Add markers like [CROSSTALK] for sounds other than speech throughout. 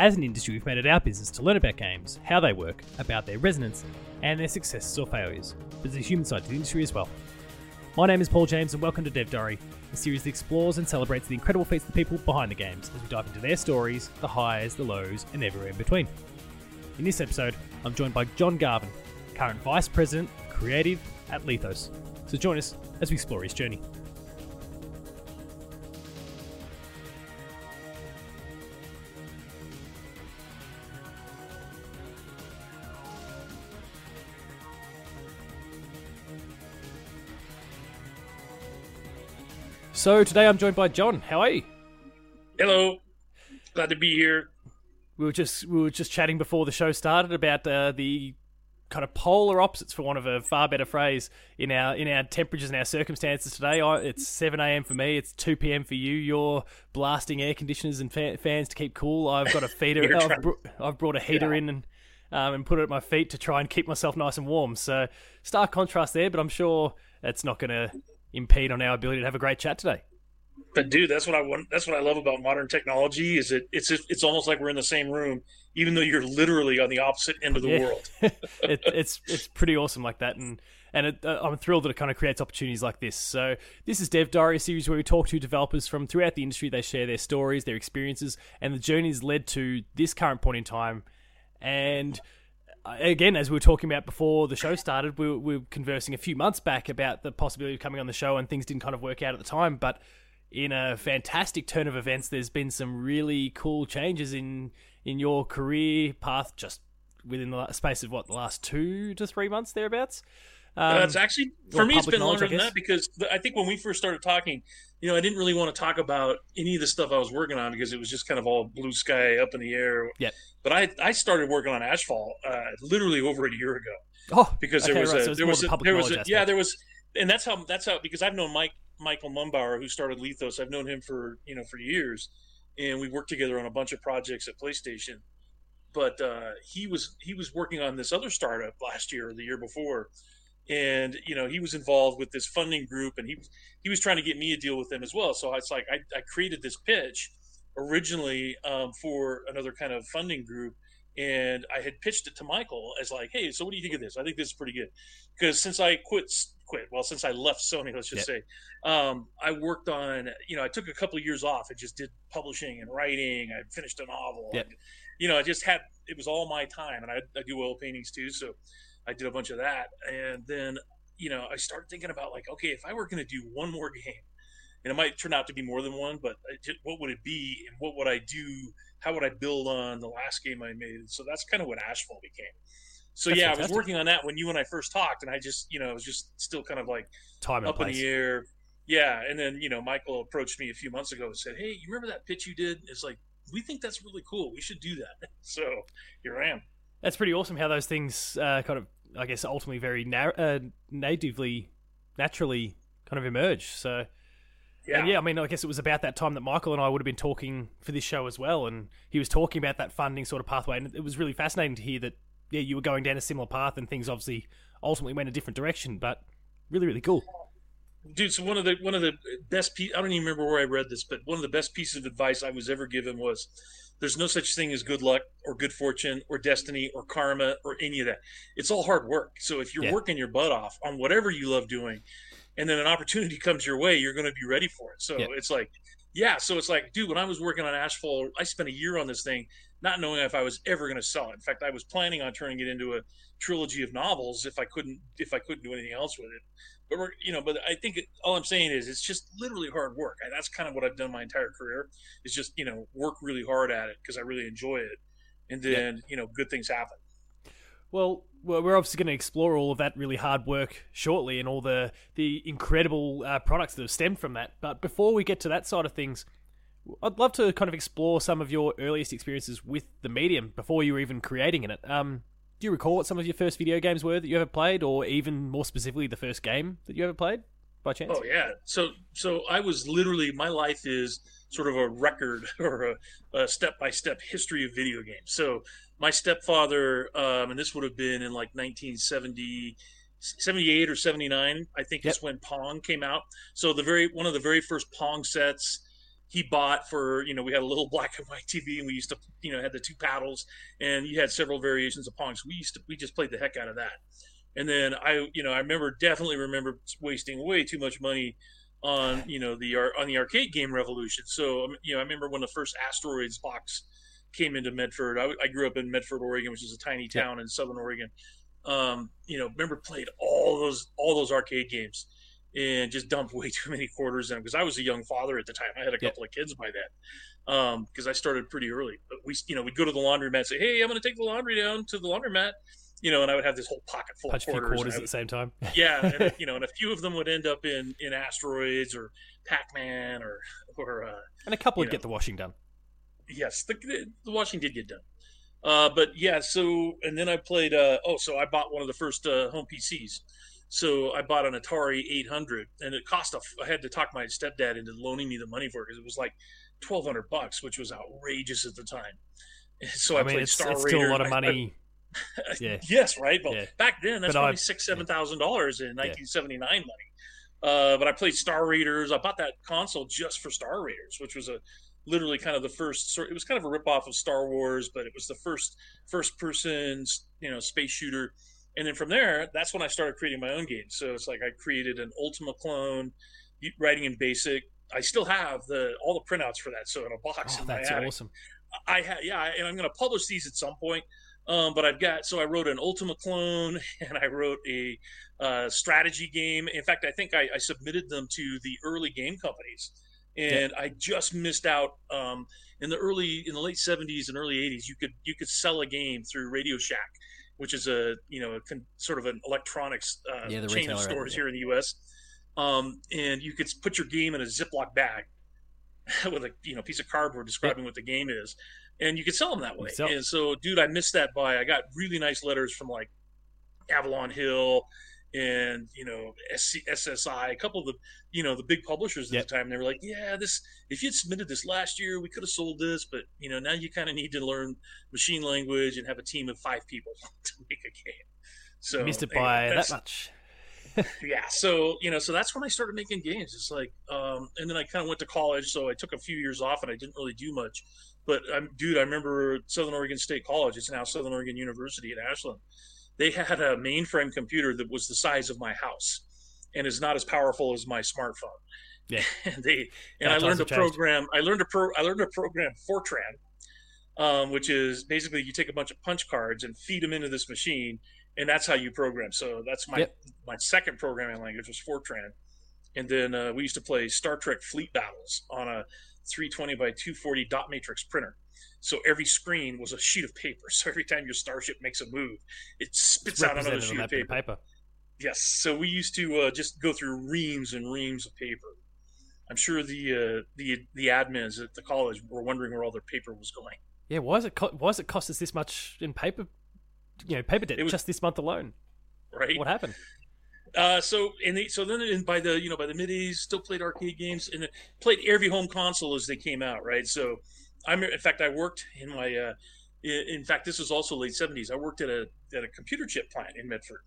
As an industry, we've made it our business to learn about games, how they work, about their resonance, and their successes or failures. But there's a human side to the industry as well. My name is Paul James, and welcome to Dev Diary, a series that explores and celebrates the incredible feats of the people behind the games as we dive into their stories, the highs, the lows, and everywhere in between. In this episode, I'm joined by John Garvin, current Vice President, Creative at Liithos. So join us as we explore his journey. So today I'm joined by John. How are you? Hello, glad to be here. We were just we were just chatting before the show started about uh, the kind of polar opposites, for want of a far better phrase, in our in our temperatures and our circumstances today. I, it's seven a.m. for me. It's two p.m. for you. You're blasting air conditioners and fa- fans to keep cool. I've got a [LAUGHS] feeder. I've, br- I've, brought a heater yeah. in and um, and put it at my feet to try and keep myself nice and warm. So stark contrast there, but I'm sure it's not going to impede on our ability to have a great chat today. But dude, that's what I want. That's what I love about modern technology. Is it? It's it's almost like we're in the same room, even though you're literally on the opposite end of the yeah. world. [LAUGHS] it, it's it's pretty awesome like that, and and it, uh, I'm thrilled that it kind of creates opportunities like this. So this is Dev Diary, a series where we talk to developers from throughout the industry. They share their stories, their experiences, and the journeys led to this current point in time. And again, as we were talking about before the show started, we were, we were, conversing a few months back about the possibility of coming on the show, and things didn't kind of work out at the time. But in a fantastic turn of events, there's been some really cool changes in in your career path just within the space of what the last two to three months thereabouts. Um, uh, it's actually for me, it's been longer than that because I think when we first started talking, you know, I didn't really want to talk about any of the stuff I was working on because it was just kind of all blue sky up in the air. Yeah. But I I started working on Ashfall uh, literally over a year ago. Oh, because there okay, was right. a so there was a there was a, yeah there was and that's how that's how because I've known Mike Michael Mumbauer who started Liithos. I've known him for you know for years, and we worked together on a bunch of projects at PlayStation. But uh, he was he was working on this other startup last year or the year before, and you know he was involved with this funding group and he he was trying to get me a deal with them as well. So it's like i, I created this pitch originally um, for another kind of funding group and i had pitched it to michael as like hey so what do you think of this? I think this is pretty good. Because since i quit quit well since i left sony let's just say um, i worked on you know i took a couple of years off and just did publishing and writing. I finished a novel yep. and, you know i just had it was all my time and I, I do oil paintings too. So I did a bunch of that, and then you know I started thinking about like, okay, if I were going to do one more [LAUGHS] game, and it might turn out to be more than one, but just, what would it be, and what would I do? How would I build on the last game I made? So that's kind of what Ashfall became. So that's yeah, fantastic. I was working on that when you and I first talked, and I just you know it was just still kind of like time up place. in the air. Yeah, and then you know Michael approached me a few months ago and said, "Hey, you remember that pitch you did? It's like we think that's really cool. We should do that." [LAUGHS] So here I am that's pretty awesome how those things uh, kind of, I guess, ultimately very na- uh, natively, naturally kind of emerge. So, yeah. yeah, I mean, I guess it was about that time that Michael and I would have been talking for this show as well, and he was talking about that funding sort of pathway, and it was really fascinating to hear that, yeah, you were going down a similar path, and things obviously ultimately went a different direction, but really, really cool. Dude, so one of the one of the best piece I don't even remember where I read this, but one of the best pieces of advice I was ever given was there's no such thing as good luck or good fortune or destiny or karma or any of that. It's all hard work. So if you're yeah. working your butt off on whatever you love doing, and then an opportunity [LAUGHS] comes your way, you're going to be ready for it. So yeah. it's like, yeah. So it's like, dude, when I was working on Ashfall, I spent a year on this thing, not knowing if I was ever going to sell it. In fact, I was planning on turning it into a trilogy of novels if I couldn't if I couldn't do anything else with it but we're you know but i think it, all i'm saying is it's just literally hard work and that's kind of what i've done my entire career is just you know work really hard at it because i really enjoy it and then yeah. you know good things happen well we're obviously going to explore all of that really hard work shortly and all the the incredible uh, products that have stemmed from that but before we get to that side of things I'd love to kind of explore some of your earliest experiences with the medium before you were even creating in it. Um, do you recall what some of your first video games were that you ever played, or even more specifically, the first game that you ever played by chance? Oh yeah. So so I was literally my life is sort of a record [LAUGHS] or a step by step history of video games. So my stepfather, um, and this would have been in like 1970. 78 or 79 i think yep. is when pong came out so the very one of the very first pong sets he bought for you know we had a little [LAUGHS] black and white TV and we used to you know had the two paddles and you had several variations of Pong. So we used to we just played the heck out of that. And then I you know I remember definitely remember wasting way too much money on you know the on the arcade game revolution. So um, you know I remember when the first Asteroids box came into Medford. I, I grew up in Medford, Oregon, which is a tiny town yeah. in Southern Oregon. Um, you know, remember played all those all those arcade games and just dumped way [LAUGHS] too many quarters in them because I was a young father at the time. I had a couple of kids by then because um, I started pretty early. But we, you know, we'd go to the laundromat and say, "Hey, I'm going to take the laundry down to the laundromat," you know, and I would have this whole pocket full Punch of quarters. quarters would, at the same time. yeah, [LAUGHS] and, you know, and a few of them would end up in in asteroids or Pac-Man or [LAUGHS] or uh, and a couple would know. get the washing done. Yes, the the washing did get done. Uh, but yeah, so and then I played. Uh, oh, so I bought one of the first uh, home PCs. So I bought an Atari 800, and it cost a. I had to talk my stepdad into loaning me the money for it because it was like 1,200 bucks, which was outrageous at the time. [LAUGHS] So I, I mean, played it's, Star it's Raider. still a lot of money. I, [LAUGHS] yeah. yes, right. Well, yeah. back then that's but probably I, six, seven thousand yeah. dollars in 1979 yeah. money. Uh, but I played Star Raiders. I bought that console just for Star Raiders, which was a literally kind of the first sort. It was kind of a ripoff of Star Wars, but it was the first first person you know space shooter and then from there, that's when I started creating my own games. So it's like I created an Ultima clone, writing in BASIC. I still have the all the printouts for that. So in a box. Oh, that's attic, awesome. I have, yeah, and I'm going to publish these at some point. Um, but I've got so I wrote an Ultima clone [LAUGHS] and I wrote a uh, strategy game. In fact, I think I, I, submitted them to the early game companies, and yeah. I just missed out. Um, in the early in the late 70s and early 80s, you could you could sell a game through Radio Shack which is a you know a con- sort of an electronics uh, yeah, chain of stores here in the U.S. Um, and you could put your game in a Ziploc bag [LAUGHS] with a you know piece of cardboard describing what the game is, and you could sell them that way. Sell- and so, dude, I missed that by I got really nice letters from like Avalon Hill and you know SC, SSI, a couple of the you know the big publishers at yep. the time. They were like, "Yeah, this if you'd submitted this last year, we could have sold this, but you know now you kind of need to learn machine language and have a team of five people [LAUGHS] to make a game." So missed it by that much. [LAUGHS] yeah, so you know, so that's when I started making games. It's like, um, and then I kind of went to college, so I took a few years off and I didn't really do much. But I'm, dude, I remember Southern Oregon State College. It's now Southern Oregon University at Ashland they had a mainframe computer that was the size of my house and is not as powerful as my smartphone. Yeah. [LAUGHS] and they and I learned to program. I learned to pro. I learned to program Fortran, um, which is basically you take a bunch of punch cards and feed them into this machine, and that's how you program. So that's my yep. my second programming language was Fortran, and then uh, we used to play Star Trek fleet battles on a 320 by 240 dot matrix printer. So every screen was a sheet of paper. [LAUGHS] So every time your starship makes a move, it spits out another sheet of paper. paper. Yes. So we used to uh, just go through reams and reams of paper. I'm sure the uh, the the admins at the college were wondering where all their paper was going. Yeah, why is it co- why does it cost us this much in paper? You know, paper debt was, just this month alone. Right. What happened? Uh, so and the, so then in, by the you know by the mid '80s, still played arcade games and played every home console as they came out. Right. So I'm in fact I worked in my uh, in fact this was also late 70s. I worked at a at a computer chip plant in Medford,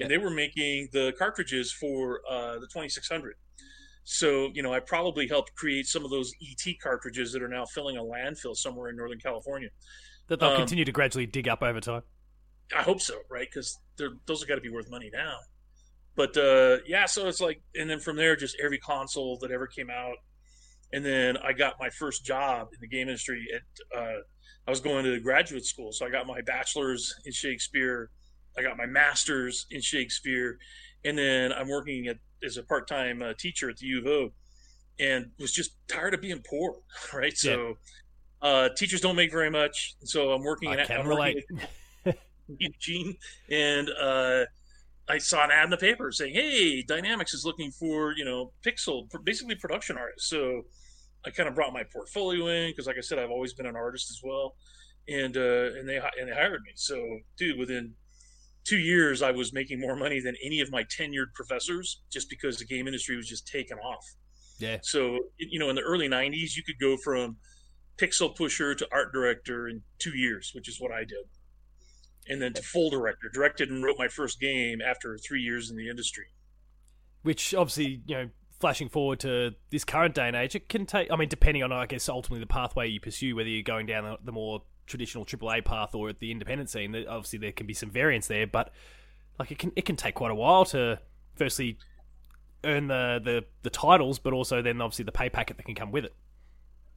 and they were making the cartridges for uh, the 2600. So you know I probably helped create some of those ET cartridges that are now filling a landfill somewhere in Northern California. That they'll um, continue to gradually dig up over time. I hope so, right? Because those have got to be worth money now. But uh, yeah, so it's like, and then from there, just every console that ever came out and then I got my first job in the game industry at uh, I was going to graduate school, so I got my bachelor's in Shakespeare, I got my master's in Shakespeare, and then I'm working at, as a part-time uh, teacher at the U of O, and was just tired of being poor, [LAUGHS] right? So yeah. uh, teachers don't make very much, so I'm working I at, can I'm relate. Eugene, and uh, I saw an ad in the paper saying, "Hey, Dynamix is looking for you know pixel, basically production artists." So I kind of brought my portfolio in because, like I said, I've always been an artist as well, and uh, and they and they hired me. So, dude, within two years, I was making more money than any of my tenured professors, just because the game industry was just taking off. Yeah. So, you know, in the early '90s, you could go from pixel pusher to art director in two years, which is what I did, and then to full director. Directed and wrote my first game after three years in the industry. Which obviously, you know, flashing forward to this current day and age, it can take. I mean, depending on I guess ultimately the pathway you pursue, whether you're going down the, the more traditional AAA path or at the independent scene. Obviously, there can be some variance there, but like it can it can take quite a while to firstly earn the the, the titles, but also then obviously the pay packet that can come with it.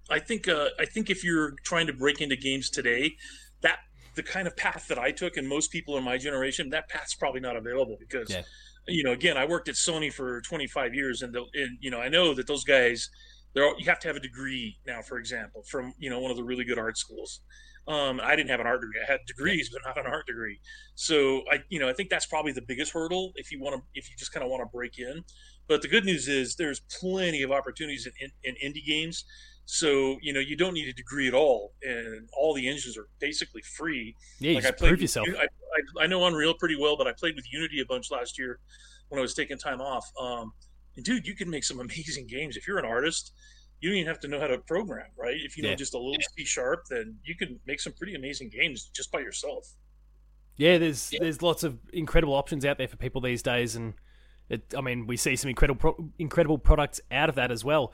I think uh, I think if you're trying to break into games today, that the kind of path that I took and most people in my generation, that path's probably not available because. Yeah. You know, again, I worked at Sony for 25 years, and, the, and you know, I know that those guys, they're you have to have a degree now, for example, from you know one of the really good art schools. Um, I didn't have an art degree. I had degrees, but not an art degree. So I, you know, I think that's probably the biggest hurdle if you want to, if you just kind of want to break in. But the good news is there's plenty of opportunities in, in, in indie games. So you know you don't need a degree at all, and all the engines are basically free. Yeah, like I played, prove yourself. I, I, I, know Unreal pretty well, but I played with Unity a bunch last year when I was taking time off. Um, and dude, you can make some [LAUGHS] amazing games if you're an artist. You don't even have to know how to program, right? If you know just a little C sharp, then you can make some pretty amazing games just by yourself. Yeah, there's yeah. there's lots of incredible options out there for people these days, and it, I mean, we see some incredible incredible products out of that as well.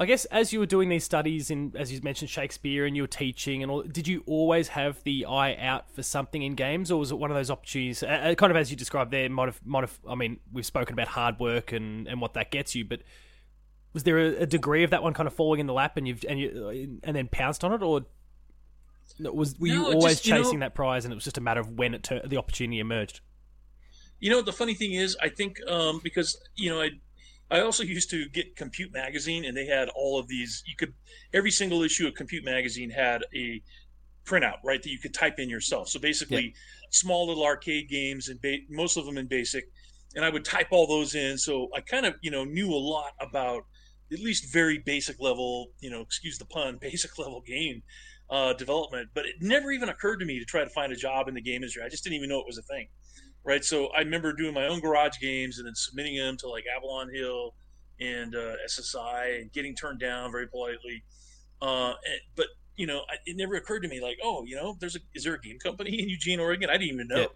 I guess as you were doing these studies in, as you mentioned, Shakespeare and you were teaching and all, did you always have the eye out for something in games, or was it one of those opportunities, uh, kind of as you described there, might have, might have, I mean, we've spoken about hard work and, and what that gets you, but was there a, a degree of that one kind of falling in the lap and you've and you and then pounced on it, or was were you no, always just, you chasing know, that prize and it was just a matter of when it the opportunity emerged? You know, the funny thing is, I think um, because you know I I also used to get Compute Magazine, and they had all of these. You could every single issue of Compute Magazine had a printout, right, that you could type in yourself. So basically, yeah. small little arcade games, and ba- most of them in BASIC. And I would type all those in, so I kind of you know knew a lot about at least very basic level, you know, excuse the pun, [LAUGHS] basic level game uh, development. But it never even occurred to me to try to find a job in the game industry. I just didn't even know it was a thing right? So I remember doing my own garage games and then submitting them to like Avalon Hill and uh, SSI and getting turned down very politely. Uh, and, but you know, I, it never occurred to me like, oh, you know, there's a is there a game company in Eugene, Oregon? I didn't even know. Yeah.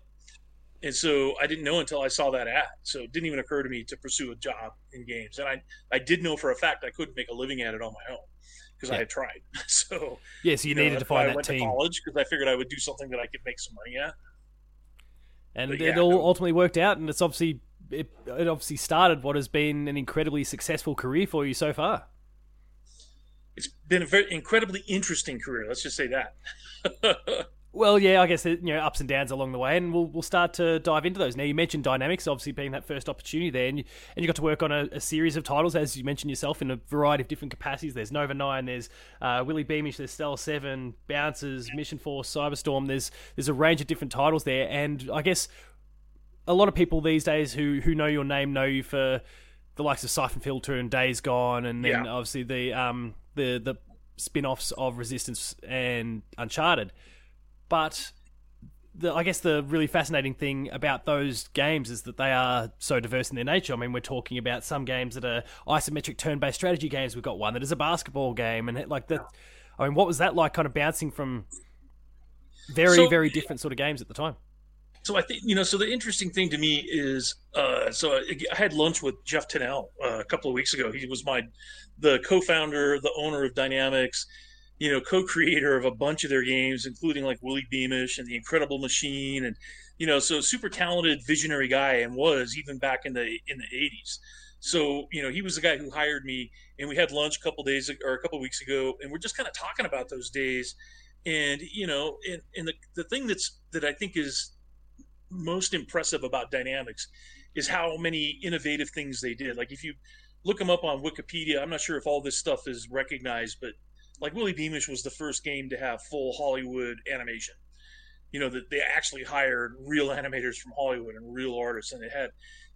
And so I didn't know until I saw that ad. So it didn't even occur to me to pursue a job in games. And I, I did know for a fact I couldn't make a living at it on my own because yeah. I had tried. [LAUGHS] so yeah, so you, you needed know, to find I went team. to college because I figured I would do something that I could make some money at and yeah, it all ultimately worked out, and it's obviously it, it obviously started what has been an incredibly successful career for you so far. It's been a very incredibly interesting career. Let's just say that. [LAUGHS] Well, yeah, I guess you know ups and downs along the way, and we'll we'll start to dive into those. Now, you mentioned Dynamix, obviously being that first opportunity there, and you, and you got to work on a, a series of titles, as you mentioned yourself, in a variety of different capacities. There's Nova Nine, there's uh, Willy Beamish, there's Stellar Seven, Bouncers, Mission Force, Cyberstorm. There's there's a range of different titles there, and I guess a lot of people these days who who know your name know you for the likes of Syphon Filter and Days Gone, and then yeah. obviously the um the the spin-offs of Resistance and Uncharted. But the, I guess the really fascinating thing about those games is that they are so diverse in their nature. I mean, we're talking about some games that are isometric turn-based strategy games. We've got one that is a basketball game, and like that. I mean, what was that like? Kind of bouncing from very, so, very different sort of games at the time. So I think you know. So the interesting thing to me is, uh, so I had lunch with Jeff Tunnell uh, a couple of weeks ago. He was my the co-founder, the owner of Dynamix you know, co-creator of a bunch of their games, including like Willy Beamish and The Incredible Machine, and you know, so super talented, visionary guy, and was even back in the in the '80s. So you know, he was the guy who hired me, and we had lunch a couple days or a couple weeks ago, and we're just kind of talking about those days. And you know, and, and the the thing that's that I think is most impressive about Dynamix is how many innovative things they did. Like if you look them up on Wikipedia, I'm not sure if all this stuff is recognized, but like Willy Beamish was the first game to have full Hollywood animation. You know that they actually hired real [LAUGHS] animators from Hollywood and real artists, and it had,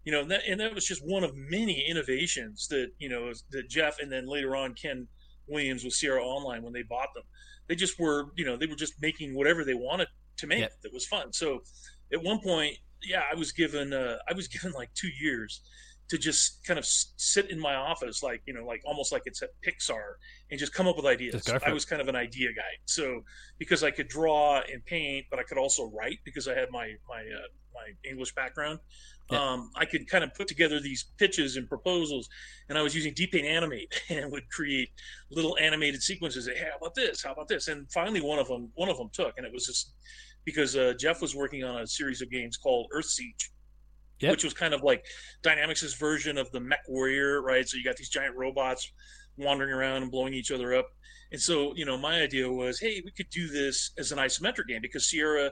you know, and that, and that was just one of many innovations that you know that Jeff and then later on Ken Williams with Sierra Online when they bought them. They just were, you know, they were just making whatever they wanted to make yep. that was fun. So at one point, yeah, I was given uh, I was [LAUGHS] given like two years to just kind of sit in my office, like you know, like almost like it's at Pixar, and just come up with ideas. I was kind of an idea guy, so because I could draw and paint, but I could also write because I had my my uh, my English background. Yeah. Um, I could kind of put together these pitches and proposals, and I was using DPaint Animate [LAUGHS] and would create little animated sequences. Hey, how about this? How about this? And finally, one of them one of them took, and it was just because uh, Jeff was working on a series of games called Earth Siege, yep. which was kind of like Dynamix' version of the Mech Warrior, right? So you got these giant robots wandering around and blowing each other up. And so, you know, my idea was, hey, we could do this as an isometric game because Sierra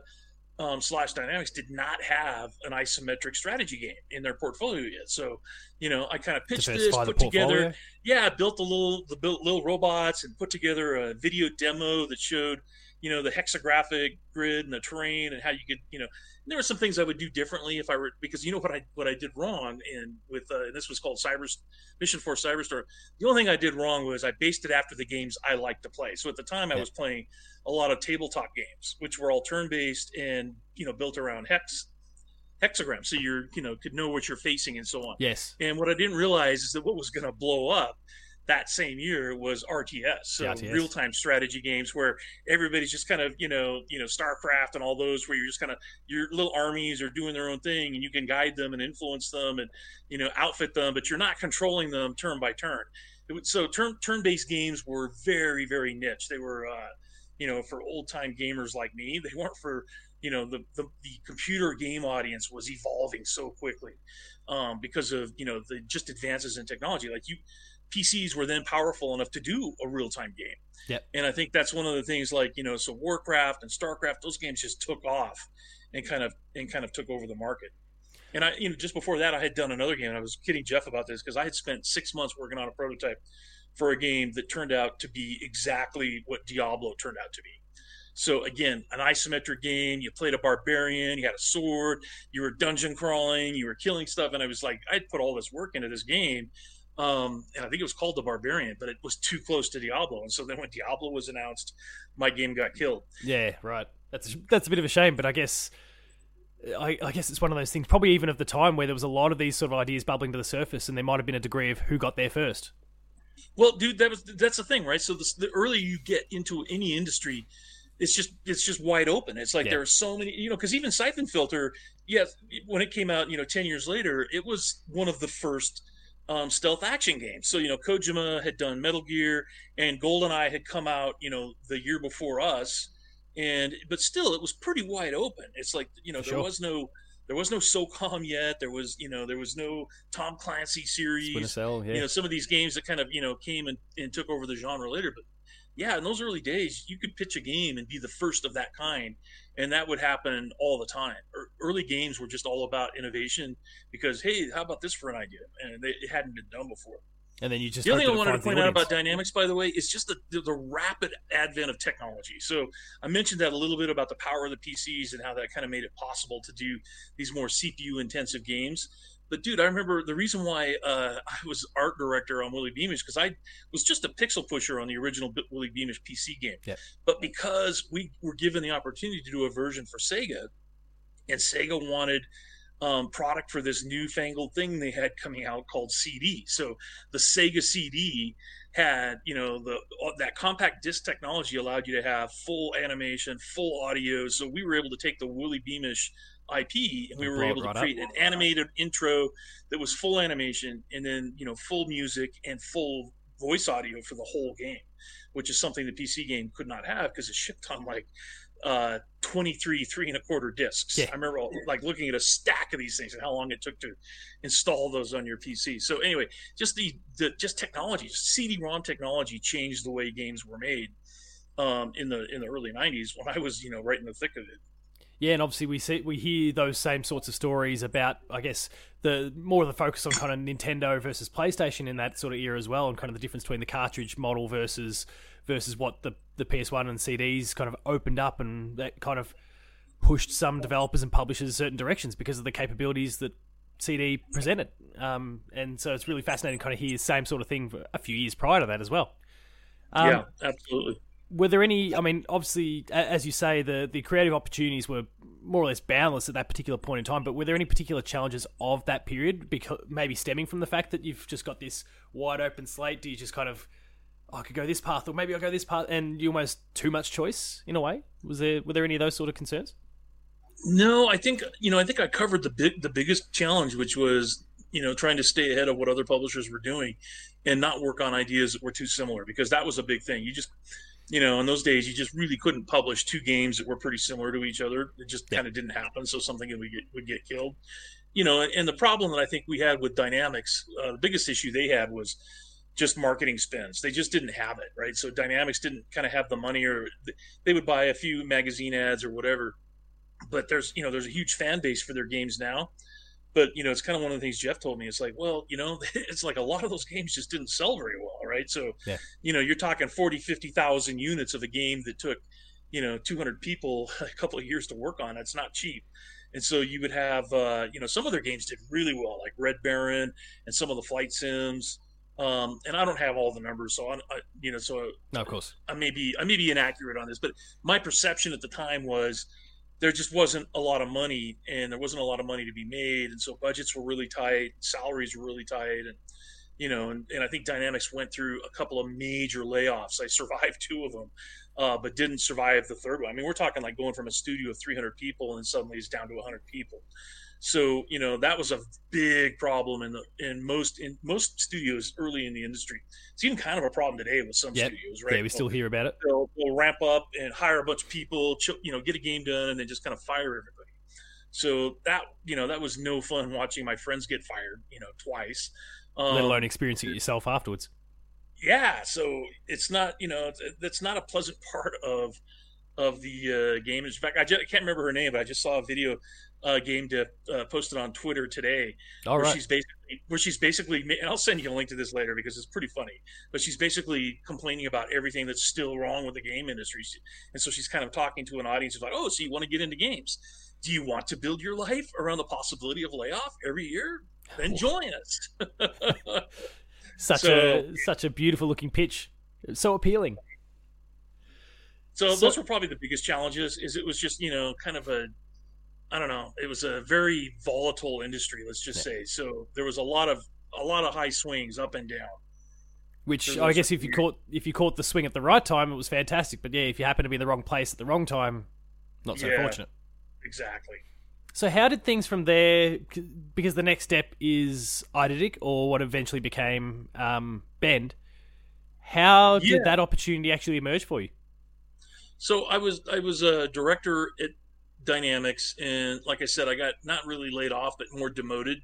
um, slash Dynamix did not have an isometric strategy game in their portfolio yet. So, you know, I kind of pitched this, put together, yeah, built a little the built little robots and put together a video demo that showed you know the hexagraphic grid and the terrain and how you could you know there were some things I would do differently if I were because you know what I what I did wrong and with uh, and this was called Cyber Mission Force Cyberstorm. The only thing I did wrong was I based it after the games I like to play. So at the time I was playing a lot of tabletop games, which were all turn based and you know built around hex hexagrams, so you're you know could know what you're facing and so on. Yes. And what I didn't realize is that what was going to blow up that same year was RTS, so real time strategy games where everybody's just kind of you know you know StarCraft and all those where you're just kind of your little armies are doing their own thing and you can guide them and influence them and you know outfit them, but you're not controlling them turn by turn. so turn turn based games were very very niche. They were uh, you know for old time gamers like me. [LAUGHS] They weren't for you know the, the, the computer game audience was evolving so quickly um, because of you know the just advances in technology. Like you PCs were then powerful enough to do a real time game. Yep. And I think that's one of the things like, you know, so Warcraft and StarCraft, those games just took off and kind of and kind of took over the market. And I, you know, just before that, I had done another game. And I was kidding Jeff about this because I had spent six months working on a prototype for a game that turned out to be exactly what Diablo turned out to be. So again, an isometric game. You played a barbarian. You had a sword. You were dungeon crawling. You were killing stuff. And I was like, I'd put all this work into this game, um, and I think it was called the Barbarian, but it was too close to Diablo. And so then when Diablo was announced, my game got killed. Yeah, right. That's that's a bit of a shame, but I guess I, I, guess it's one of those things. Probably even of the time where there was a lot of these sort of ideas bubbling to the surface, and there might have been a degree of who got there first. Well, dude, that was that's the thing, right? So the, the earlier you get into any industry, it's just it's just wide open. It's like yeah. there are so many, you know, because even Syphon Filter, yes, when it came out, you know, ten years later, it was one of the first um, stealth action games. So you know, Kojima had done Metal Gear, and GoldenEye had come out, you know, the year before us, and but still, it was pretty wide open. It's like you know, there was no there was no SOCOM yet. There was, you know, there was no Tom Clancy series. Cell, yeah. You know, some of these games that kind of, you know, came and, and took over the genre later. But yeah, in those early days, you could pitch a game and be the first of that kind and that would happen all the time. Early games were just all about innovation because hey, how about this for an idea? And they, it hadn't been done before. And then you just the other thing I wanted to point out about Dynamix, by the way, is just the, the, the rapid advent of technology. So I mentioned that a little bit about the power of the PCs and how that kind of made it possible to do these more CPU intensive games. But dude, I remember the reason why uh, I was art director on Willy Beamish because I was just a pixel pusher on the original Willy Beamish PC game. Yeah. But because we were given the opportunity to do a version for Sega, and Sega wanted um, product for this newfangled thing they had coming out called CD. So the Sega CD had, you know, the uh, that compact disc technology allowed you to have full animation, full audio. So we were able to take the Willy Beamish IP, and we were able to create up. an animated intro that was full animation, and then you know full music and full voice audio for the whole game, which is something the PC game could not have because it shipped on like uh, 23 three and a quarter discs. Yeah. I remember like looking at a stack of these things and how long it took to install those on your PC. So anyway, just the, the just technology, CD-ROM technology changed the way games were made um, in the in the early 90s when I was you know right in the thick of it yeah, and obviously we see we hear those same sorts of stories about, I guess, the more of the focus on kind of Nintendo versus PlayStation in that sort of era as well, and kind of the difference between the cartridge model versus versus what the the PS1 and CDs kind of opened up, and that kind of pushed some developers and publishers certain directions because of the capabilities that CD presented. Um, and so it's really fascinating, kind of hear the same sort of thing for a few years prior to that as well. Um, yeah, absolutely were there any? I mean, obviously, as you say, the the creative opportunities were more or less boundless at that particular point in time. But were there any particular challenges of that period, because maybe stemming from the fact that you've just got this wide open slate? Do you just kind of oh, I could go this path, or maybe I'll go this path, and you almost too much choice in a way? Was there were there any of those sort of concerns? No, I think you know I think I covered the big the biggest challenge, which was you know trying to stay ahead of what other publishers were doing, and not work on ideas that were too similar because that was a big thing. You just you know in those days you just really couldn't publish two games that were pretty similar to each other. It just yeah. kind of didn't happen. So something would get would get killed. You know, and the problem that I think we had with Dynamix, uh, the biggest issue they had was just marketing spends. They just didn't have it, right? So Dynamix didn't kind of have the money, or they would buy a few magazine ads or whatever. But there's you know there's a huge fan base for their games now. But you know it's kind of one of the things jeff told me. It's like well you know [LAUGHS] it's like a lot of those games just didn't sell very well right? So yeah. you know you're talking 40 50000 units of a game that took you know 200 people [LAUGHS] a couple of years to work on. It's not cheap. And so you would have uh, you know some of their games did really well like red baron and some of the flight sims um, and I don't have all the numbers, so I, I you know, so no, of course. I may be I may be inaccurate on this, but my perception at the time was there just wasn't a lot of money and there wasn't a lot of money to be made. And so budgets were really tight salaries were really tight and you know and, and i think Dynamix went through a couple of major layoffs. I [LAUGHS] survived two of them uh, but didn't survive the third one. I mean we're talking like going from a studio of 300 people and then suddenly it's down to 100 people so you know that was a big problem in the in most in most studios early in the industry. It's even kind of a problem today with some yep. studios, right? Yeah, we still hear about it. They'll, they'll, ramp up and hire a bunch of people, you know, get a game done, and then just kind of fire everybody. So that you know that was no fun watching my friends get fired, you know, twice. Um, Let alone experiencing it yourself afterwards. Yeah, so it's not you know that's not a pleasant [LAUGHS] part of of the uh, game. In fact, I, just, I, can't remember her name, but I just saw a video uh, game to uh, posted on Twitter today. All where right. she's basically where she's basically and I'll send you a link to this later because it's pretty funny. But she's basically complaining about everything that's still wrong with the game industry, and so she's kind of talking to an audience who's like, "Oh, so you want to get into games? Do you want to build your life around the possibility of layoff every year? Then join us." [LAUGHS] such so, a such a beautiful looking pitch, so appealing. So, so those were probably the biggest challenges. Is it was just you know kind of a I don't know. It was a very volatile industry, let's just yeah. say. So there was a lot of a lot of high swings up and down. Which I guess if you caught if you caught the swing at the right time, it was fantastic. But yeah, if you happen to be in the wrong place at the wrong time, not so yeah, fortunate. Exactly. So how did things from there? Because the next step is Eidetic, or what eventually became um, Bend. How did yeah. that opportunity actually emerge for you? So I was I was a director at Dynamix. And like i said i got not really laid off but more demoted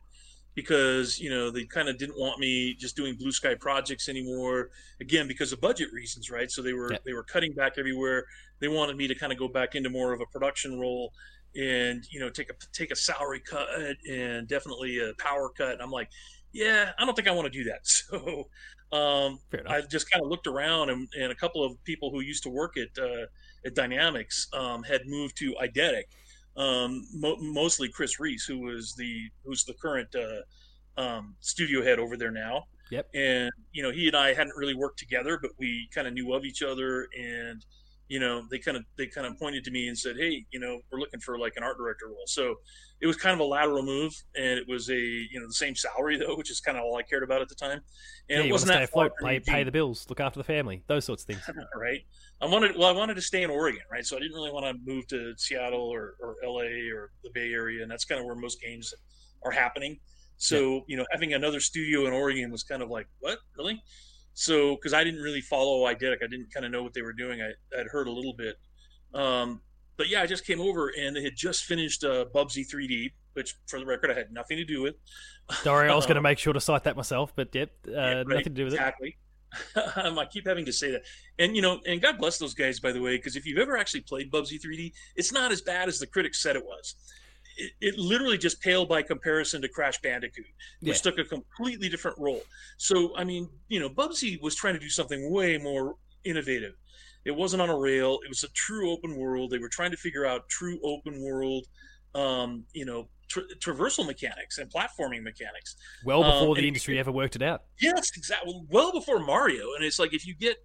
because you know they kind of didn't want me just doing blue sky projects anymore again because of budget reasons right? So they were yeah. they were cutting back everywhere. They wanted me to kind of go back into more of a production role and you know take a take a salary cut and definitely a power cut. And i'm like yeah i don't think i want to do that. [LAUGHS] So um, i just kind of looked around and, and, a couple of people who used to work at uh, at Dynamix um, had moved to Eidetic. Um, mo- mostly Chris Reese, who was the who's the current uh, um, studio head over there now. Yep. And you know, he and I hadn't really worked together, but we kind of knew of each other, and you know, they kind of they kind of pointed to me and said, "Hey, you know, we're looking for like an art director role." So it was kind of a lateral move, and it was a you know the same salary though, which is kind of all I cared about at the time. And yeah, it wasn't that afloat, pay, pay the bills, look after the family, those sorts of things. [LAUGHS] right. I wanted well, I wanted to stay in Oregon, right? So I didn't really want to move to Seattle or, or LA or the Bay Area, and that's kind of where most games are happening. So yeah. you know, having another studio in Oregon was kind of like, what really? So, because I didn't really follow Eidetic, I didn't kind of know what they were doing. I, I'd heard a little bit. Um, but yeah, I just came over and they had just finished uh, Bubsy 3D, which for the record, I had nothing to do with. Sorry, I was going [LAUGHS] to make sure to cite that myself, but yep, uh, yeah, right, nothing to do with exactly. it. Exactly. [LAUGHS] Um, I keep having to say that. And, you know, and God bless those guys, by the way, because if you've ever actually played Bubsy 3D, it's not as bad as the critics said it was it, it, literally just paled by comparison to Crash Bandicoot, which yeah. took a completely different role. So, I mean, you know, Bubsy was trying to do something way more innovative. It wasn't on a rail. It was a true open world. They were trying to figure out true open world, um, you know, tra- traversal mechanics and platforming mechanics. Well before um, the industry ever worked it out. Yes, exactly. Well before Mario. And it's like if you get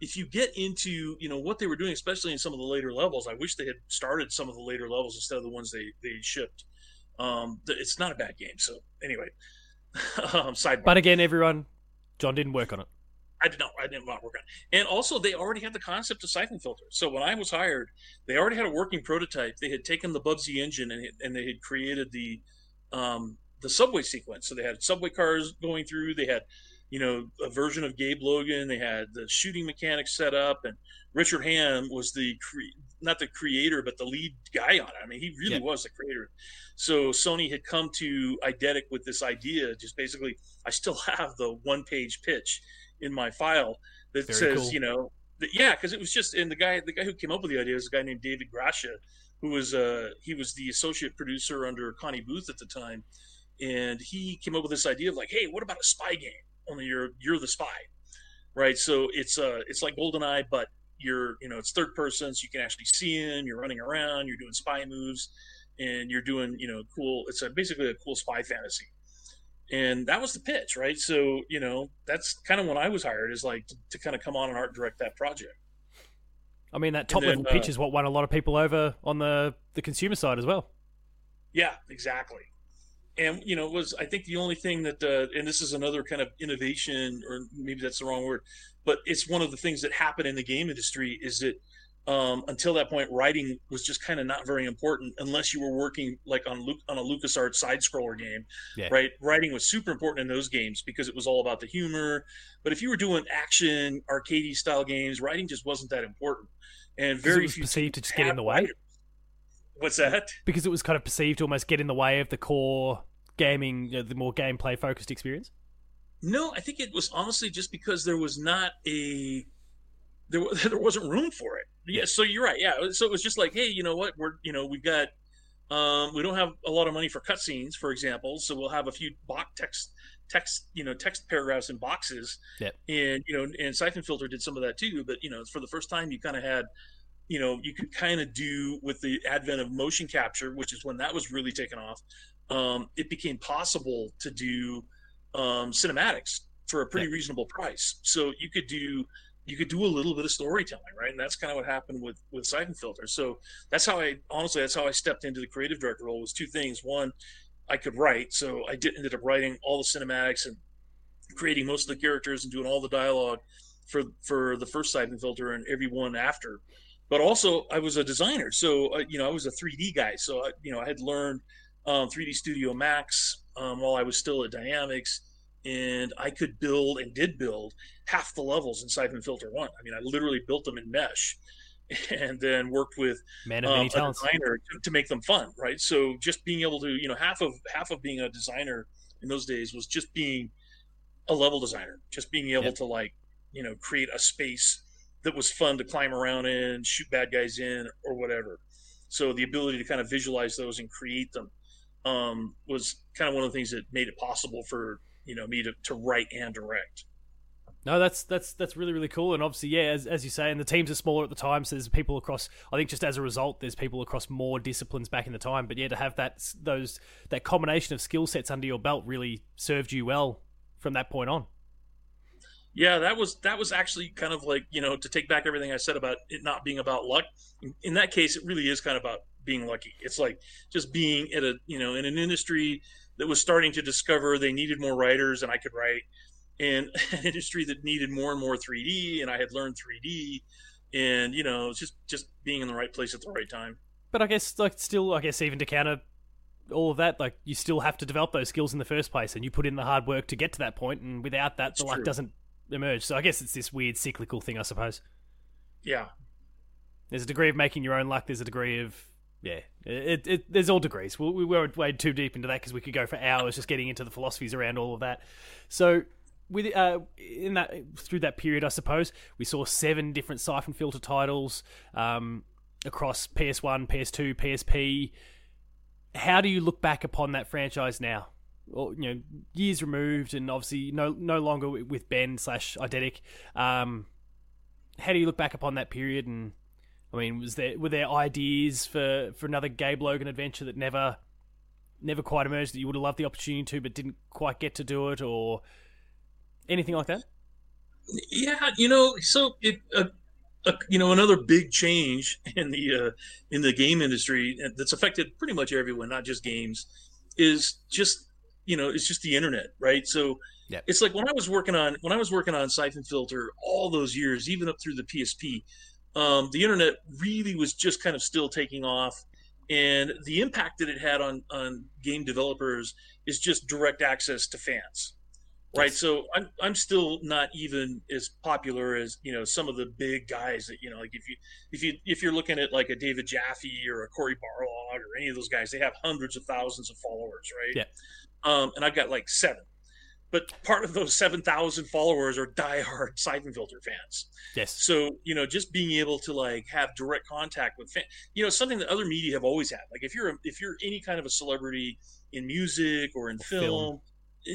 if you get into you know what they were doing, especially in some of the later levels, I wish they had started some of the later levels instead of the ones they they shipped. Um, it's not a bad game. So anyway, [LAUGHS] um, sidebar. But again, everyone, John didn't work on it. I did not. I did not want to work on. It. And also, they already had the concept of syphon filter. So when I was hired, they already had a working prototype. They had taken the Bubsy engine and and they had created the um, the subway sequence. So they had subway cars going through. They had you know a version of Gabe Logan. They had the shooting mechanics set up, and Richard Ham was the cre- not the creator, but the lead guy on it. I mean, he really yeah. was the creator. So Sony had come to Eidetic with this idea. Just basically, I still [LAUGHS] have the one page pitch in my file that Very says, cool. you know, that, yeah, because it was just and the guy the guy who came up with the idea was a guy named David Gracia, who was uh he was the associate producer under Connie Booth at the time, and he came up with this idea of like, hey, what about a spy game? Only you're you're the spy, right? So it's uh it's like GoldenEye, but you're you know it's third person, so you can actually see in. You're running around, you're doing spy moves, and you're doing you know cool. It's a, basically a cool spy fantasy and that was the pitch right? So you know that's kind of when i was hired is like to, to kind of come on and art direct that project. I mean that top then, level pitch uh, is what won a lot of people over on the the consumer side as well. Yeah exactly. And you know it was i think the only thing that uh, and this is another kind of innovation or maybe that's the wrong word but it's one of the things that happened in the game industry is that um, until that point, writing was just kind of not very important unless you were working like on Luke on a LucasArts side scroller game, yeah. right? Writing was super important in those games because it was all about the humor. But if you were doing action arcade style games, writing just wasn't that important, and very few perceived to just get in the way. Writers. What's that? Because it was kind of perceived to almost get in the way of the core gaming, you know, the more gameplay focused experience. No, I think it was honestly just because there was not a there [LAUGHS] there wasn't room for it. Yeah, so you're right. Yeah, so it was just like, hey, you know what? We're you know we've got um, we don't have a lot of money for cutscenes, for example, so we'll have a few box text text you know text paragraphs in boxes. Yeah. And you know, and Syphon Filter did some of that too. But you know, for the first time, you kind of had you know you could kind of do with the advent of motion capture, which is when that was really taken off. Um, it became possible to do um, cinematics for a pretty reasonable price. So you could do you could do a little bit of storytelling, right? And that's kind of what happened with with Syphon Filter. So that's how I honestly that's how I stepped into the creative director role was two things. One, I could write, so I did ended up writing all the cinematics and creating most of the characters and doing all the dialogue for for the first Syphon Filter and every one after. But also, I was a designer, so uh, you know I was a 3D guy. So I, you know I had learned um, 3D Studio Max um, while I was still at Dynamix and I could build and did build half the levels in Syphon Filter One. I mean, I literally built them in mesh, [LAUGHS] and then worked with Man um, a designer to, to, make them fun. Right. So just being able to, you know, half of half of being a designer in those days was just being a level designer, just being able yep. to like, you know, create a space that was fun to climb around in, shoot bad guys in, or whatever. So the ability to kind of visualize those and create them um, was kind of one of the things that made it possible for you know me to, to write and direct. No, that's that's that's really really cool, and obviously, yeah, as, as you say, and the teams are smaller at the time, so there's people across. I think just as a result, there's people across more disciplines back in the time. But yeah, to have that those that combination of skill sets under your belt really served you well from that point on. Yeah, that was that was actually kind of like you know to take back everything I said about it not being about luck. In that case, it really is kind of about being lucky. It's like just being at a you know in an industry that was starting to discover they needed more writers and I could write, in [LAUGHS] an industry that needed more and more 3D, and I had learned 3D, and you know, just just being in the right place at the right time. But I guess like still, I guess even to counter all of that, like you still have to develop those skills in the first place, and you put in the hard work to get to that point, and without that, That's the luck true. doesn't emerge. So I guess it's this weird cyclical thing, I suppose. Yeah. There's a degree of making your own luck. There's a degree of yeah, it, it, there's all degrees. We, we weren't wade too deep into that because we could go for hours just getting into the philosophies around all of that. So, with uh, in that through that period, I suppose we saw seven different syphon filter titles um, across PS1, PS2, PSP. How do you look back upon that franchise now? Or, you know, years removed, and obviously no no longer with Bend slash Eidetic. Um, how do you look back upon that period and I mean, was there were there ideas for, for another Gabe Logan adventure that never never quite emerged that you would have loved the opportunity to, but didn't quite get to do it, or anything like that? Yeah, you know, so it, uh, uh, you know, another big change in the uh, in the game industry that's affected pretty much everyone, not just games, is just you know, it's just the internet, right? So yep. it's like when I was working on when I was working on Syphon Filter all those years, even up through the PSP, um, the internet really was just kind of still taking off, and the impact that it had on on game developers is just direct access to fans right? So i'm i'm still not even as popular as you know some of the big guys that you know like if you if you if you're looking at like a david jaffe or a Cory Barlog or any of those guys they have hundreds of thousands of followers right? Yeah. Um and i've got like seven but part of those 7,000 followers are diehard Filter fans. Yes. So, you know, just being able to like have direct contact with fans, you know, something that other media have always had. Like if you're, a, if you're any kind of a celebrity in music or in film, film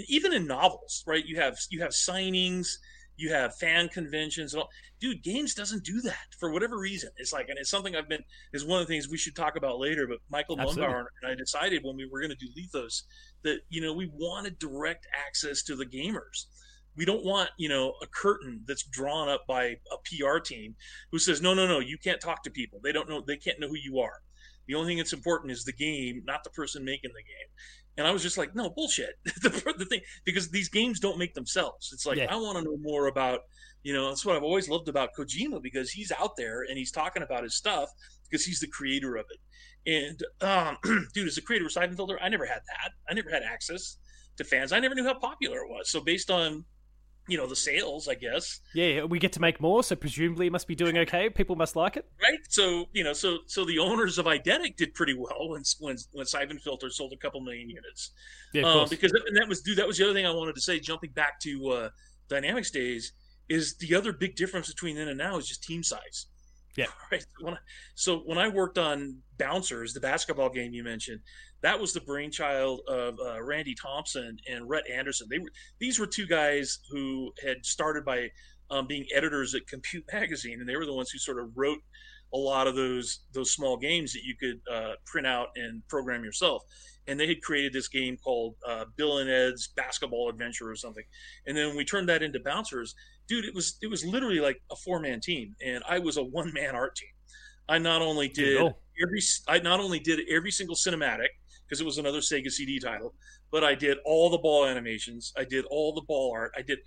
even in novels, right? You have you have signings, you have fan conventions, and all. Dude, games doesn't do that for whatever reason. It's like, and it's something I've been is one of the things we should talk about later. But Michael Mumbauer and I decided when we were going to do Liithos that you know we wanted direct access to the gamers. We don't want you know a curtain that's drawn up by a PR team who says no, no, no, you can't talk to people. They don't know. They can't know who you are. The only thing that's important is the game, not the person making the game. And I was just like, no, bullshit. [LAUGHS] the, the, thing, because these games don't make themselves. It's like, yeah. I want to know more about, you know, that's what I've always loved about Kojima because he's out there and he's talking about his stuff because he's the creator of it. And, um, [CLEARS THROAT] dude, as a creator of Filter, I never had that. I never had access to fans. I never knew how popular it was. So based on you know the sales i guess. Yeah we get to make more so presumably it must be doing okay. People must like it. Right? So you know so so the owners of Eidetic did pretty well when when when syphon filter sold a couple million units. Yeah um, because and that was dude that was the other thing i wanted to say jumping back to uh Dynamix days is the other big difference between then and now is just team size. Yeah. [LAUGHS] Right. When I, so when i worked on bouncers the basketball game you mentioned that was the brainchild of uh, Randy Thompson and Rhett Anderson. They were these were two guys who had started by um, being editors at Compute Magazine, and they were the ones who sort of wrote a lot of those those small games that you could uh, print out and program yourself. And they had created this game called uh, Bill and Ed's Basketball Adventure or something. And then we turned that into Bouncers. Dude, it was it was literally like a four man team, and I was a one man art team. I not only did every I not only did every single cinematic because it was another Sega CD title. But I did all the ball animations. I did all the ball art. I did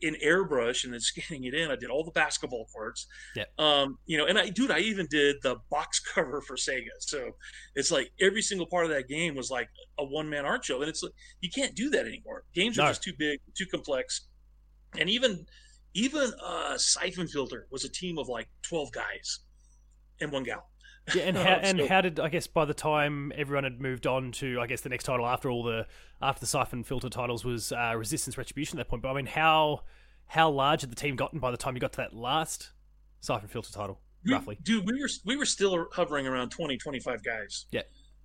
in airbrush and then scanning it in. I did all the basketball courts. Yeah. Um, you know, and I, dude, I even did the box [LAUGHS] cover for Sega. So it's like every single part of that game was like a one man art show, and it's like you can't do that anymore. Games no. are just too big, too complex, and even even uh, Syphon Filter was a team of like twelve guys and one gal. Yeah, and [LAUGHS] how and how did I guess by the time everyone had moved on to I guess the next title after all the after the Syphon Filter titles was uh, Resistance Retribution at that point. But I mean, how how large had the team gotten by the time you got to that last Syphon Filter title? We, roughly, dude, we were we were still hovering around 20, 25 guys. Yeah.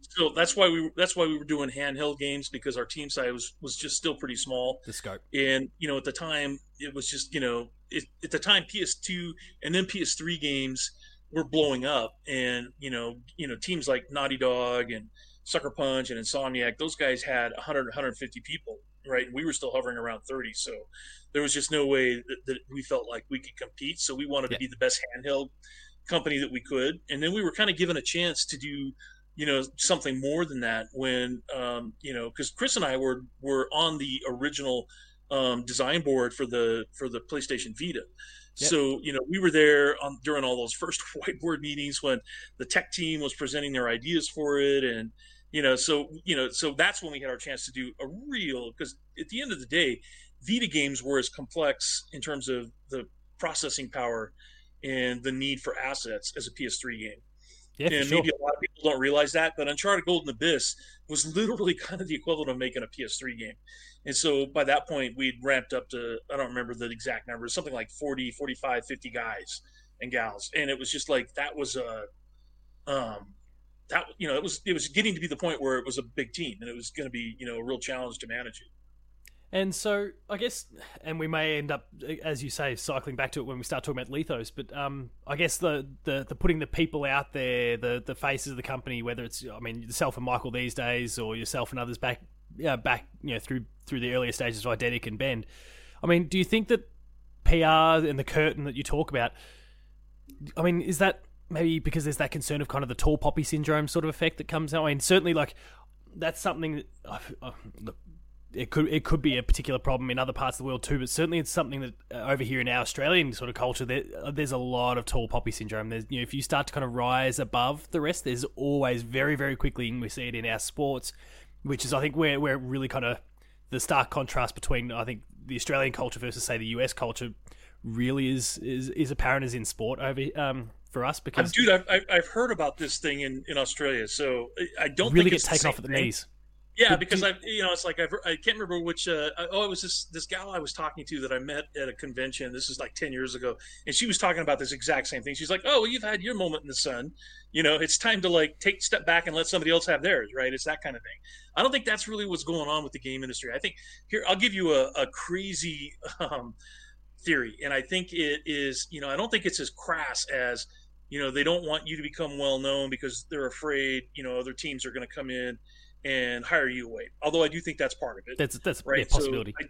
So that's why we that's why we were doing handheld games because our team size was was just still pretty small. The scope. And you know, at the time, it was just you know, it, at the time PS2 and then PS3 games were blowing up, and you know, you know, teams like Naughty Dog and Sucker Punch and Insomniac, those guys had 100, 150 people, right? And we were still hovering around 30. So there was just no way that, that we felt like we could compete. So we wanted yeah. to be the best handheld company that we could. And then we were kind of given a chance to do, you know, something more than that when, um, you know, because Chris and I were were on the original um, design board for the for the PlayStation Vita. Yep. So, you know, we were there on, during all those [LAUGHS] first whiteboard meetings when the tech team was presenting their ideas for it. And, you know, so, you know, so that's when we had our chance to do a real, because at the end of the day, Vita games were as complex in terms of the processing power and the need for assets as a PS3 game. Yeah, and sure. maybe a lot of people don't realize that, but Uncharted Golden Abyss was literally [LAUGHS] kind of the equivalent of making a PS3 game. And so by that point, we'd ramped up to, I don't remember the exact number, something like 40, 45, 50 guys and gals. And it was just like, that was a, um, that, you know, it was, it was getting to be the point where it was a big team and it was going to be, you know, a real challenge to manage it. And so I guess, and we may end up, as you say, cycling back to it when we start talking about Liithos. But um, I guess the, the the putting the people out there, the the faces of the company, whether it's I mean yourself and Michael these days, or yourself and others back, yeah, back you know through through the earlier stages of Eidetic and Bend. I mean, do you think that PR and the curtain that you talk about. I mean, is that maybe because there's that concern of kind of the tall poppy syndrome sort of effect that comes out? I mean, certainly like that's something that look, it could it could be a particular problem in other parts of the world too, but certainly it's something that uh, over here in our Australian sort of culture, there, uh, there's a lot of tall poppy syndrome. There's you know if you start to kind of rise above the rest, there's always very very quickly, and we see it in our sports, which is I think where where really kind of the stark contrast between I think the Australian culture versus say the US culture really is is, is apparent as in sport over um, for us because dude I've, I've heard about this thing in, in Australia so I don't really get taken off at the thing. knees yeah, because I, you know, it's like I've, I can't remember which. Uh, oh, it was this this gal I was talking to that I met at a convention. This is like ten years ago, and she was talking about this exact same thing. She's like, "Oh, well, you've had your moment in the sun. You know, it's time to like take step back and let somebody else have theirs, right? It's that kind of thing." I don't think that's really what's going on with the game industry. I think here I'll give you a, a crazy [LAUGHS] um, theory, and I think it is. You know, I don't think it's as crass as you know they don't want you to become well known because they're afraid you know other teams are going to come in and hire you away. Although I do think that's part of it. That's that's right. Yeah, possibility. So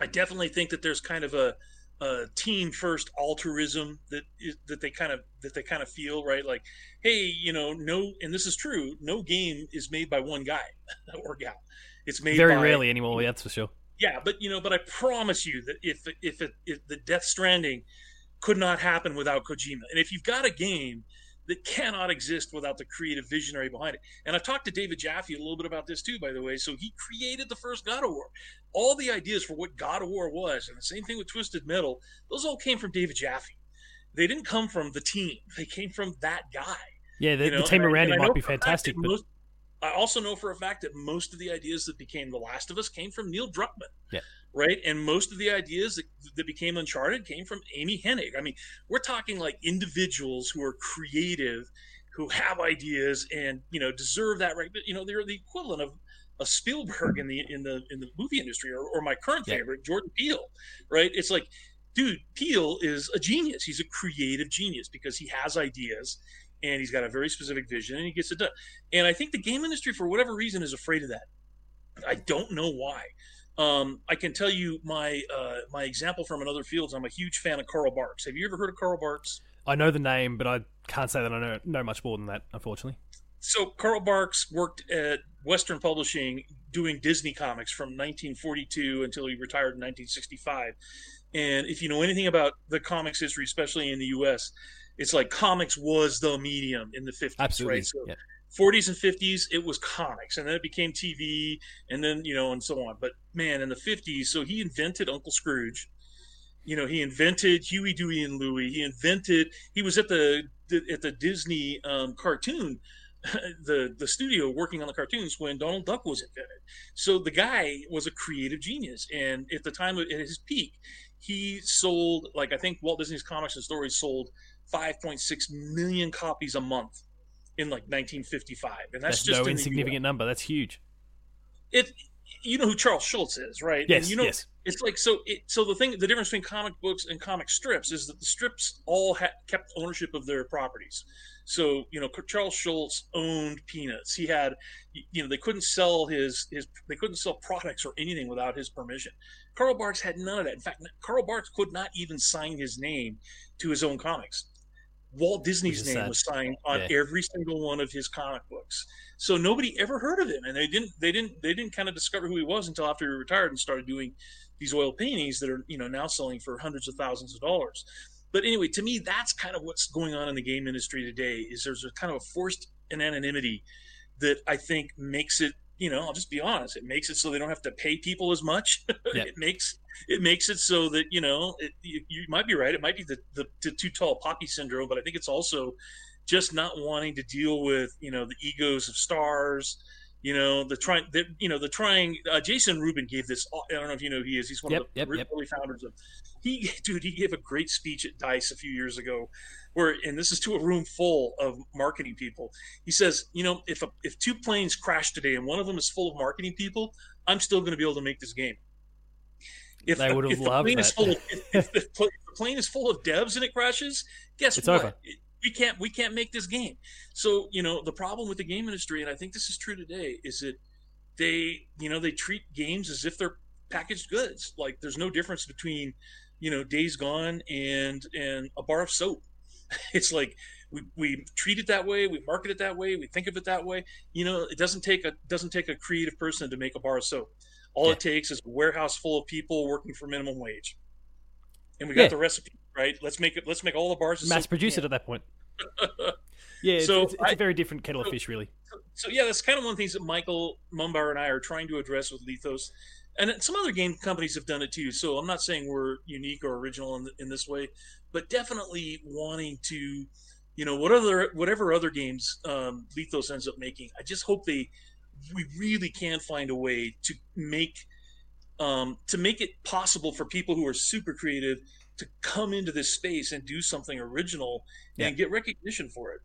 I, I, definitely think that there's kind of a, a team first altruism that is, that they kind of that they kind of feel right. Like, hey, you know, no, and this is true. No game is made by one guy [LAUGHS] or gal. It's made very by, rarely anymore. That's for sure. Yeah, but you know, but I promise you that if if it, if the Death Stranding could not happen without Kojima, and if you've got a game that cannot exist without the creative visionary behind it. And I've talked to David Jaffe a little bit about this too, by the way. So he created the first God of War. All the ideas for what God of War was, and the same thing with Twisted Metal, those all came from David Jaffe. They didn't come from the team. They came from that guy. Yeah, the, you know? the team around him might be fantastic. But... Most, I also know for a fact that most of the ideas that became The Last of Us came from Neil Druckmann. Yeah right? And most of the ideas that, that became Uncharted came from Amy Hennig. I mean, we're talking like individuals who are creative, who have ideas, and you know deserve that right. But you know, they're the equivalent of a Spielberg in the in the in the movie industry, or, or my current yeah. favorite, Jordan Peele, right? It's like, dude, Peele is a genius. He's a creative genius because he has ideas and he's got a very specific vision and he gets it done. And I think the game industry, for whatever reason, is afraid of that. I don't know why. Um, I can tell you my uh, my example from another field. I'm a huge fan of Carl Barks. Have you ever heard of Carl Barks? I know the name, but I can't say that I know, know much more than that, unfortunately. So Carl Barks worked at Western Publishing doing Disney comics from 1942 until he retired in 1965. And if you know anything about the comics history, especially in the U.S., it's like comics was the medium in the 50s, Absolutely. right? So yeah. 40s and 50s it was comics and then it became tv and then you know and so on. But man in the 50s so he invented uncle scrooge. You know he invented huey dewey and louie. He invented he was at the at the disney um, cartoon [LAUGHS] the the studio working on the cartoons when donald duck was invented. So the guy was a creative genius and at the time at his peak he sold like i think walt disney's comics and stories sold 5.6 million copies a month in like 1955, and that's, that's just no insignificant number. That's huge. It, you know who Charles Schulz is, right? Yes. And you know, yes. It's like so. It, so the thing, the difference between comic books and comic strips is that the strips all ha- kept ownership of their properties. So you know, Charles Schulz owned Peanuts. He had, you know, they couldn't sell his his they couldn't sell products or anything without his permission. Carl Barks had none of that. In fact, Carl Barks could not even sign his name to his own comics. Walt Disney's name sad. was signed on yeah. every single one of his comic books. So nobody ever heard of him, and they didn't they didn't they didn't kind of discover who he was until after he retired and started doing these oil paintings that are you know now selling for hundreds of thousands of dollars. But anyway, to me, that's kind of what's going on in the game industry today. Is there's a kind of a forced anonymity that I think makes it you know, I'll just be honest. It makes it so they don't have to pay people as much. [LAUGHS] It makes it makes it so that you know it, you, you, might be right. It might be the, the, the too tall poppy syndrome, but I think it's also just not wanting to deal with you know the egos of stars. You know the trying, the, you know the trying. Uh, Jason Rubin gave this. I don't know if you know who he is. He's one yep, of the yep, early yep. founders of. He, [LAUGHS] dude, he gave a great speech at Dice a few years ago, where and this is to a room full of marketing people. He says, you know, if a, if two planes crash today and one of them is full of marketing people, I'm still going to be able to make this game. If, I would have loved that. Of, if, [LAUGHS] if, the plane is full of devs and it crashes, guess it's what? Over. We can't we can't make this game. So you know the problem with the game industry, and I think this is true today, is that they you know they treat games as if they're packaged goods. Like there's no difference between you know, Days Gone and and a bar of soap. [LAUGHS] It's like we, we treat it that way, we market it that way, we think of it that way. You know, it doesn't take a doesn't take a creative person to make a bar of soap. All yeah. it takes is a warehouse full of people working for minimum wage, and we got yeah. the recipe right. Let's make it. Let's make all the bars. Mass produce it at that point. [LAUGHS] yeah, it's, so it's, it's I, a very different kettle so, of fish, really. So, so, yeah, that's kind of one of the things that Michael Mumbauer and I are trying to address with Liithos, and some other game companies have done it too. So I'm not saying we're unique or original in, in this way, but definitely wanting to, you know, what other whatever other games um, Liithos ends up making. I just hope they we really can find a way to make um, to make it possible for people who are super creative to come into this space and do something original yeah. and get recognition for it.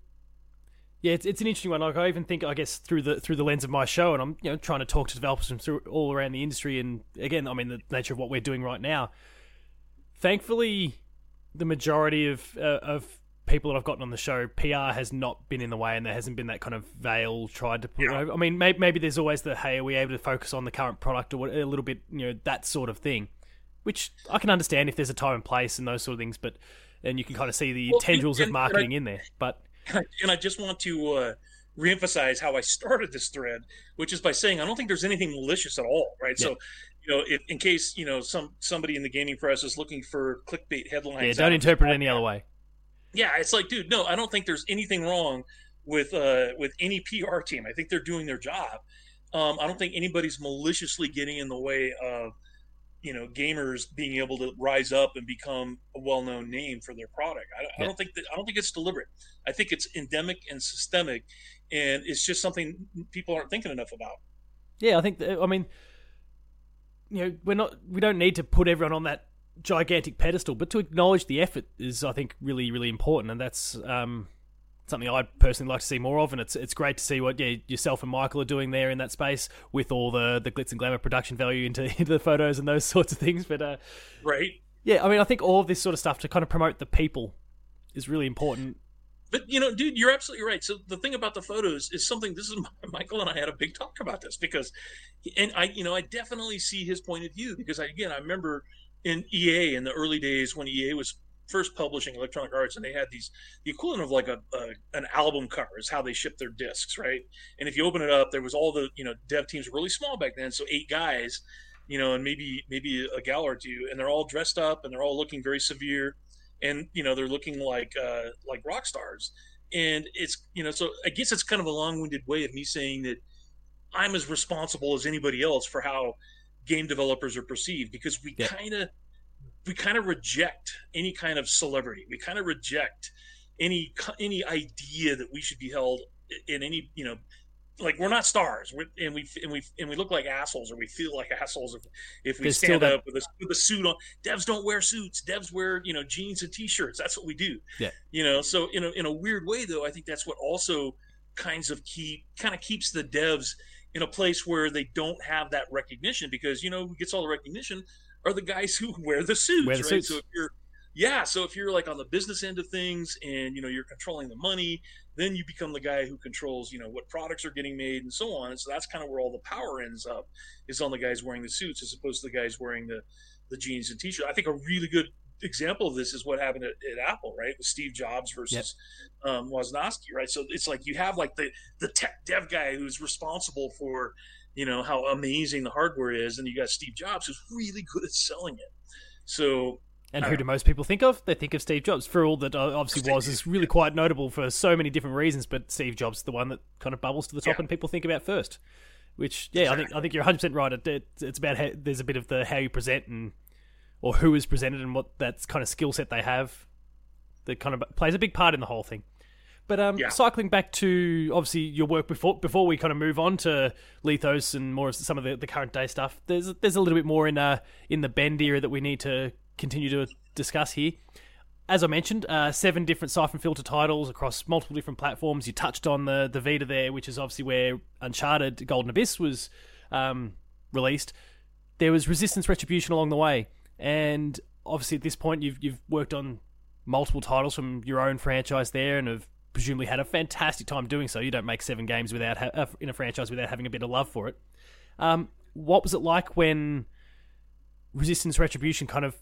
Yeah, it's, it's an interesting one. Like I even think, I guess through the through the lens of my show, and I'm you know trying to talk to developers from through all around the industry, and again, I mean the nature of what we're doing right now. Thankfully, the majority of uh, of people that I've gotten on the show, PR has not been in the way, and there hasn't been that kind of veil tried to put yeah. over. I mean, maybe, maybe there's always the hey, are we able to focus on the current product or what, a little bit, you know, that sort of thing, which I can understand if there's a time and place and those sort of things, but and you can kind of see the well, tendrils and, of marketing I, in there. But [LAUGHS] and I just want to uh, reemphasize how I started this thread, which is by saying I don't think there's anything malicious at all, right? Yeah. So you know, if, in case you know some somebody in the gaming press is looking for clickbait headlines, yeah, don't interpret it any other way yeah, it's like, dude, no, I don't think there's anything wrong with uh, with any PR team. I think they're doing their job. Um, I don't think anybody's maliciously getting in the way of you know gamers being able to rise up and become a well-known name for their product. I, yeah. I don't think that I don't think it's deliberate. I think it's endemic and systemic, and it's just something people aren't thinking enough about. Yeah, I think. That, I mean, you know, we're not. We don't need to put everyone on that gigantic pedestal, but to acknowledge the effort is, I think, really, really important, and that's um, something I'd personally like to see more of. And it's it's great to see what yeah, yourself and Michael are doing there in that space with all the the glitz and glamour production value into, [LAUGHS] into the photos and those [LAUGHS] sorts of things. But uh, right, yeah, I mean, I think all of this sort of stuff to kind of promote the people is really important. But you know, dude, you're absolutely right. So the thing about the photos is something. This is [LAUGHS] Michael and I had a big talk about this because, and I, you know, I definitely see his point of view because I, again, I remember in EA in the early days when EA was first publishing Electronic Arts, and they had these the equivalent of like a, a, an album cover is how they shipped their discs, right? And if you open it up, there was all the you know dev teams were really small back then, so eight guys, you know, and maybe maybe a gal or two, and they're all dressed up and they're all looking very severe, and you know they're looking like uh, like rock stars, and it's you know so I guess it's kind of a long winded way of me saying that I'm as responsible as anybody else for how game developers are perceived because we yeah. kind of we kind of reject any kind of celebrity. We kind of reject any any idea that we should be held in any you know like we're not stars. We're, and we and we and we look like assholes or we feel like assholes if, if we stand up with a, with a suit on. Devs don't wear suits. Devs wear you know jeans and t-shirts. That's what we do. Yeah. You know so in a, in a weird way though i think that's what also kinds of keep kind of keeps the devs in a place where they don't have that recognition because you know who gets all the recognition are the guys [LAUGHS] who wear the suits, wear the right? Suits. So if you're yeah, so if you're like on the business end of things and you know you're controlling the money, then you become the guy who controls you know what products are getting made and so on. And so that's kind of where all the power ends up is on the guys wearing the suits as opposed to the guys wearing the the jeans and t-shirt. I think a really good example of this is what happened at, at Apple, right? With Steve Jobs versus yep. um, Wozniacki, right? So it's like you have like the the tech dev guy who's responsible for you know how amazing the hardware is, and you got Steve Jobs who's really good at selling it. So. And who do most people think of? They think of Steve Jobs. For all that obviously Steve. was is really quite notable for so many different reasons, but Steve Jobs is the one that kind of bubbles to the top yeah. and people think about first. Which, yeah, exactly. I think I think you're 100 percent right. It, it's about how, there's a bit of the how you present and or who is presented and what that kind of skill set they have that kind of plays a big part in the whole thing. But um, yeah. cycling back to obviously your work before before we kind of move on to Liithos and more of some of the, the current day stuff. There's there's a little bit more in uh in the Bend era that we need to continue to discuss here. As I mentioned, uh, seven different Syphon Filter titles across multiple different platforms. You touched on the the Vita there, which is obviously where Uncharted Golden Abyss was um, released. There was Resistance Retribution along the way. And obviously, at this point, you've you've worked on multiple titles from your own franchise there, and have presumably had a fantastic time doing so. You don't make seven games without ha- uh, in a franchise without having a bit of love for it. Um, what was it like when Resistance Retribution kind of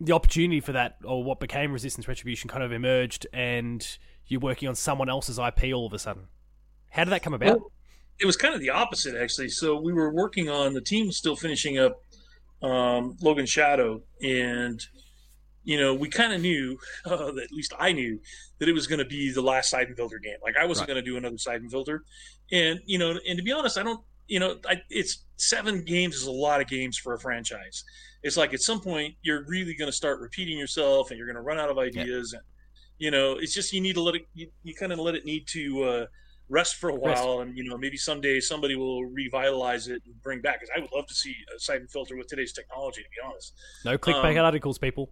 the opportunity for that, or what became Resistance Retribution, kind of emerged, and you're working on someone else's IP all of a sudden. How did that come about? Well, it was kind of the opposite, actually. So we were working on the team was still finishing up um, Logan Shadow, and you know we kind of knew, [LAUGHS] uh, at least I knew, that it was going to be the last Syphon Filter game. Like I wasn't right. going to do another Syphon Filter, and you know, and to be honest, I don't. You know, I, it's seven games is a lot of games for a franchise. It's like at some point you're really going to start repeating yourself, and you're going to run out of ideas, yeah. and you know, it's just you need to let it. You, you kind of let it need to. Uh, rest for a while, rest. and you know maybe someday somebody will revitalize it and bring back. Because I would love to see a Syphon Filter with today's technology. To be honest, no clickbait um, articles, people.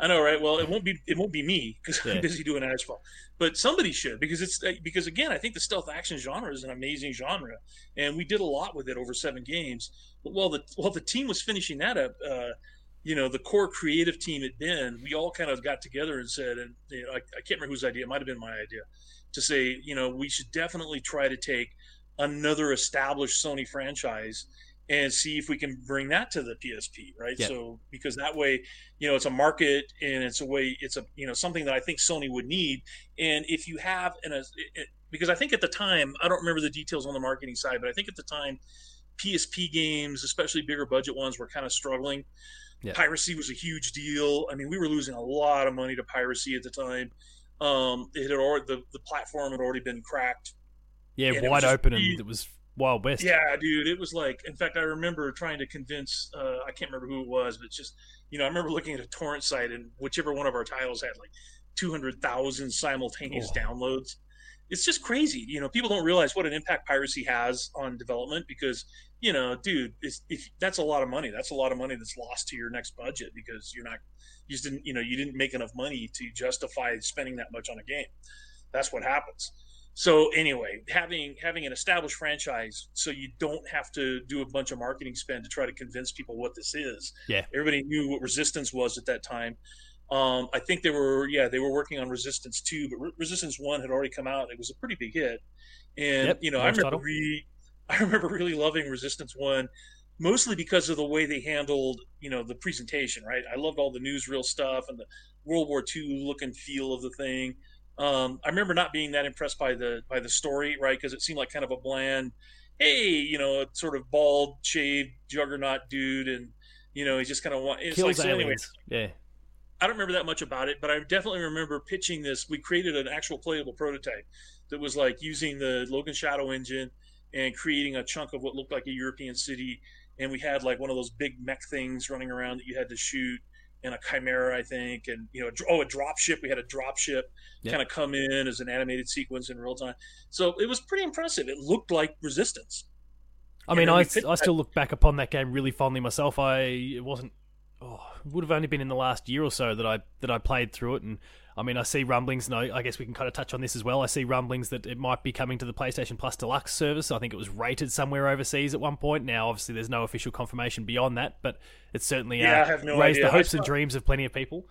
I know, right? Well, it won't be it won't be me because yeah. I'm busy doing Asphalt, but somebody should because it's uh, because again, I think the stealth action genre is an amazing genre, and we did a lot with it over seven games. But while the while the team was finishing that up, uh, you know, the core creative team had been, we all kind of got together and said, and you know, I, I can't remember whose idea, it might have been my idea, to say, you know, we should definitely try to take another established Sony franchise and see if we can bring that to the PSP, right? Yeah. So because that way, you know, it's a market and it's a way, it's a you know something that I think Sony would need. And if you have an uh, a, it, because I think at the time, I don't remember the details on the marketing side, but I think at the time, PSP games, especially bigger budget ones, were kind of struggling. Yeah. Piracy was a huge deal. I mean, we were losing a lot of money to piracy at the time. Um, it had already the, the platform had already been cracked. Yeah, wide open, and it was wild west. Yeah, dude, it was like. In fact, I remember trying to convince. Uh, I can't remember who it was, but just you know, I remember looking at a torrent site, and whichever one of our titles had like two hundred thousand simultaneous oh. downloads. It's just crazy. You know, people don't realize what an impact piracy has on development because you know, dude, if that's a lot of money. That's a lot of money that's lost to your next budget because you're not you just didn't, you know, you didn't make enough money to justify spending that much on a game. That's what happens. So anyway, having having an established franchise, so you don't have to do a bunch of marketing spend to try to convince people what this is. Yeah, everybody knew what Resistance was at that time. Um, I think they were, yeah, they were working on Resistance two, but Re- Resistance one had already come out. It was a pretty big hit, and yep, you know, I remember re- [LAUGHS] I remember really loving Resistance one mostly because of the way they handled, you know, the presentation, right? I loved all the newsreel stuff and the World War II look and feel of the thing. Um, I remember not being that impressed by the by the story, right? Because it seemed like kind of a bland, hey, you know, a sort of bald, shaved juggernaut dude, and you know, he just kind of want it's kills like, so aliens. yeah. I don't remember that much about it, but I definitely remember pitching this. We created an actual playable prototype that was like using the Logan Shadow engine and creating a chunk of what looked like a European city. And we had like one of those big mech things running around that you had to shoot and a chimera i think and you know oh a drop ship. We had a drop ship yep. kind of come in as an animated sequence in real time. So it was pretty impressive. It looked like resistance. I mean i, I still look back upon that game really fondly myself. I it wasn't oh, it would have only been in the last year or so that i that i played through it. And I mean, I see rumblings, and I, guess we can kind of touch on this as well. I see rumblings that it might be coming to the PlayStation Plus Deluxe service. I think it was rated somewhere overseas at one point. Now, obviously, there's no official confirmation beyond that, but it's certainly yeah, uh, I have no raised idea. the hopes saw, and dreams of plenty of people.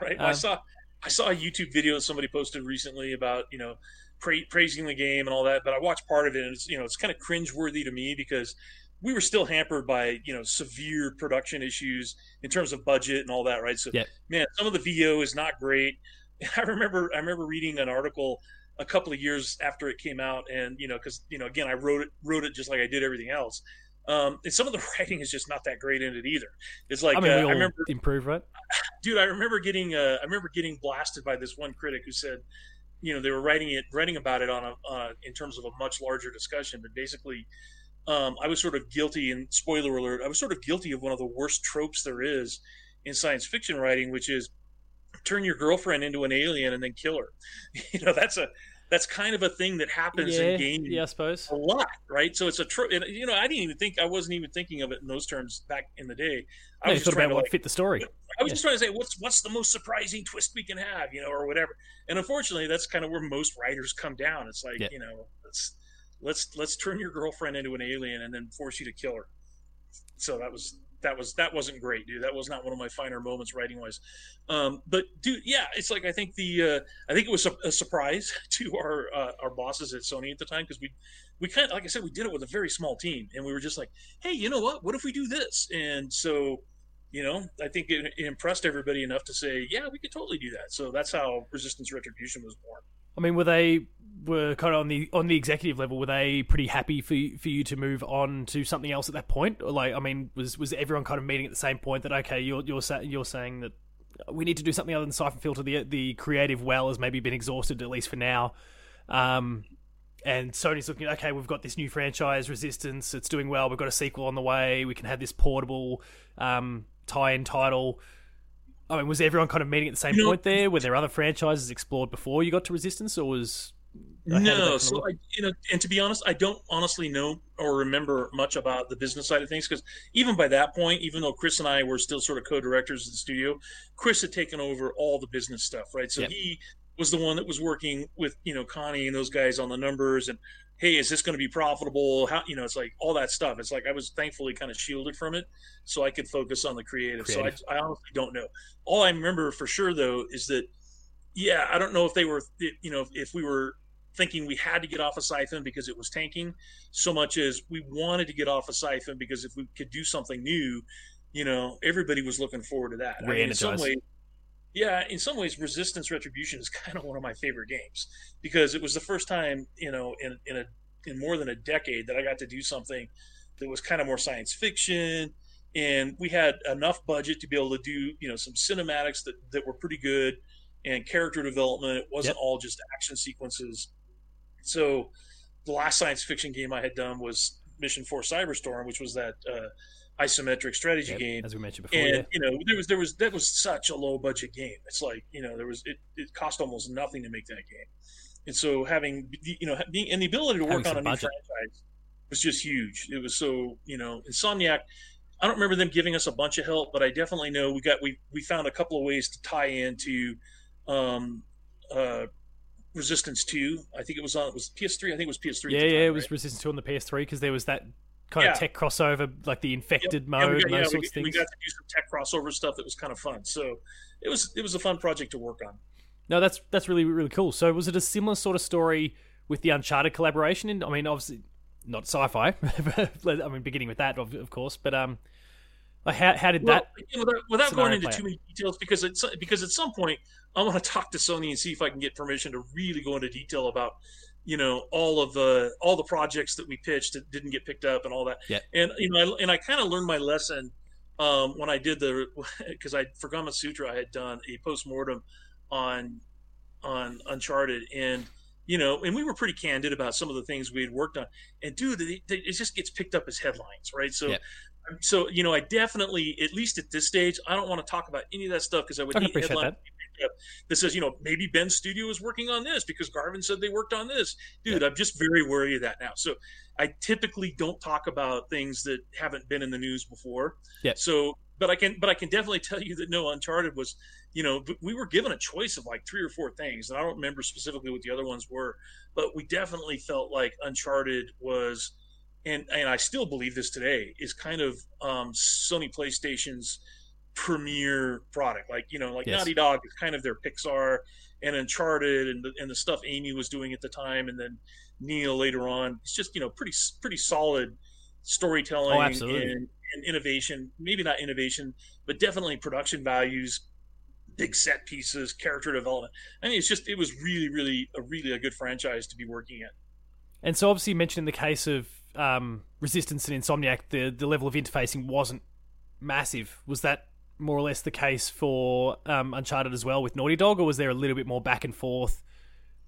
Right. Um, I saw I saw a YouTube video somebody posted recently about you know pra- praising the game and all that, but I watched part of it, and it's you know it's kind of cringeworthy to me because we were still hampered by you know severe production issues in terms of budget and all that, right? So, yep. man, some of the VO is not great. [LAUGHS] I remember I remember reading an article a couple of years after it came out, and you know, because you know, again, I wrote it wrote it just like I did everything else. Um, and some of the [LAUGHS] writing is just not that great in it either. It's like I, mean, uh, I remember improve, right? [LAUGHS] Dude, I remember getting uh, I remember getting blasted by this one critic who said, you know, they were writing it writing about it on a uh, in terms of a much larger discussion, but basically. Um, I was sort of guilty, and spoiler alert, I was sort of guilty of one of the worst tropes there is in science fiction writing, which is turn your girlfriend into an alien and then kill her. [LAUGHS] You know, that's a that's kind of a thing that happens yeah, in gaming. Yeah, I suppose a lot, right? So it's a true. You know, I didn't even think I wasn't even thinking of it in those terms back in the day. I was just trying to what like, fit the story. I was yeah. just trying to say what's what's the most surprising twist we can have, you know, or whatever. And unfortunately, that's kind of where most writers come down. It's like yeah. you know, let's let's let's turn your girlfriend into an alien and then force you to kill her. So that was that was that wasn't great, dude. That was not one of my finer moments writing wise. Um, but dude, yeah, it's like I think the uh, I think it was a, a surprise [LAUGHS] to our uh, our bosses at Sony at the time because we we kind of like I said we did it with a very small team and we were just like, hey, you know what? What if we do this? And so you know, I think it, it, impressed everybody enough to say, yeah, we could totally do that. So that's how Resistance Retribution was born. I mean, were they were kind of on the on the executive level? Were they pretty happy for you, for you to move on to something else at that point? Or like, I mean, was was everyone kind of meeting at the same point that okay, you're you're you're saying that we need to do something other than Syphon Filter. The the creative well has maybe been exhausted at least for now. Um, and Sony's looking, okay, we've got this new franchise, Resistance. It's doing well. We've got a sequel on the way. We can have this portable um, tie-in title. I mean, was everyone kind of meeting at the same point there? Were there other franchises explored before you got to Resistance, or was no? So I, you know, and to be honest, I don't honestly know or remember much about the business side of things because even by that point, even though Chris and I were still sort of co-directors of the studio, Chris had taken over all the business stuff, right? So he was the one that was working with you know Connie and those guys on the numbers and hey, is this going to be profitable? How you know, it's like all that stuff. It's like I was thankfully kind of shielded from it, so I could focus on the creative. creative. So I, I honestly don't know. All I remember for sure though is that, yeah, I don't know if they were, you know, if we were thinking we had to get off of Syphon because it was tanking, so much as we wanted to get off of Syphon because if we could do something new, you know, everybody was looking forward to that. I mean, in some ways, yeah, in some ways, Resistance Retribution is [LAUGHS] kind of one of my favorite games because it was the first time, you know, in in a in more than a decade that I got to do something that was kind of more science fiction, and we had enough budget to be able to do, you know, some cinematics that that were pretty good and character development. It wasn't yep. all just action sequences. So, the last science fiction game I had done was Mission Force Cyberstorm, which was that. Uh, isometric strategy yep, game, as we mentioned before. And yeah. you know, there was there was that was such a low budget game. It's like you know, there was it, it cost almost nothing to make that game, and so having you know being and the ability to work having on a new budget. franchise was just huge. It was so you know, Insomniac. I don't remember them giving us a bunch of help, but I definitely know we got we we found a couple of ways to tie into um, uh, Resistance Two. I think it was on it was PS3. I think it was PS3. Yeah, time, yeah, it was right? Resistance Two on the PS3 because there was that kind yeah. of tech crossover, like the infected yep. mode yeah, got, and those yeah, sorts we, of things. We got to do some tech crossover stuff that was kind of fun. So it was it was a fun project to work on. No, that's that's really really cool. So was it a similar sort of story with the Uncharted collaboration? And I mean, obviously not sci-fi. [LAUGHS] I mean, beginning with that, of, of course, but um. Like how, how did well, that? Without, without going into too many details, because it's because at some point I want to talk to Sony and see if I can get permission to really go into detail about you know all of the all the projects that we pitched that didn't get picked up and all that. Yeah. And you know, I, and I kind of learned my lesson um, when I did the [LAUGHS] because I for Gamasutra I had done a post mortem on on Uncharted and you know, and we were pretty candid about some of the things we had worked on. And dude, it, it just gets picked up as headlines, right? So, yeah. So you know, I definitely, at least at this stage, I don't want to talk about any of that stuff because I would I hate headlines. That that says, you know, maybe Bend's studio is working on this because Garvin said they worked on this. Dude, yeah. I'm just very wary of that now. So I typically don't talk about things that haven't been in the news before. Yeah. So, but I can, but I can definitely tell you that no, Uncharted was, you know, we were given a choice of like three or four things, and I don't remember specifically what the other ones were, but we definitely felt like Uncharted was, and and I still believe this today is kind of um, Sony PlayStation's premier product. Like you know, like yes. Naughty Dog is kind of their Pixar, and Uncharted, and the, and the stuff Amy was doing at the time, and then Neil later on. It's just you know pretty pretty solid storytelling oh. And, and innovation. Maybe not innovation, but definitely production values. Big set pieces, character development. I mean, it's just it was really, really a really a good franchise to be working in. And so, obviously, you mentioned in the case of um, Resistance and Insomniac, the the level of interfacing wasn't massive. Was that more or less the case for um, Uncharted as well with Naughty Dog, or was there a little bit more back and forth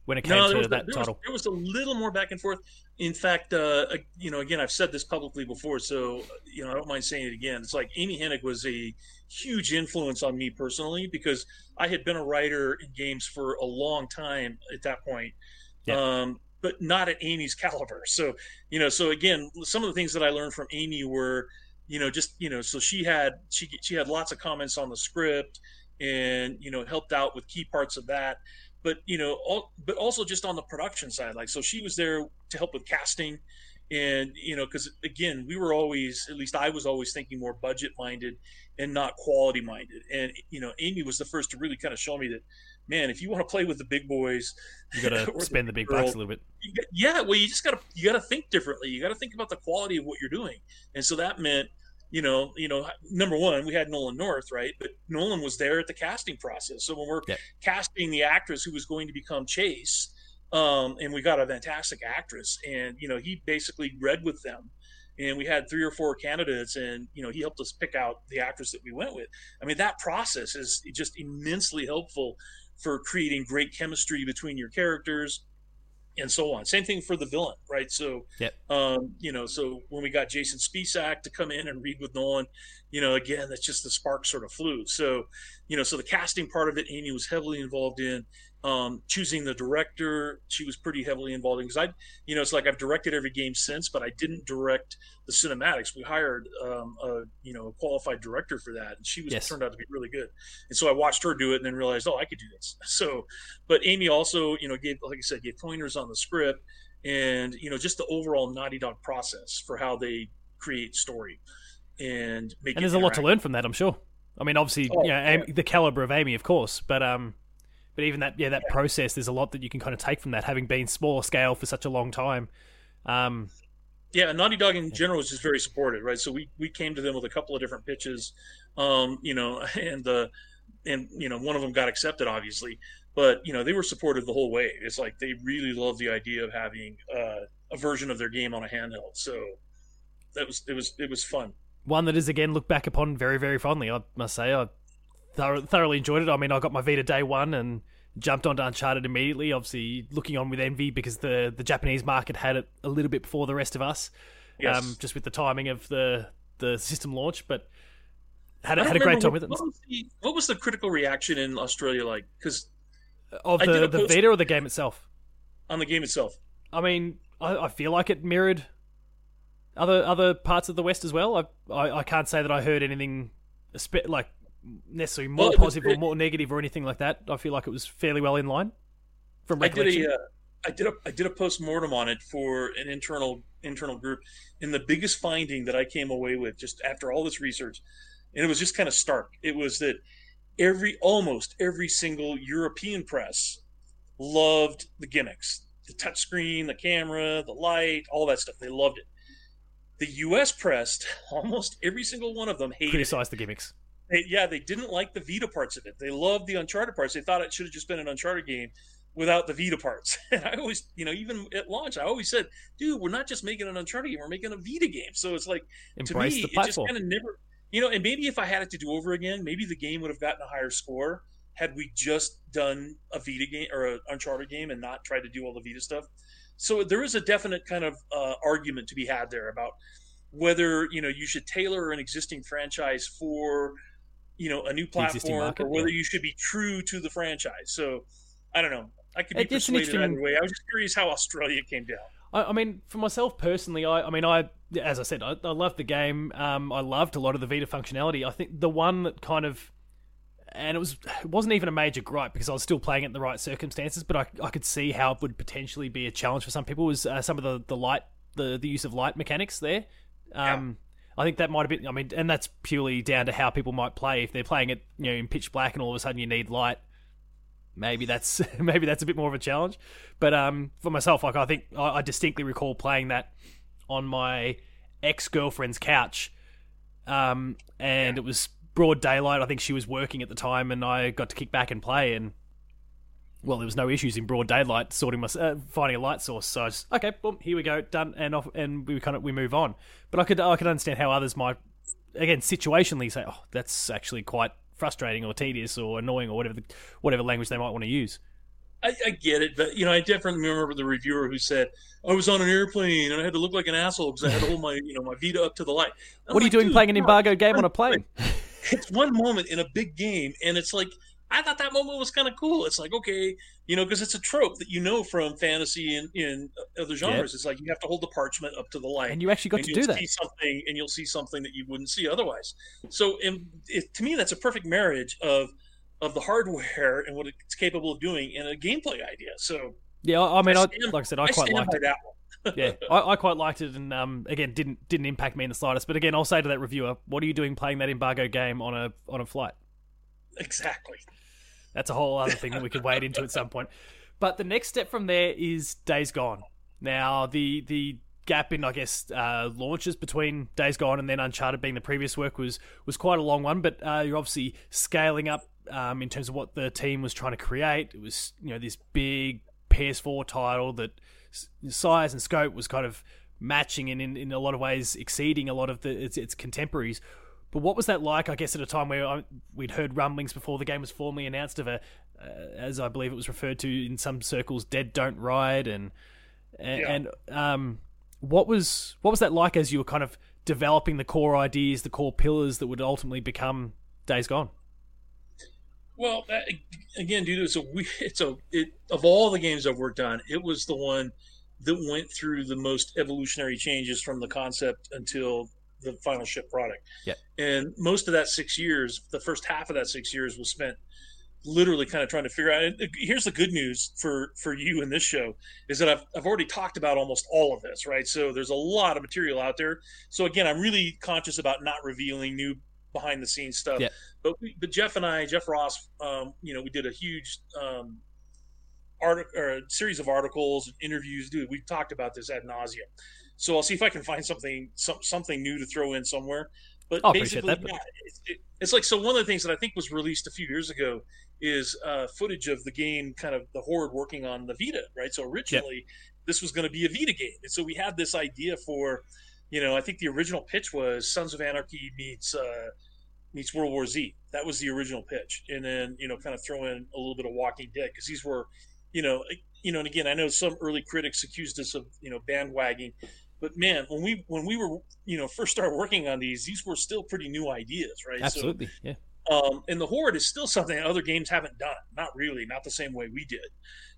when it came no, to that there title? Was, there was a little more back and forth. In fact, uh, you know, again, I've said this publicly before, so you know, I don't mind saying it again. It's like Amy Hennig was a huge influence on me personally because I had been a writer in games for a long time at that point. Yeah. Um, but not at Amy's caliber. So, you know, so again, some of the things that I learned from Amy were, you know, just you know, so she had she she had lots of comments on the script, and you know, helped out with key parts of that. But you know, all, but also just on the production side, like so, she was there to help with casting, and you know, because again, we were always, at least I was always thinking more budget minded and not quality minded. And you know, Amy was the first to really kind of show me that man, if you want to play with the big boys, you got to spend the big girl, bucks a little bit. yeah, well, you just got to you got to think differently. You got to think about the quality of what you're doing, and so that meant you know, you know, number one, we had Nolan North, right? But Nolan was there at the casting process. So when we're yep. casting the actress who was going to become Chase, um, and we got a fantastic actress, and you know, he basically read with them, and we had three or four candidates, and you know, he helped us pick out the actress that we went with. I mean, that process is just immensely helpful for creating great chemistry between your characters and so on. Same thing for the villain, right? So, yep. um, you know, so when we got Jason Spisak to come in and read with Nolan, you know, again, that's just the spark sort of flew. So, you know, so the casting part of it, Amy was heavily involved in um, choosing the director. She was pretty heavily involved in because I, you know, it's like I've directed every game since, but I didn't direct the cinematics. We hired, um, a you know, a qualified director for that, and she was yes. turned out to be really good. And so I watched her do it, and then realized, oh, I could do this. [LAUGHS] So, but Amy also, you know, gave, like I said, gave pointers on the script and you know just the overall Naughty Dog process for how they create story and make. And there's a lot to learn from that, I'm sure. I mean, obviously, oh, you know, yeah. the caliber of Amy, of course, but um, but even that, yeah, that yeah. process, there's a lot that you can kind of take from that, having been smaller scale for such a long time. Um, yeah, Naughty Dog in general is just very supportive, right? So we we came to them with a couple of different pitches, um, you know, [LAUGHS] and the and you know one of them got accepted, obviously, but you know they were supportive the whole way. It's like they really love the idea of having uh, a version of their game on a handheld. So that was it was it was fun. One that is again looked back upon very very fondly. I must say, I thoroughly enjoyed it. I mean, I got my Vita day one and jumped onto Uncharted immediately. Obviously, looking on with envy because the the Japanese market had it a little bit before the rest of us. Yes. Um, just with the timing of the the system launch, but had, had a great time what, with it. What was, the, what was, the, critical reaction in Australia like? Because of the the Vita or the game itself? On the game itself. I mean, I, I, feel like it mirrored other other parts of the West as well. I I, I can't say that I heard anything like necessarily more well, positive or more negative or anything like that. I feel like it was fairly well in line from recollection. I did a, uh, I did a, I did a post mortem on it for an internal internal group, and the biggest finding that I came away with just after all this research, and it was just kind of stark. It was that every almost every single European press loved the gimmicks, the touchscreen, the camera, the light, all that stuff. They loved it. The U.S. press, [LAUGHS] almost every single one of them hated criticized the gimmicks. They, yeah, they didn't like the Vita parts of it. They loved the Uncharted parts. They thought it should have just been an Uncharted game without the Vita parts. [LAUGHS] And I always, you know, even at launch, I always said, "Dude, we're not just making an Uncharted game; we're making a Vita game." So it's like Embrace to me, it just kind of never, you know. And maybe if I had it to do over again, maybe the game would have gotten a higher score had we just done a Vita game or an Uncharted game and not tried to do all the Vita stuff. So there is a definite kind of uh, argument to be had there about whether you know you should tailor an existing franchise for you know a new platform or whether you should be true to the franchise. So I don't know. I could be it's persuaded either way. I was just curious how Australia came down. I, I mean, for myself personally, I, I mean, I as I said, I, I loved the game. Um, I loved a lot of the Vita functionality. I think the one that kind of and it was it wasn't even a major gripe because I was still playing it in the right circumstances, but I, I could see how it would potentially be a challenge for some people was uh, some of the, the light the, the use of light mechanics there. Um, yeah. I think that might have been. I mean, and that's purely down to how people might play. If they're playing it, you know, in pitch black, and all of a sudden you need light, maybe that's [LAUGHS] maybe that's a bit more of a challenge. But um, for myself, like I think I, I distinctly recall playing that on my ex girlfriend's couch, um, and it was broad daylight. I think she was working at the time, and I got to kick back and play, and well, there was no issues in broad daylight sorting my uh, finding a light source. So I just okay, boom, here we go, done, and off, and we kind of we move on. But I could I could understand how others might again situationally say, oh, that's actually quite frustrating or tedious or annoying or whatever the, whatever language they might want to use. I, I, get it, but you know, I definitely remember the reviewer who said I was on an airplane and I had to look like an asshole because I had to hold my you know my Vita up to the light. I'm what are like, you doing playing an embargo game on a plane? It's one moment in a big game, and it's like I thought that moment was kind of cool. It's like, okay, you know, because it's a trope that you know from fantasy and in other genres. Yep. It's like you have to hold the parchment up to the light, and you actually got to do that. Something, and you'll see something that you wouldn't see otherwise. So, it, to me, that's a perfect marriage of of the hardware and what it's capable of doing, and a gameplay idea. So, yeah, I mean, I, stand, like I said, I, I quite liked it. [LAUGHS] yeah, I, I, quite liked it, and um, again, didn't didn't impact me in the slightest. But again, I'll say to that reviewer, what are you doing playing that embargo game on a on a flight? Exactly. That's a whole other thing that we could wade into at some point. But the next step from there is Days Gone. Now, the the gap in, I guess, uh, launches between Days Gone and then Uncharted being the previous work was was quite a long one. But uh, you're obviously scaling up um, in terms of what the team was trying to create. It was you know this big PS4 title that size and scope was kind of matching and in, in a lot of ways exceeding a lot of the, its, its contemporaries. But what was that like? I guess at a time where I, we'd heard rumblings before the game was formally announced of a, uh, as I believe it was referred to in some circles, "Dead Don't Ride," and and, yeah. and um, what was what was that like as you were kind of developing the core ideas, the core pillars that would ultimately become Days Gone? Well, again, dude, it's a it's a it, of all the games I've worked on, it was the one that went through the most evolutionary changes from the concept until the final ship product. Yeah. And most of that six years, the first half of that six years was spent literally kind of trying to figure out. And here's the good news for for you in this show is that I've I've already talked about almost all of this, right? So there's a lot of material out there. So again, I'm really conscious about not revealing new behind the scenes stuff. Yeah. But we, but Jeff and I, Jeff Ross, um, you know, we did a huge um, article or a series of articles and interviews. Dude, we've talked about this ad nauseum. So I'll see if I can find something some, something new to throw in somewhere. But I'll basically, that, but... yeah, it's, it, it's like so. One of the things that I think was released a few years ago is uh, footage of the game, kind of the horde working on the Vita, right? So originally, this was going to be a Vita game, and so we had this idea for, you know, I think the original pitch was Sons of Anarchy meets uh, meets World War Z. That was the original pitch, and then you know, kind of throw in a little bit of Walking Dead because these were, you know, you know, and again, I know some early critics accused us of you know bandwagging but man, when we when we were you know first started working on these, these were still pretty new ideas, right? Absolutely, so, yeah. Um, and the horde is still something that other games haven't done. Not really, not the same way we did,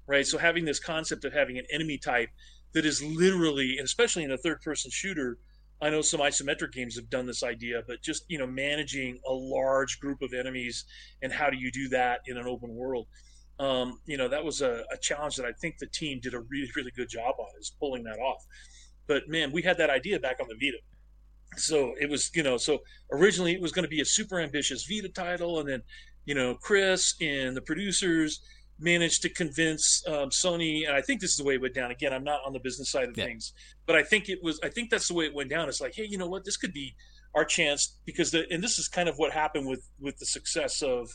right? So having this concept of having an enemy type that is literally, and especially in a third-person shooter, I know some isometric games have done this idea, but just you know managing a large group of enemies and how do you do that in an open world? Um, you know that was a, a, challenge that I think the team did a really really good job on is pulling that off. But man, we had that idea back on the Vita. So it was, you know, so originally it was going to be a super ambitious Vita title, and then, you know, Chris and the producers managed to convince um, Sony, and I think this is the way it went down. Again, I'm not on the business side of yeah. things, but I think it was. I think that's the way it went down. It's like, hey, you know what? This could be our chance because the and this is kind of what happened with with the success of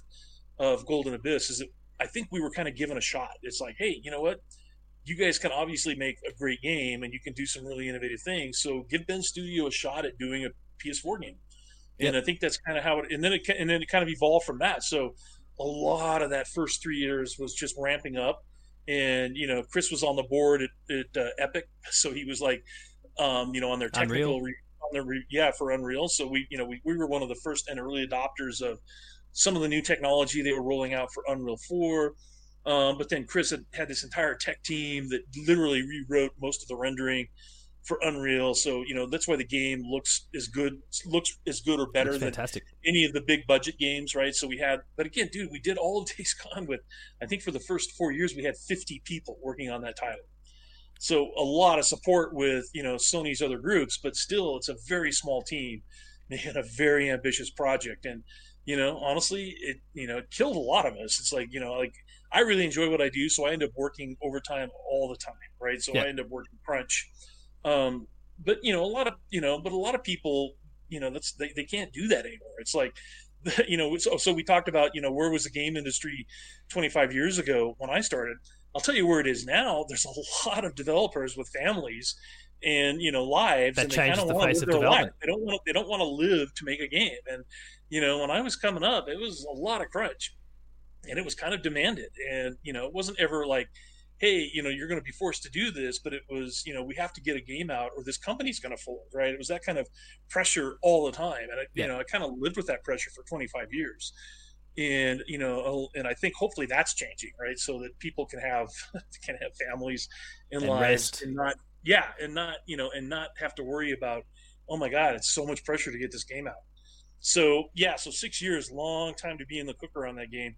of Golden Abyss is that I think we were kind of given a shot. It's like, hey, you know what? You guys can obviously make a great game and you can do some really innovative things. So give Bend Studio a shot at doing a PS4 game. And yep. I think that's kind of how it, and then it, and then it kind of evolved from that. So a lot of that first three years was just ramping up. And, you know, Chris was on the board at, at uh, Epic. [LAUGHS] So he was like, um, you know, on their technical, re, on their re, yeah, for Unreal. So we, you know, we, we were one of the first and early adopters of some of the new technology they were rolling out for Unreal 4 um, but then Chris had, had this entire tech team that literally rewrote most of the rendering for Unreal. So you know that's why the game looks as good, looks as good or better than any of the big budget games, right? So we had, but again, dude, we did all of [LAUGHS] Days Gone with, I think for the first four years we had 50 people working on that title. So a lot of support with you know Sony's other groups, but still it's a very small team [LAUGHS] and a very ambitious project. And you know, honestly, it you know it killed a lot of us. It's like you know like I really enjoy what I do, so I end up working overtime all the time, right? So yeah. I end up working crunch. Um, but you know, a lot of you know, but a lot of people, you know, that's they, they can't do that anymore. It's like, [LAUGHS] you know, so, so we talked about you know where was the game industry 25 years ago when I started. I'll tell you where it is now. There's a [LAUGHS] lot of developers with families and you know lives that and they kind of want to live their life. They don't want to, they don't want to live to make a game. And you know, when I was coming up, it was a lot of crunch and it was kind of demanded. And you know, it wasn't ever like, hey, you know, you're going to be forced to do this, but it was, you know, we have to get a game out, or this company's going to fold, right? It was that kind of pressure all the time, and I, yeah. you know, I kind of lived with that pressure for 25 years. And you know, and I think hopefully that's changing, right? So that people can have [LAUGHS] can have families and, and lives rest. and not, yeah, and not you know, and not have to worry about, oh my God, it's so much pressure to get this game out. So yeah, so six years, long time to be in the cooker on that game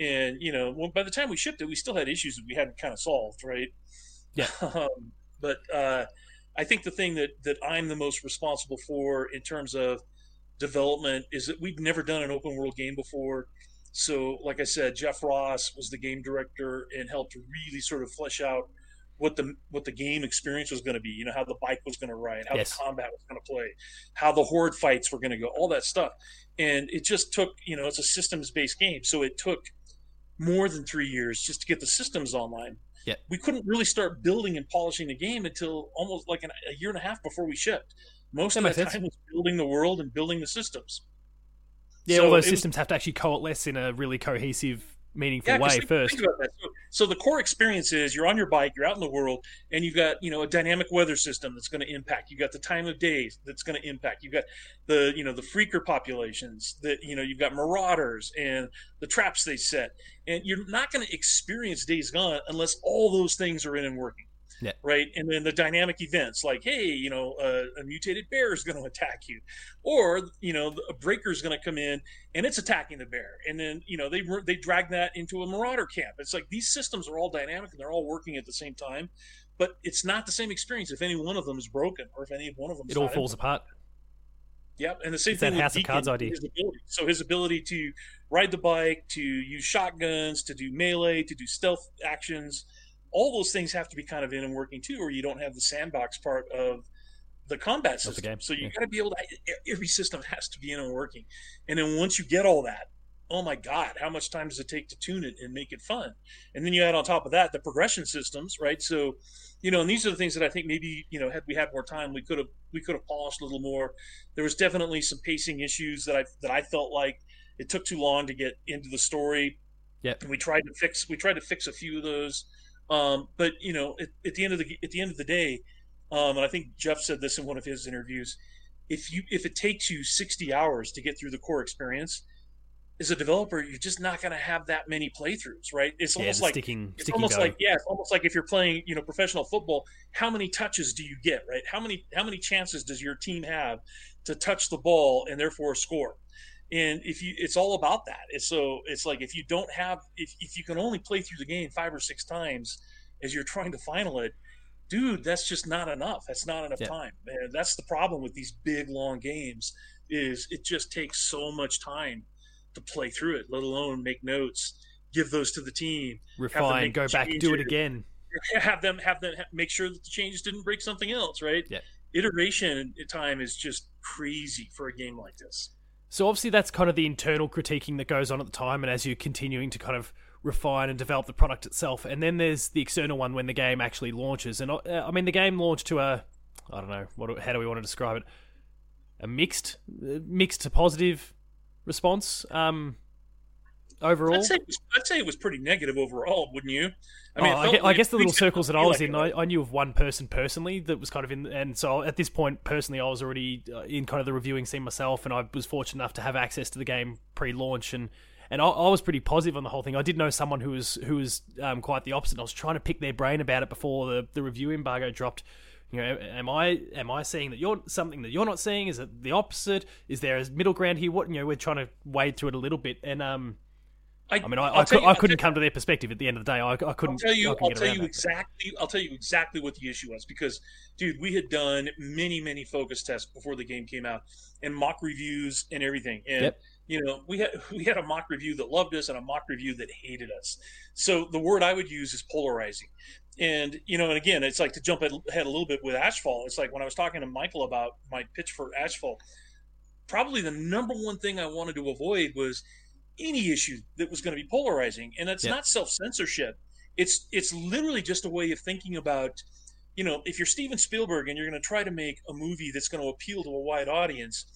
and you know, well, by the time we shipped it, we still had issues that we hadn't kind of solved, right? Yeah. [LAUGHS] Um, but uh, I think the thing that that I'm the most responsible for in terms of development is that we've never done an open world game before. So, like I said, Jeff Ross was the game director and helped really sort of flesh out what the what the game experience was going to be. You know how the bike was going to ride, how Yes. the combat was going to play, how the horde fights were going to go, all that stuff. And it just took you know it's a systems based game, so it took more than three years just to get the systems online. Yeah. We couldn't really start building and polishing the game until almost like an, a year and a half before we shipped. Most That of that sense. time was building the world and building the systems. Yeah, So all those it was- systems have to actually coalesce in a really cohesive, meaningful Yeah, way first. think about that. So, so the core experience is you're on your bike, you're out in the world, and you've got you know a dynamic weather system that's going to impact. You've got the time of day that's going to impact. You've got the you know the freaker populations that you know you've got marauders and the traps they set, and you're not going to experience Days Gone unless all those things are in and working. Yeah. Right, and then the dynamic events like, hey, you know, uh, a mutated bear is going [LAUGHS] to attack you, or you know, a breaker is going to come in and it's attacking the bear and then you know they they drag that into a marauder camp it's like these systems are all dynamic and they're all working at the same time but it's not the same experience if any one of them is broken or if any one of them It all falls apart. Yep, and the same It's that thing with Deacon, Cards idea. His ability. So his ability to ride the bike, to use shotguns, to do melee, to do stealth actions, all those things have to be kind of in and working too, or you don't have the sandbox part of the combat the system. game, So you yeah. got to be able to. Every system has to be in and working, and then once you get all that, oh my god, how much time does it take to tune it and make it fun? And then you add on top of that the progression systems, right? So, you know, and these are the things that I think maybe you know had we had more time, we could have we could have polished a little more. There was definitely some pacing issues that I that I felt like it took too long to get into the story. Yeah, And we tried to fix we tried to fix a few of those, um, but you know, at, at the end of the at the end of the day, um, and I think Jeff said this in one of his interviews. If you if it takes you sixty hours to get through the core experience, as a developer, you're just not going to have that many playthroughs, right? It's Yeah, almost like sticking, it's sticking almost like yeah, it's almost like if you're playing, you know, professional football. How many touches do you get, right? How many how many chances does your team have to touch the ball and therefore score? And if you, it's all about that. It's so it's like if you don't have if if you can only play through the game five or six times as you're [LAUGHS] trying to final it, dude, that's just not enough. That's not enough Yeah. time. And that's the problem with these big long games is it just takes so much time to play through it, let alone make notes, give those to the team, refine, go back, do it again. [LAUGHS] have them have them make sure that the changes didn't break something else, right? Yeah. Iteration time is just crazy for a game like this. So obviously that's kind of the internal critiquing that goes on at the time, and as you're continuing to kind of refine and develop the product itself, and then there's the external one when the game actually launches. And uh, I mean, the game launched to a, I don't know, what how do we want to describe it? A mixed, uh, mixed to positive response. Um, overall, I'd say it was, I'd say it was pretty negative overall, wouldn't you? I, it I, felt gue- I guess the little circles that I was like in, I, I knew of one person personally that was kind of in, and so at this point, personally, I was already uh, in kind of the reviewing scene myself, and I was fortunate enough to have access to the game pre-launch, and and I, I was pretty positive on the whole thing. I did know someone who was who was um, quite the opposite. I was trying to pick their brain about it before the, the review embargo dropped. You know, am I am I seeing that you're something that you're not seeing? Is it the opposite? Is there a middle ground here? What you know, we're trying to wade through it a little bit, and um, I mean, I, I, I'll cou- tell you- I couldn't come to their perspective at the end of the day. I, I couldn't. I'll tell you. I I'll tell you that. exactly. I'll tell you exactly what the issue was because, dude, we had done many, many focus tests before the game came out, and mock reviews and everything. And Yep. you know, we had [LAUGHS] we had a mock review that loved us and a mock review that hated us. So the word I would use is polarizing. And you know, and again, it's like to jump ahead a little bit with Ashfall. It's like when I was talking to Michael about my pitch for Ashfall. Probably the number one thing I wanted to avoid was any issue that was going to be polarizing, and that's Yeah. not self censorship. It's it's literally just a way of thinking about, you know, if you're Steven Spielberg and you're going to try to make a movie that's going to appeal to a wide audience,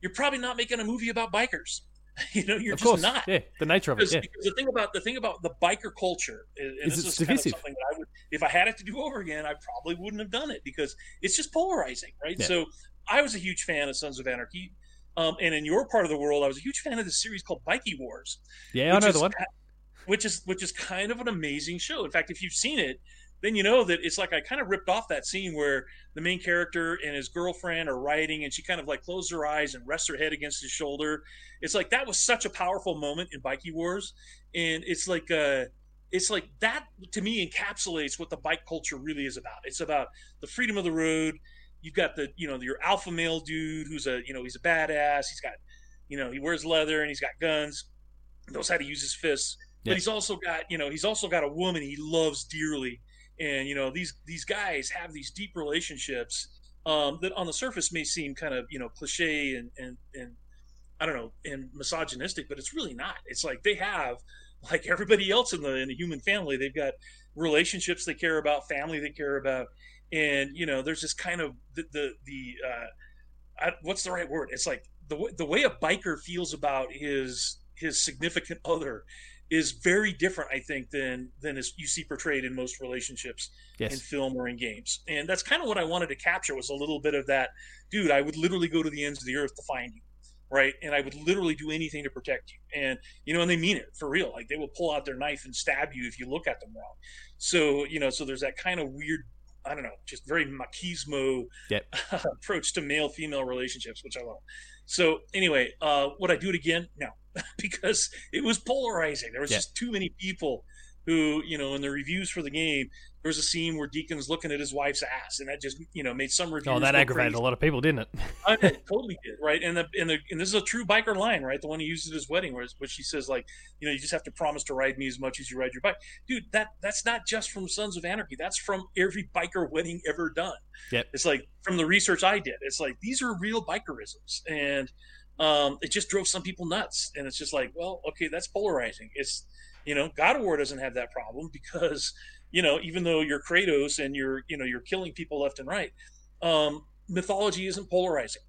you're probably not making a movie about bikers. [LAUGHS] you know, you're of just course, not yeah, the nature of it. because, Yeah, because the thing about the thing about the biker culture Is this it's is kind of something that I would if I had it to do over again I probably wouldn't have done it because it's just polarizing right Yeah. so I was a huge fan of Sons of Anarchy um, and in your part of the world I was a huge fan of this series called Bikie Wars yeah, I know is the one. which is which is kind of an amazing show in fact if you've seen it then you know that it's like I kind of ripped off that scene where the main character and his girlfriend are riding and she kind of like closes her eyes and rests her head against his shoulder. It's like that was such a powerful moment in Bikie Wars. And it's like uh it's like that to me encapsulates what the bike culture really is about. It's about the freedom of the road. You've got the, you know, your alpha male dude who's a, you know, he's a badass. He's got, you know, he wears leather and he's got guns, knows how to use his fists. Yeah. But he's also got, you know, he's also got a woman he loves dearly and you know these these guys have these deep relationships um, that on the surface may seem kind of you know cliche and and and I don't know and misogynistic, but it's really not. It's like they have like everybody else in the in the human family, they've got relationships they care about, family they care about, and you know there's this kind of the the, the uh, I, what's the right word? It's like the the way a biker feels about his his significant other is very different, I think, than than is you see portrayed in most relationships yes. in film or in games. And that's kind of what I wanted to capture was a little bit of that. Dude, I would literally go to the ends of the earth to find you, right? And I would literally do anything to protect you. And you know, and they mean it for real. Like they will pull out their knife and stab you if you look at them wrong. So you know, so there's that kind of weird I don't know, just very machismo yep. [LAUGHS] approach to male female relationships, which I love. So anyway, uh, would I do it again? No, [LAUGHS] because it was polarizing. There was just too many people who, you know, in the reviews for the game, there was a scene where Deacon's looking at his wife's ass, and that just, you know, made some reviews. Oh, that aggravated crazy. a lot of people, didn't it? I mean, [LAUGHS] it totally did, right? And the and the and this is a true biker line, right? The one he uses at his wedding, where, where she says, like, you know, you just have to promise to ride me as much as you ride your bike, dude. That that's not just from Sons of Anarchy. That's from every biker wedding ever done. Yep. It's like from the research I did. It's like these are real bikerisms, and um, it just drove some people nuts. And it's just like, well, okay, that's polarizing. It's, you know, God of War doesn't have that problem because, you know, even though you're Kratos and you're, you know, you're killing people left and right, um, mythology isn't polarizing.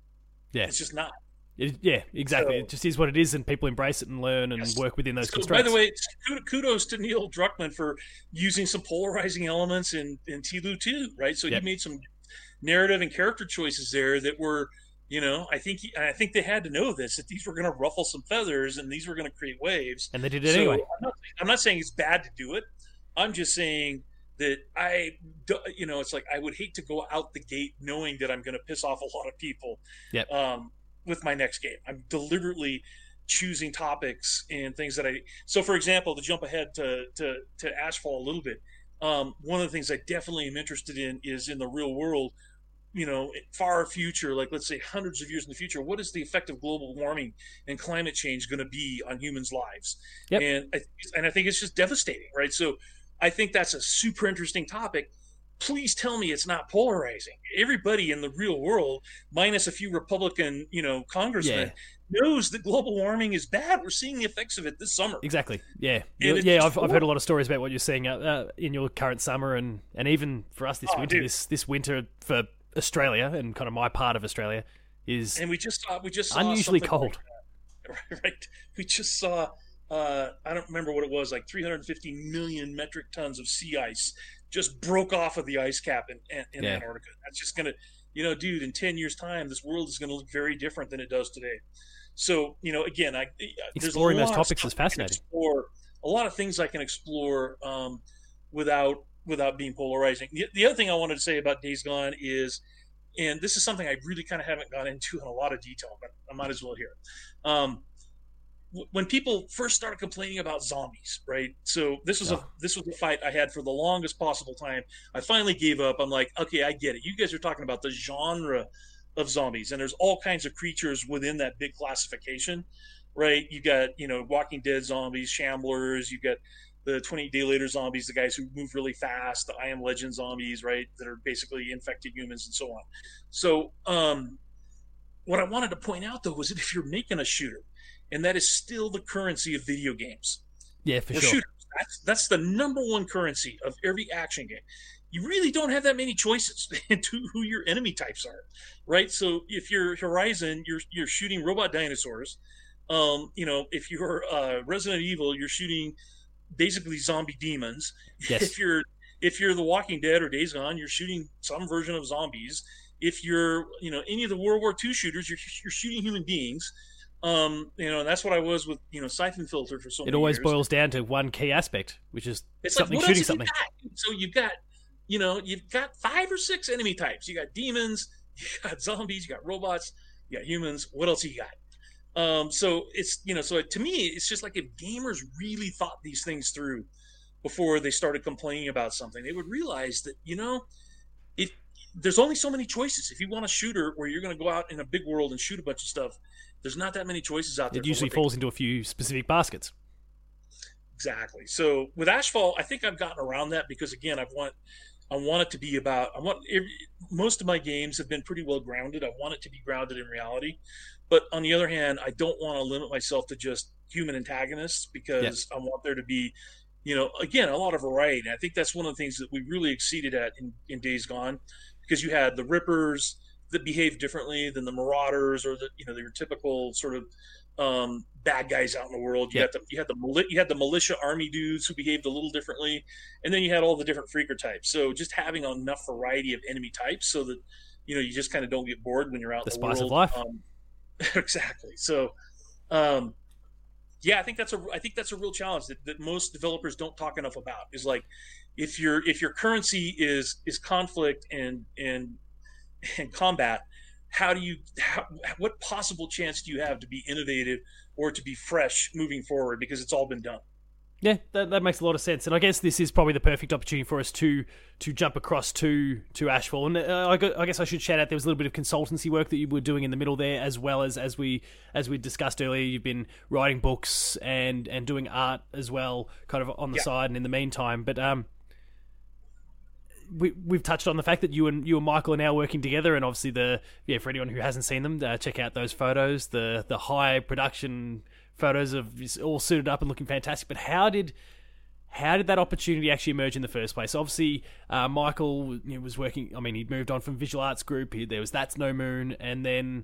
Yeah. It's just not. It, yeah, exactly. So, it just is what it is, and people embrace it and learn and yes. work within those so, constraints. By the way, kudos to Neil Druckmann for using some polarizing elements in in TLOU 2, right? So yep. he made some narrative and character choices there that were you know, I think he, I think they had to know this that these were going to ruffle some feathers and these were going to create waves. And they did it so anyway. I'm not, I'm not saying it's bad to do it. I'm just saying that I, you know, it's like I would hate to go out the gate knowing that I'm going to piss off a lot of people. Yep. Um, with my next game, I'm deliberately choosing topics and things that I. So, for example, to jump ahead to to to Ashfall a little bit, um, one of the things I definitely am interested in is in the real world you know, far future, like let's say hundreds of years in the future, what is the effect of global warming and climate change going to be on humans' lives? Yep. And I, and I think it's just devastating, right? So I think that's a super interesting topic. Please tell me it's not polarizing. Everybody in the real world, minus a few Republican, you know, congressmen, yeah. knows that global warming is bad. We're seeing the effects of it this summer. Exactly. Yeah. Yeah. I've, I've heard a lot of stories about what you're seeing uh, in your current summer, and and even for us this oh, winter, dude. this this winter for Australia and kind of my part of Australia is and we just saw we just saw unusually cold. Like [LAUGHS] right, we just saw. Uh, I don't remember what it was, like 350 million metric tons of sea ice just broke off of the ice cap in, in, yeah. Antarctica. That's just gonna, you know, dude, in 10 years' time, this world is gonna look very different than it does today. So, you know, again, I exploring those topics is fascinating. Explore, a lot of things I can explore um, without without being polarizing. The, the, other thing I wanted to say about Days Gone is, and this is something I really kind of haven't gone into in a lot of detail, but I might as well here. Um, when people first started complaining about zombies, right? So this was yeah. a this was a fight I had for the longest possible time. I finally gave up. I'm like, okay, I get it. You guys are talking about the genre of zombies, and there's all kinds of creatures within that big classification, right? You got you know Walking Dead zombies, shamblers. You got the 20 day later zombies, the guys who move really fast, the I am legend zombies, right? That are basically infected humans and so on. So, um, what I wanted to point out though was that if you're making a shooter, and that is still the currency of video games. Yeah, for sure. Shooters, that's, that's the number one currency of every action game. You really don't have that many choices [LAUGHS] into who your enemy types are, right? So if you're Horizon, you're you're shooting robot dinosaurs. Um, you know, if you're uh, Resident Evil, you're shooting basically zombie demons. [LAUGHS] Yes. If you're if you're The Walking Dead or Days Gone, you're shooting some version of zombies. If you're you know any of the World War II shooters, you're you're shooting human beings. Um, you know, and that's what I was with you know Syphon Filter for so. It always years. boils down to one key aspect, which is it's something like, shooting something. You so you've got you know you've got five or six enemy types. You got demons, [LAUGHS] you got zombies, you got robots, you got humans. What else you got? Um, so it's you know, so to me, it's just like if gamers really thought these things through before they started complaining about something, they would realize that you know, if there's only so many choices. If you want a shooter where you're going to go out in a big world and shoot a bunch of stuff, there's not that many choices out there. It usually falls into a few specific baskets. exactly. So with Ashfall, I think I've gotten around that because again, I want I want it to be about I want every, most of my games have been pretty well grounded. I want it to be grounded in reality. But on the other hand, I don't want to limit myself to just human antagonists because yeah. I want there to be, you know, again, a lot of variety. And I think that's one of the things that we really exceeded at in, in Days Gone because you had the Rippers that behave differently than the Marauders or the, you know, your typical sort of um, bad guys out in the world. You had the you had the you had the militia army dudes who behaved a little differently, and then you had all the different freaker types. So just having enough variety of enemy types so that you know you just kind of don't get bored when you're out the in the spice world. of life. Um, [LAUGHS] exactly. So, um, yeah, I think that's a I think that's a real challenge that, that most developers don't talk enough about. Is like if your if your currency is is conflict and and and [LAUGHS] combat how do you how, what possible chance do you have to be innovative or to be fresh moving forward because it's all been done yeah, that, that makes a lot of sense, and I guess this is probably the perfect opportunity for us to to jump across to to Ashfall. And uh, I, I, guess I should shout out there was a little bit of consultancy work that you were doing in the middle there, as well as as we as we discussed earlier, you've been writing books and and doing art as well, kind of on the yeah. side and in the meantime. But um, we we've touched on the fact that you and you and Michael are now working together, and obviously the yeah for anyone who hasn't seen them, uh, check out those photos. The the high production photos of all suited up and looking fantastic. But how did how did that opportunity actually emerge in the first place? Obviously, uh, Michael was working. I mean, he'd moved on from Visual Arts Group. He, there was That's No Moon, and then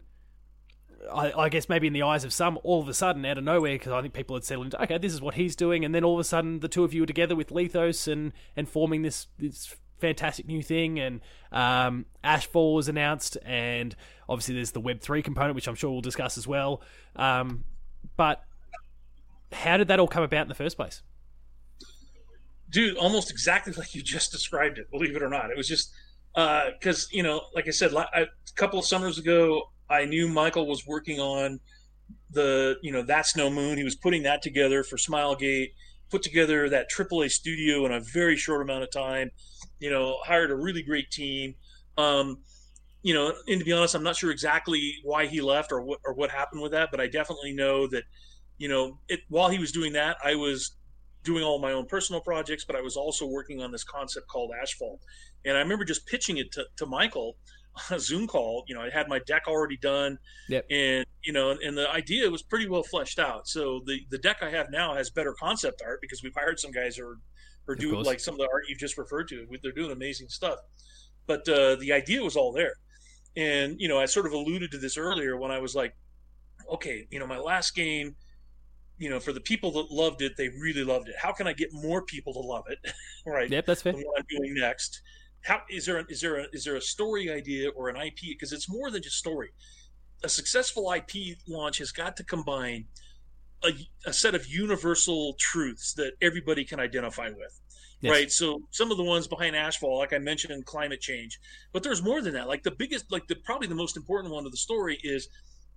I, I, guess maybe in the eyes of some, all of a sudden, out of nowhere, because I think people had settled into, okay, this is what he's doing, and then all of a sudden, the two of you were together with Liithos and and forming this this fantastic new thing. And um, Ashfall was announced, and obviously there's the Web three component, which I'm sure we'll discuss as well. Um, but how did that all come about in the first place? Dude, almost exactly like you just described it. Believe it or not, it was just because uh, you know, like I said, a couple of summers ago, I knew Michael was working on the you know that's no moon. He was putting that together for Smilegate. Put together that AAA studio in a very short amount of time you know, hired a really great team. Um, you know, and to be honest, I'm not sure exactly why he left or what or what happened with that, but I definitely know that, you know, it while he was doing that, I was doing all my own personal projects, but I was also working on this concept called Ashfall. And I remember just pitching it to, to Michael [LAUGHS] on a Zoom call. You know, I had my deck already done, yep. and you know, and the idea was pretty well fleshed out. So the the deck I have now has better concept art because we've hired some guys who are or do like some of the art you've just referred to. They're doing amazing stuff. But uh, the idea was all there. And, you know, I sort of alluded to this earlier when I was like, okay, you know, my last game, you know, for the people that loved it, they really loved it. How can I get more people to love it? [LAUGHS] right. Yep, that's fair. What I'm doing next. How is there a, is there a, is there a story idea or an IP? Because it's more than just story. A successful IP launch has got to combine a, a, set of universal truths that everybody can identify with. Yes. Right. So some of the ones behind Ashfall, like I mentioned climate change, but there's more than that. Like the biggest, like the probably the most important one of the story is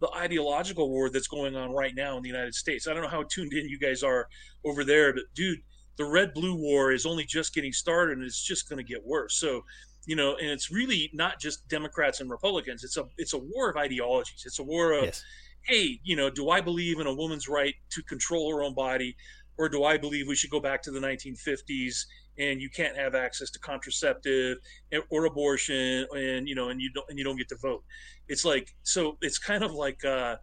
the ideological war that's going on right now in the United States. I don't know how tuned in you guys are over there, but dude, the red blue war is only just getting started and it's just going to get worse. So, you know, and it's really not just Democrats and Republicans. It's a it's a war of ideologies. It's a war of yes hey, you know, do I believe in a woman's right to control her own body, or do I believe we should go back to the 1950s and you can't have access to contraceptive or abortion, and you know, and you don't and you don't get to vote? It's like so. It's kind of like. Uh,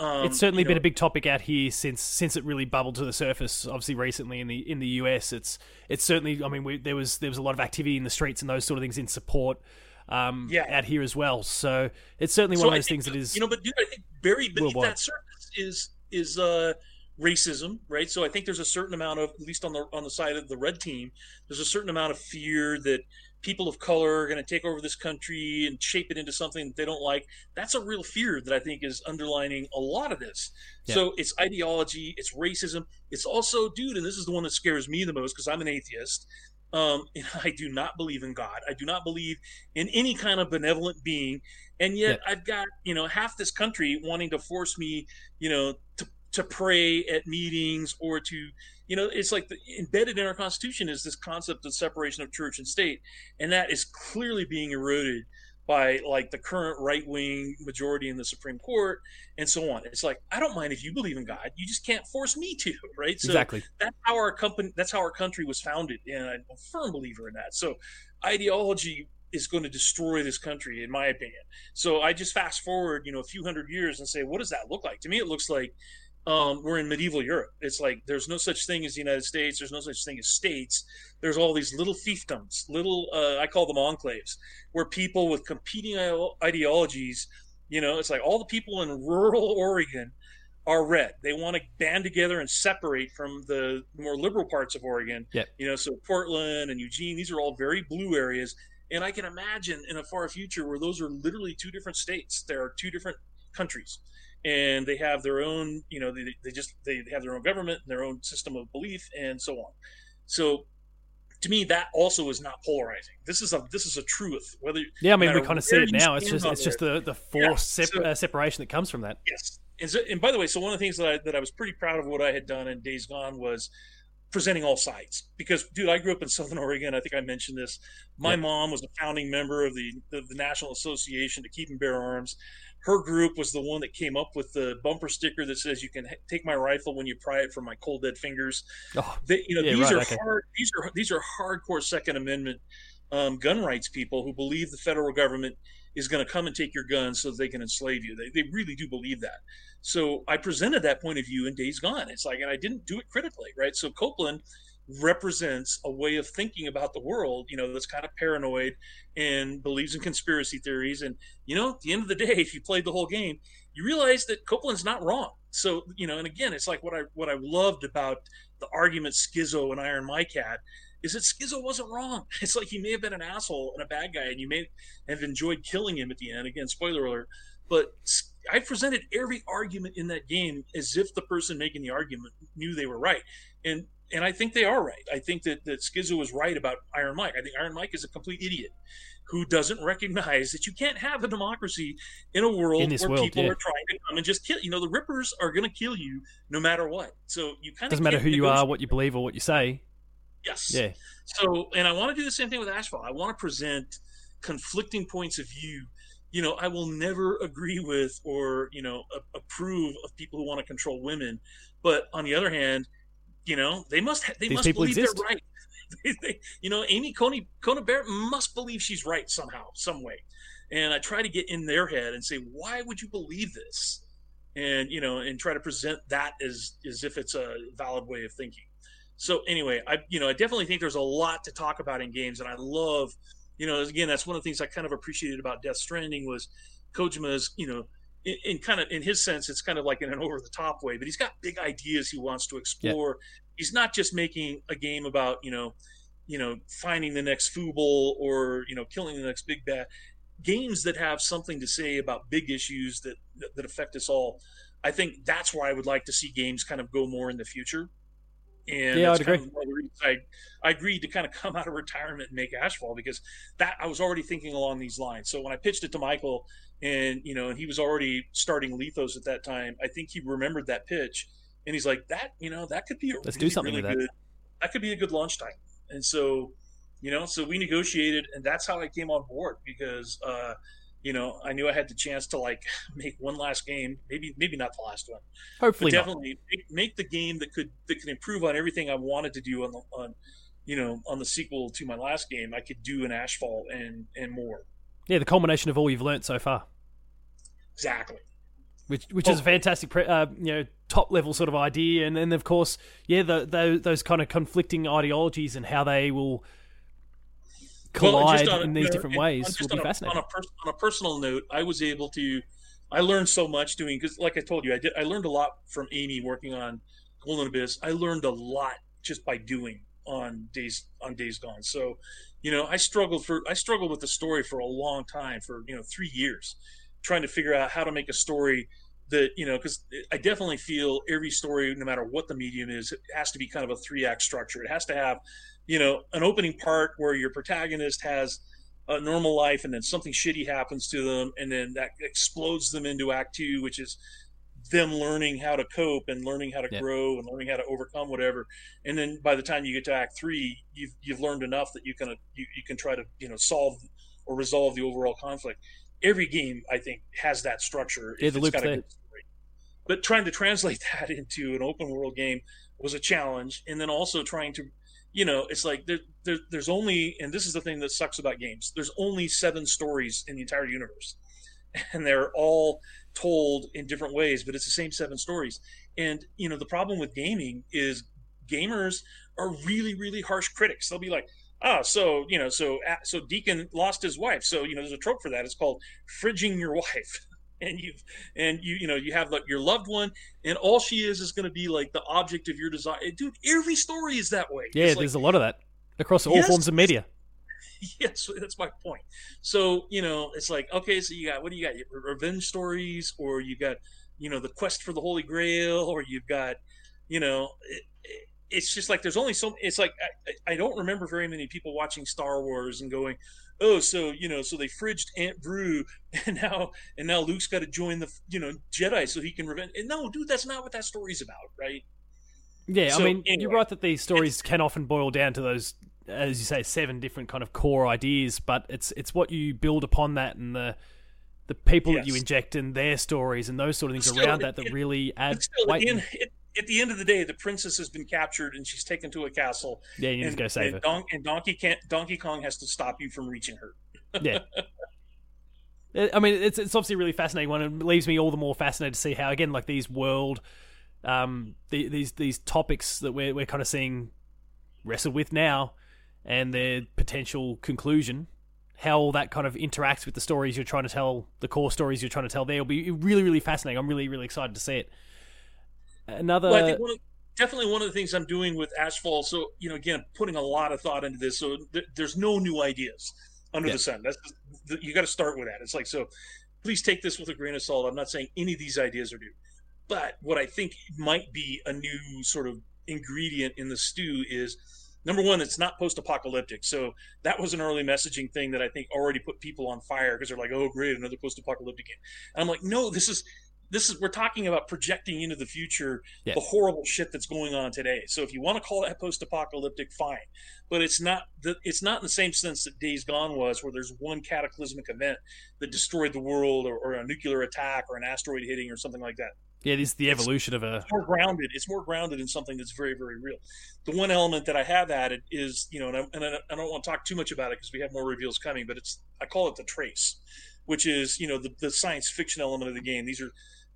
um, it's certainly been know, a big topic out here since since it really bubbled to the surface. Obviously, recently in the in the US, it's it's certainly. I mean, we, there was there was a lot of activity in the streets and those sort of things in support um, yeah. out here as well. So it's certainly so one of those things that is you know, but dude, I think buried beneath worldwide. that surface is is uh, racism, right? So I think there's a certain amount of, at least on the on the side of the red team, there's a certain amount of fear that people of color are going to take over this country and shape it into something that they don't like. That's a real fear that I think is underlining a lot of this. Yeah. So it's ideology, it's racism, it's also, dude, and this is the one that scares me the most because I'm an atheist. Um, [LAUGHS] and I do not believe in God. I do not believe in any kind of benevolent being. And yet yeah. I've got, you know, half this country wanting to force me, you know, to, to pray at meetings or to, you know, it's like the, embedded in our constitution is this concept of separation of church and state. And that is clearly being eroded by like the current right wing majority in the Supreme Court and so on. It's like I don't mind if you believe in God, you just can't force me to, [LAUGHS] right? So exactly. That's how our company, that's how our country was founded, and I'm a firm believer in that. So ideology is going to destroy this country, in my opinion. So I just fast forward, you know, a few hundred years and say, what does that look like? To me, it looks like um, we're in medieval Europe. It's like there's no such thing as the United States. There's no such thing as states. There's all these little fiefdoms, little uh, I call them enclaves, where people with competing ideologies, you know, it's like all the people in rural [LAUGHS] Oregon are red. They want to band together and separate from the more liberal parts of Oregon. Yep. You know, so Portland and Eugene, these are all very blue areas. And I can imagine in a far future where those are literally two different states. There are two different countries and they have their own you know they, they just they have their own government and their own system of belief and so on so to me that also is not polarizing this is a this is a truth whether yeah i mean we kind of see it now it's just it's there. just the the forced Yeah, sep- so- uh, separation that comes from that Yes. And, so, and by the way, so one of the things that I, that I was pretty proud of what I had done in Days Gone was presenting all sides. Because, dude, I grew up in Southern Oregon. I think I mentioned this. My Yeah. mom was a founding member of the, the, the National Association to Keep and Bear Arms. Her group was the one that came up with the bumper sticker that says, "You can h- take my rifle when you pry it from my cold dead fingers." oh They, you know, Yeah, these right, are hard. These are these are hardcore Second Amendment um, gun rights people who believe the federal government is going to come and take your guns so they can enslave you. They, they really do believe that. So I presented that point of view in Days Gone. It's like, and I didn't do it critically, right? So Copeland represents a way of thinking about the world, you know, that's kind of paranoid and believes in conspiracy theories. And, you know, at the end of the day, [LAUGHS] if you played the whole game, you realize that Copeland's not wrong. So, you know, and again, it's like what I what I loved about the argument Skizzo and Iron Mike had is that Skizzo wasn't wrong. [LAUGHS] It's like he may have been an asshole and a bad guy, and you may have enjoyed killing him at the end. Again, spoiler alert. But I presented every argument in that game as if the person making the argument knew they were right, and and I think they are right. I think that that Skizzo was right about Iron Mike. I think Iron Mike is a complete idiot who doesn't recognize that you can't have a democracy in a world In where world, people yeah. are trying to come and just kill. You know, the Rippers are going to kill you no matter what. So you kind of doesn't matter who you are what you believe or what you say Yes. yeah So, and I want to do the same thing with Ashfall. I want to present conflicting points of view. You know, I will never agree with or you know a- approve of people who want to control women, but on the other hand, you know they must ha- they These must believe exist. they're right. [LAUGHS] They- they- you know, Amy Coney Kona Barrett must believe she's right somehow, some way, and I try to get in their head and say, why would you believe this? And you know, and try to present that as as if it's a valid way of thinking. So anyway, I you know I definitely think there's a lot to talk about in games, and I love, you know, again that's one of the things I kind of appreciated about Death Stranding was Kojima's, you know, in, in kind of in his sense, it's kind of like in an over the top way, but he's got big ideas he wants to explore. He's not just making a game about you know, you know, finding the next Fooble or you know, killing the next big bad. Games that have something to say about big issues that that, that affect us all. I think that's where I would like to see games kind of go more in the future. And Yeah, that's I'd kind agree. of one of the reasons I, I agreed to kind of [LAUGHS] come out of retirement and make Ashfall because that I was already thinking along these lines. So when I pitched it to Michael and you know, and he was already starting Liithos at that time, I think he remembered that pitch and he's like, That, you know, that could be a Let's really, do something really with good that could be a good launch time. And so, you know, so we negotiated and that's how I came on board because uh you know, I knew I had the chance to like [LAUGHS] make one last game, maybe maybe not the last one, hopefully definitely make, make the game that could that could improve on everything I wanted to do on the on you know on the sequel to my last game. I could do an Ashfall and and more. yeah the culmination of all you've learned so far Exactly. which which is a Oh. fantastic pre- uh, you know top level sort of idea and then of course yeah the, the, those kind of conflicting ideologies and how they will collide a- in these you know, different ways will be on a, fascinating On a, pers- on a personal note, I was able to. I learned so much doing because, like I told you, I did. I learned a lot from Amy working on Golden Abyss. I learned a lot just by doing on days on Days Gone. So, you know, I struggled for I struggled with the story for a long time, for you know, three years, trying to figure out how to make a story that you know because i definitely feel every story no matter what the medium is it has to be kind of a three act structure it has to have you know an opening part where your protagonist has a normal life and then something shitty happens to them and then that explodes them into act two which is them learning how to cope and learning how to Yeah. grow and learning how to overcome whatever and then by the time you get to act three you've you've learned enough that you can you, you can try to you know solve or resolve the overall conflict. Every game, I think, has that structure. Yeah, the there. But trying to translate [LAUGHS] that into an open world game was a challenge, and then also trying to, you know, it's like there, there, there's only, and this is the thing that sucks about games. There's only seven stories in the entire universe, [LAUGHS] and they're all told in different ways, but it's the same seven stories. And you know, the problem with gaming is gamers are really, really harsh critics. They'll be like, oh, so you know, so uh, so Deacon lost his wife. So you know, there's a trope for that. It's called fridging your wife. [LAUGHS] and you've and you you know you have like your loved one and all she is is going to be like the object of your desire dude every story is that way yeah there's a lot of that across all yes, forms of media [LAUGHS] yes that's my point so you know it's like okay so you got what do you got revenge stories or you got you know the quest for the holy grail or you've got you know it, it's just like there's only so it's like I, I, don't remember very many people watching Star Wars and going, oh, so you know, so they fridged Aunt Beru, [LAUGHS] and now and now Luke's got to join the you know Jedi so he can revenge. And no, dude, that's not what that story's about, right? Yeah, so, I mean, anyway, you're right that these stories can often boil down to those, as you say, seven different kind of core ideas, but it's it's what you build upon that and the the people yes. that you inject in their stories and those sort of things still, around that that it, really add still, weight. It, at the end of the day, the princess has been captured and she's taken to a castle. Yeah, you need and, to go save and her. Don- and Donkey can't. Donkey Kong has to stop you from reaching her. yeah. [LAUGHS] I mean, it's it's obviously a really fascinating one, and leaves me all the more fascinated to see how again, like these world, um, the, these these topics that we're we're kind of seeing wrestled with now, and their potential conclusion, how all that kind of interacts with the stories you're trying to tell, the core stories you're trying to tell. There will be really really fascinating. I'm really really excited to see it. Another. Well, I think one of, definitely one of the things I'm doing with Ashfall. So you know, again, putting a lot of thought into this. So th- there's no new ideas under yeah. the sun. That's you got to start with that. It's like so. Please take this with a grain of salt. I'm not saying any of these ideas are new, but what I think might be a new sort of ingredient in the stew is number one, it's not post-apocalyptic. So that was an early messaging thing that I think already put people on fire because they're like, "Oh, great, another post-apocalyptic game." And I'm like, no, this is this is we're talking about projecting into the future yeah. the horrible shit that's going on today. So if you want to call that post-apocalyptic, fine, but it's not the it's not in the same sense that Days Gone was, where there's one cataclysmic event that destroyed the world, or, or a nuclear attack, or an asteroid hitting, or something like that. Yeah, this is the evolution it's, of a. It's more grounded. It's more grounded in something that's very, very real. The one element that I have added is, you know, and I, and I don't want to talk too much about it because we have more reveals coming, but it's I call it the trace, which is, you know, the, the science fiction element of the game. These are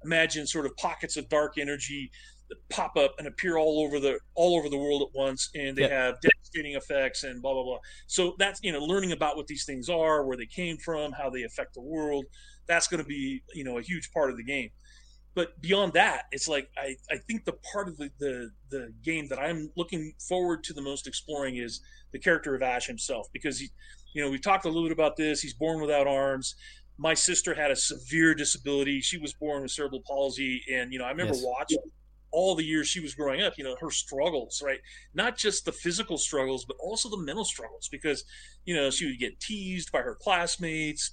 imagine sort of pockets of dark energy that pop up and appear all over the all over the world at once and they have devastating effects and blah blah blah. So that's you know learning about what these things are where they came from how they affect the world that's going to be you know a huge part of the game. But beyond that it's like i i think the part of the the, the game that i'm looking forward to the most exploring is the character of ash himself because he you know we talked a little bit about this. He's born without arms my sister had a severe disability. She was born with cerebral palsy, and you know, I remember yes. watching all the years she was growing up. You know, her struggles, right? Not just the physical struggles, but also the mental struggles, because you know she would get teased by her classmates,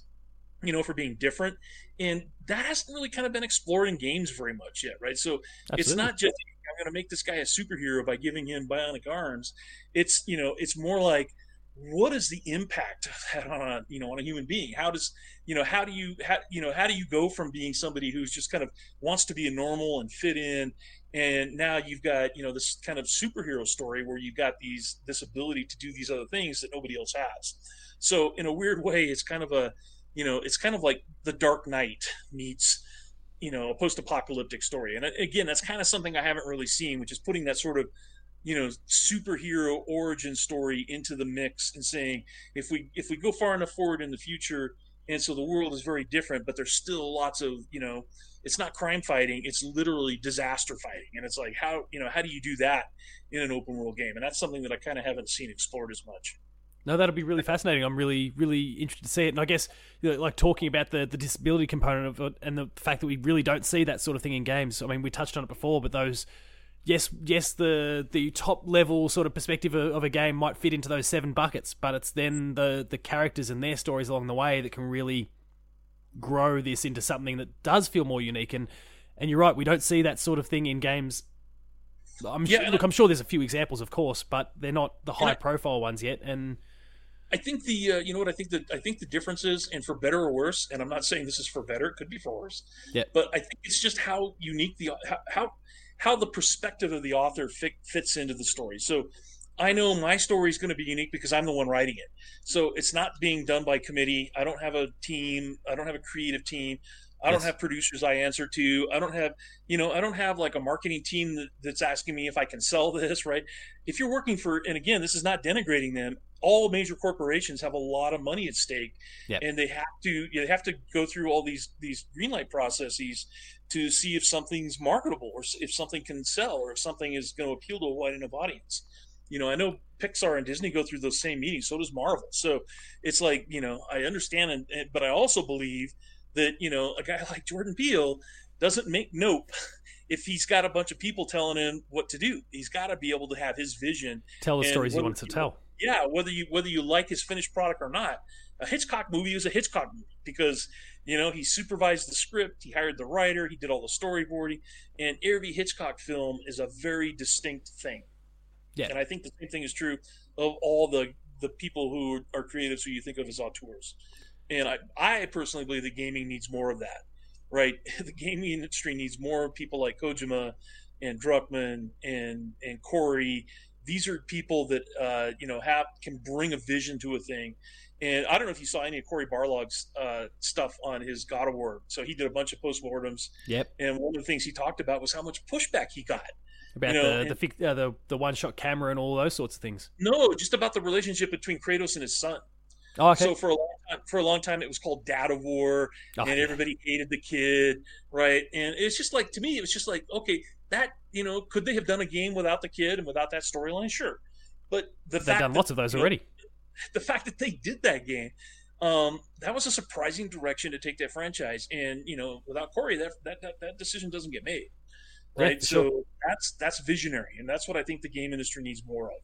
you know, for being different, and that hasn't really kind of been explored in games very much yet, right? So Absolutely. it's not just I'm going to make this guy a superhero by giving him bionic arms. It's you know, it's more like what is the impact of that on a you know on a human being? How does you know how do you how you know how do you go from being somebody who's just kind of wants to be a normal and fit in and now you've got you know this kind of superhero story where you've got these this ability to do these other things that nobody else has? So in a weird way it's kind of a you know it's kind of like the dark knight meets you know a post-apocalyptic story. And uh, again that's kind of something i haven't really seen which is putting that sort of you know superhero origin story into the mix and saying if we if we go far enough forward in the future and so the world is very different but there's still lots of you know it's not crime fighting it's literally disaster fighting and it's like how you know how do you do that in an open world game and that's something that i kind of haven't seen explored as much no, that'll be really fascinating. I'm really, really interested to see it. And I guess, you know, like talking about the, the disability component of it and the fact that we really don't see that sort of thing in games. I mean, we touched on it before, but those yes, yes, the the top level sort of perspective of, of, a game might fit into those seven buckets, but it's then the the characters and their stories along the way that can really grow this into something that does feel more unique. And and you're right, we don't see that sort of thing in games. I'm yeah, sure, look, I'm sure there's a few examples, of course, but they're not the high profile ones yet. And I think the uh, you know what I think that I think the difference is, and for better or worse, and I'm not saying this is for better, it could be for worse. Yeah. But I think it's just how unique the how how, how the perspective of the author fit, fits into the story. So I know my story is going to be unique because I'm the one writing it. So it's not being done by committee. I don't have a team. I don't have a creative team. I don't have producers I answer to. I don't have, you know, I don't have like a marketing team that, that's asking me if I can sell this, right? If you're working for, and again, this is not denigrating them. All major corporations have a lot of money at stake, Yep. and they have to, they have to go through all these these greenlight processes to see if something's marketable or if something can sell or if something is going to appeal to a wide enough audience. You know, I know Pixar and Disney go through those same meetings. So does Marvel. So it's like, you know, I understand, and, and but I also believe that you know a guy [LAUGHS] like Jordan Peele doesn't make nope [LAUGHS] if he's got a bunch of people telling him what to do. He's got to be able to have his vision. Tell the stories he wants to you- tell. Yeah, whether you whether you like his finished product or not. A Hitchcock movie is a Hitchcock movie because you know he supervised the script, he hired the writer, he did all the storyboarding, and every Hitchcock film is a very distinct thing. Yeah. and I think the same thing is true of all the the people who are creatives who you think of as auteurs. And I, I personally believe that gaming needs more of that, right? [LAUGHS] The gaming industry needs more people like Kojima and Druckmann and and Cory. These are people that uh, you know have can bring a vision to a thing. And I don't know if you saw any of Cory Barlog's uh, stuff on his God of War. So he did a bunch of postmortems, Yep. and one of the things he talked about was how much pushback he got. About You know, the the, uh, the the one shot camera and all those sorts of things. No, just about the relationship between Kratos and his son. Oh, okay. So for a long time, for a long time, it was called Dad of War, Oh, and everybody hated the kid, right? And it's just like to me, it was just like, okay, that you know, could they have done a game without the kid and without that storyline? Sure, but the They've fact done that, lots of those you know, already. [LAUGHS] the fact that they did that game, um, that was a surprising direction to take that franchise. And you know, without Cory, that that that, that decision doesn't get made, right? for so sure. that's that's visionary, and that's what I think the game industry needs more of.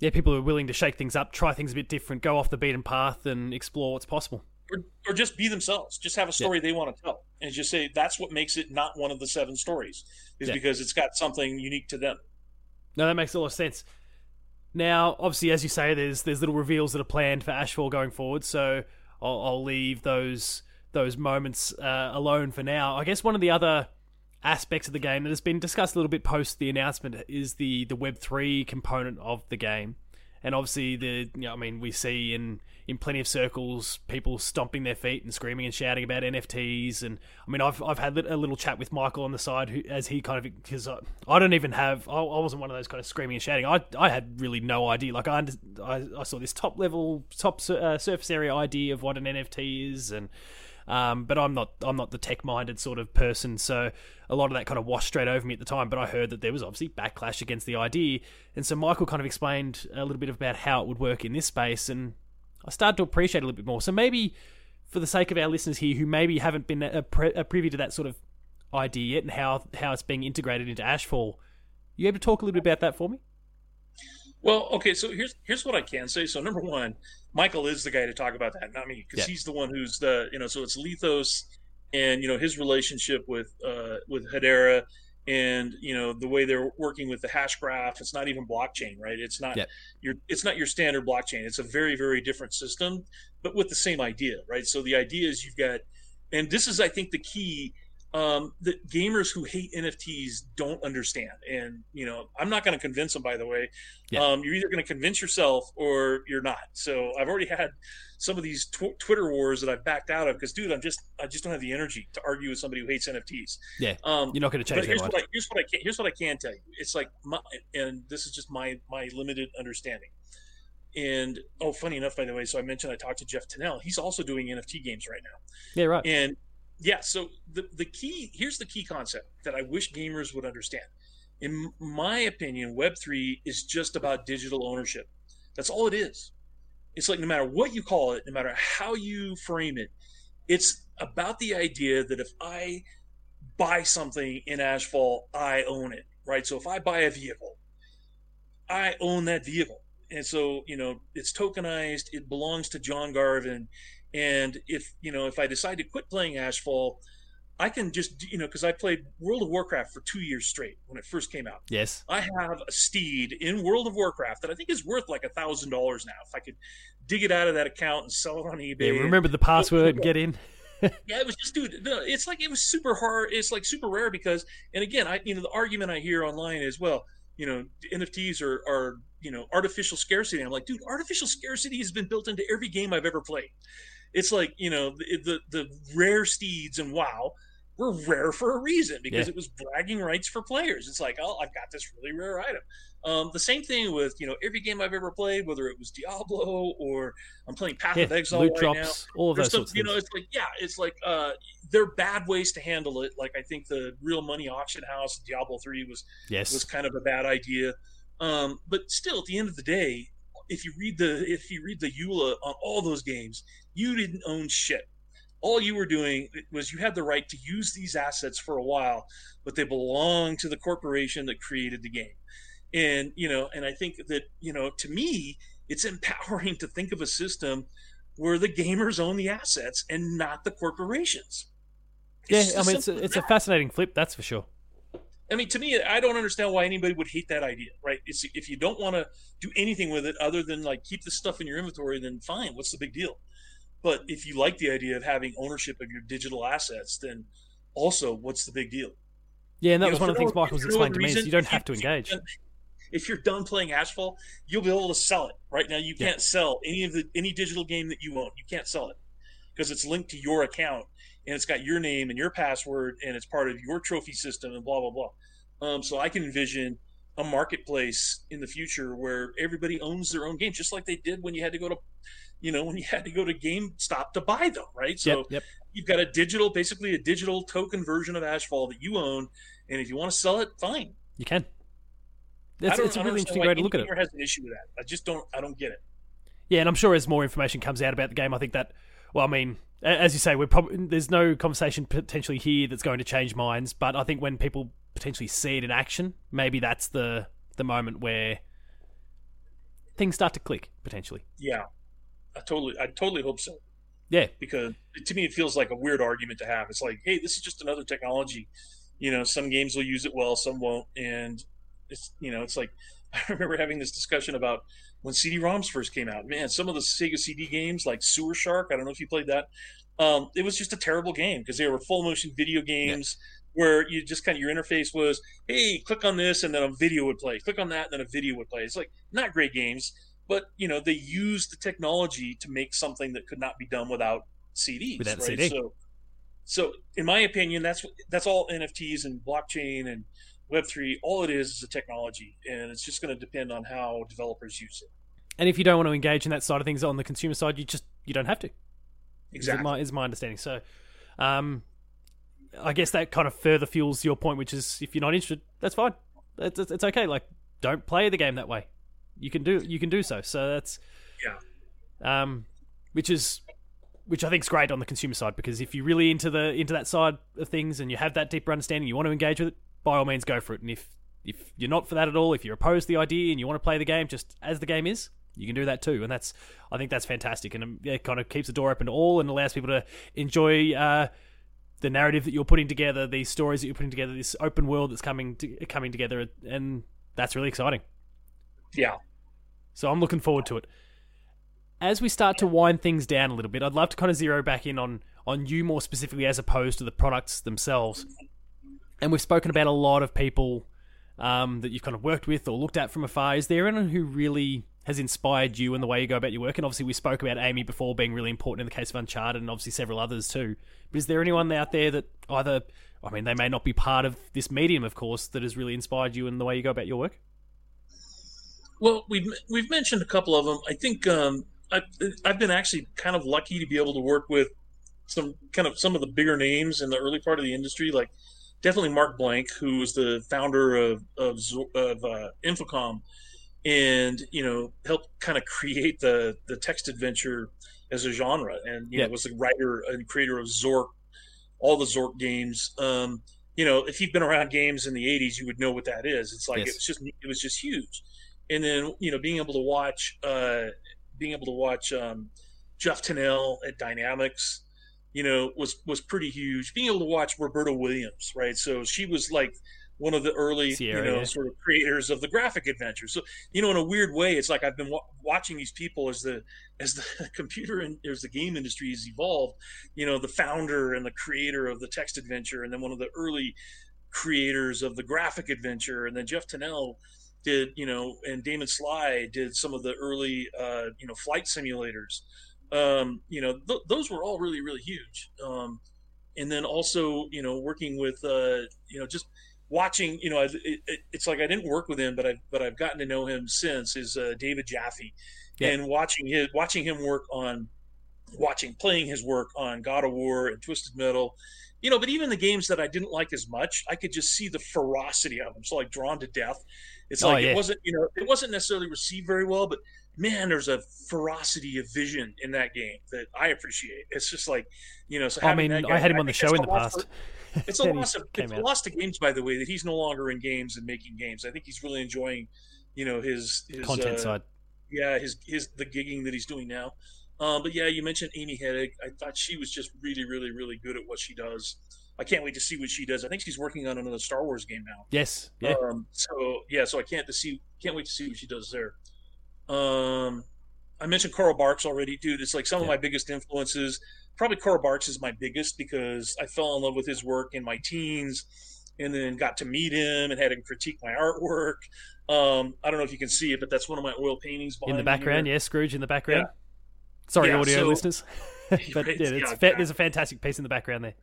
Yeah, people are willing to shake things up, try things a bit different, go off the beaten path, and explore what's possible. Or, or just be themselves. Just have a story they want to tell, and just say that's what makes it not one of the seven stories, is Yeah. because it's got something unique to them. No, that makes a lot of sense. Now, obviously, as you say, there's there's little reveals that are planned for Ashfall going forward, so I'll, I'll leave those those moments uh, alone for now. I guess one of the other aspects of the game that has been discussed a little bit post the announcement is the the Web three component of the game, and obviously the you know, I mean we see in in plenty of circles people stomping their feet and screaming and shouting about NFTs, and I mean I've I've had a little chat with Michael on the side who as he kind of because I, I don't even have I, I wasn't one of those kind of screaming and shouting. I I had really no idea. Like I I, I saw this top level top uh, surface area idea of what an NFT is and. Um, but I'm not I'm not the tech minded sort of person, so a lot of that kind of washed straight over me at the time. But I heard that there was obviously backlash against the idea, and so Michael kind of explained a little bit about how it would work in this space, and I started to appreciate it a little bit more. So maybe for the sake of our listeners here, who maybe haven't been a, pre- a privy to that sort of idea yet, and how how it's being integrated into Ashfall, you able to talk a little bit about that for me? Well, okay, so here's here's what I can say. So number one, Michael is the guy to talk about that, not me, because Yeah. he's the one who's the you know. So it's Liithos, and you know his relationship with uh, with Hedera, and you know the way they're working with the hash graph. It's not even blockchain, right? It's not Yeah. your it's not your standard blockchain. It's a very very different system, but with the same idea, right? So the idea is you've got, and this is I think the key um, that gamers who hate NFTs don't understand. And you know, I'm not going to convince them. By the way, Yeah. um, you're either going to convince yourself or you're not. So I've already had some of these tw- Twitter wars that I've backed out of because, dude, I'm just I just don't have the energy to argue with somebody who hates NFTs. Yeah, Um, You're not going to change here's what, I, here's what I can here's what I can tell you. It's like my and this is just my my limited understanding. And oh, funny enough, by the way, so I mentioned I talked to Jeff Tunnell. He's also doing NFT games right now. Yeah, right. And yeah, so the the key here's the key concept that I wish gamers would understand. In my opinion, Web three is just about digital ownership. That's all it is. It's like no matter what you call it, no matter how you frame it, it's about the idea that if I buy something in Ashfall, I own it, right? So if I buy a vehicle, I own that vehicle. And so, you know, it's tokenized, it belongs to John Garvin. And if, you know, if I decide to quit playing Ashfall, I can just you know because I played World of Warcraft for two years straight when it first came out. Yes, I have a steed in World of Warcraft that I think is worth like a thousand dollars now. If I could dig it out of that account and sell it on eBay. Yeah, remember the password and get in. [LAUGHS] yeah, it was just, dude. No, it's like it was super hard. It's like super rare because, and again, I you know the argument I hear online is well, you know, NFTs are are you know artificial scarcity. I'm like, dude, artificial scarcity has been built into every game I've ever played. It's like you know the the, the rare steeds and WoW were rare for a reason because yeah. it was bragging rights for players. It's like, oh, I've got this really rare item. Um, the same thing with you know every game I've ever played, whether it was Diablo or I'm playing Path yeah, of Exile loot right drops, now. all of those you know, it's like yeah, it's like uh, they're bad ways to handle it. Like I think the Real Money Auction House Diablo three was yes was kind of a bad idea. Um, but still, at the end of the day, if you read the if you read the EULA on all those games, you didn't own shit all you were doing was you had the right to use these assets for a while, but they belong to the corporation that created the game. And, you know, and I think that, you know, to me, it's [LAUGHS] empowering to think of a system where the gamers own the assets and not the corporations. It's yeah, I mean, it's a, it's a fascinating flip, that's for sure. I mean, to me, I don't understand why anybody would hate that idea, right? It's, if you don't want to do anything with it other than like keep the stuff in your inventory, then fine. What's the big deal? But if you like the idea of having ownership of your digital assets, then also what's the big deal? Yeah, and that you was know, one of the things Michael was explaining to me. Is you don't have to engage. If you're done playing Ashfall, you'll be able to sell it. Right now, you can't sell any of the any digital game that you own. You can't sell it because it's linked to your account and it's got your name and your password and it's part of your trophy system and blah blah blah. Um, so I can envision a marketplace in the future where everybody owns their own game, just like they did when you had to go to you know, when you had to go to GameStop to buy them, right? So yep, yep. you've got a digital, basically a digital token version of Ashfall that you own, and if you want to sell it, fine. You can. It's, it's a really interesting way to look at it. Has an issue with that. I just don't. I don't get it. Yeah, and I'm sure as more information comes out about the game, I think that. Well, I mean, as you say, we're probably there's no conversation potentially here that's going to change minds. But I think when people potentially see it in action, maybe that's the the moment where things start to click potentially. Yeah, I totally, I totally hope so. Yeah, because to me it feels like a weird argument to have. It's like, hey, this is just another technology. You know, some games will use it well, some won't, and it's you know, it's like [LAUGHS] I remember having this discussion about when CD-ROMs first came out. Man, some of the Sega CD games like Sewer Shark. I don't know if you played that. Um, it was just a terrible game because they were full motion video games. Yeah where you just kind of your interface was, hey, click on this and then a video would play. Click on that and then a video would play. It's like not great games but you know they used the technology to make something that could not be done without CDs. Without right? CD. So, so in my opinion, that's that's all NFTs and blockchain and Web three. All it is is a technology, and it's just going to depend on how developers use it. And if you don't want to engage in that side of things on the consumer side, you just you don't have to. Exactly, is my, is my understanding. So, um, I guess that kind of further fuels your point, which is if you're not interested, that's fine. It's, it's, it's okay. Like, don't play the game that way you can do you can do so. So that's yeah, um, which is which I think is great on the consumer side because if you're really into the into that side of things and you have that deeper understanding, you want to engage with it, by all means go for it. And if if you're not for that at all, if you're opposed to the idea and you want to play the game just as the game is, you can do that too. And that's I think that's fantastic, and um, it kind of keeps the door open to all and allows people to enjoy. Uh, the narrative that you're putting together, these stories that you're putting together, this open world that's coming to, coming together, and that's really exciting. Yeah. So I'm looking forward to it. As we start to wind things down a little bit, I'd love to kind of zero back in on on you more specifically as opposed to the products themselves. And we've spoken about a lot of people um, that you've kind of worked with or looked at from afar. Is there anyone who really has inspired you in the way you go about your work? And obviously, we spoke about Amy before being really important in the case of Uncharted, and obviously several others too. But is there anyone out there that either, I mean, they may not be part of this medium, of course, that has really inspired you in the way you go about your work? Well, we've we've mentioned a couple of them. I think um, I've, I've been actually kind of lucky to be able to work with some kind of some of the bigger names in the early part of the industry, like definitely Marc Blank, who was the founder of of, of uh, Infocom, and you know helped kind of create the the text adventure as a genre, and you yep. know was the writer and creator of Zork, all the Zork games. Um, you know, if you've been around games in the '80s, you would know what that is. It's like yes. it was just it was just huge and then you know being able to watch uh, being able to watch um, Jeff Tunnell at Dynamix, you know, was was pretty huge. Being able to watch Roberta Williams, right? So she was like one of the early, Sierra, you know, yeah. sort of creators of the graphic adventure. So, you know, in a weird way, it's like I've been wa- watching these people as the as the [LAUGHS] computer and as the game industry has evolved. You know, the founder and the creator of the text adventure, and then one of the early creators of the graphic adventure, and then Jeff Tunnell did, you know, and Damon Slye did some of the early, uh, you know, flight simulators. Um, you know, th- those were all really, really huge. Um, and then also, you know, working with, uh, you know, just watching, you know, it, it, it's like I didn't work with him, but I but I've gotten to know him since. Is uh, David Jaffe, yeah. and watching his watching him work on, watching playing his work on God of War and Twisted Metal, you know. But even the games that I didn't like as much, I could just see the ferocity of them. So like Drawn to Death, it's oh, like yeah. it wasn't, you know, it wasn't necessarily received very well, but man, there's a ferocity of vision in that game that I appreciate. It's just like, you know, so I mean, guy, I had him on the show in the past. For, [LAUGHS] it's a loss of it's a loss to games, by the way, that he's no longer in games and making games. I think he's really enjoying, you know, his, his content uh, side. Yeah, his his the gigging that he's doing now. Um, but yeah, you mentioned Amy Hennig. I thought she was just really, really, really good at what she does. I can't wait to see what she does. I think she's working on another Star Wars game now. Yes. Yeah. Um, so yeah, so I can't to see can't wait to see what she does there. Um, I mentioned Carl Barks already, dude. It's like some yeah. of my biggest influences probably Carl Barks is my biggest because I fell in love with his work in my teens and then got to meet him and had him critique my artwork. Um, I don't know if you can see it, but that's one of my oil paintings in the background. Yeah, Scrooge in the background. Yeah. Sorry, yeah, audio so, listeners, [LAUGHS] [LAUGHS] but yeah, it's yeah, fa- there's a fantastic piece in the background there.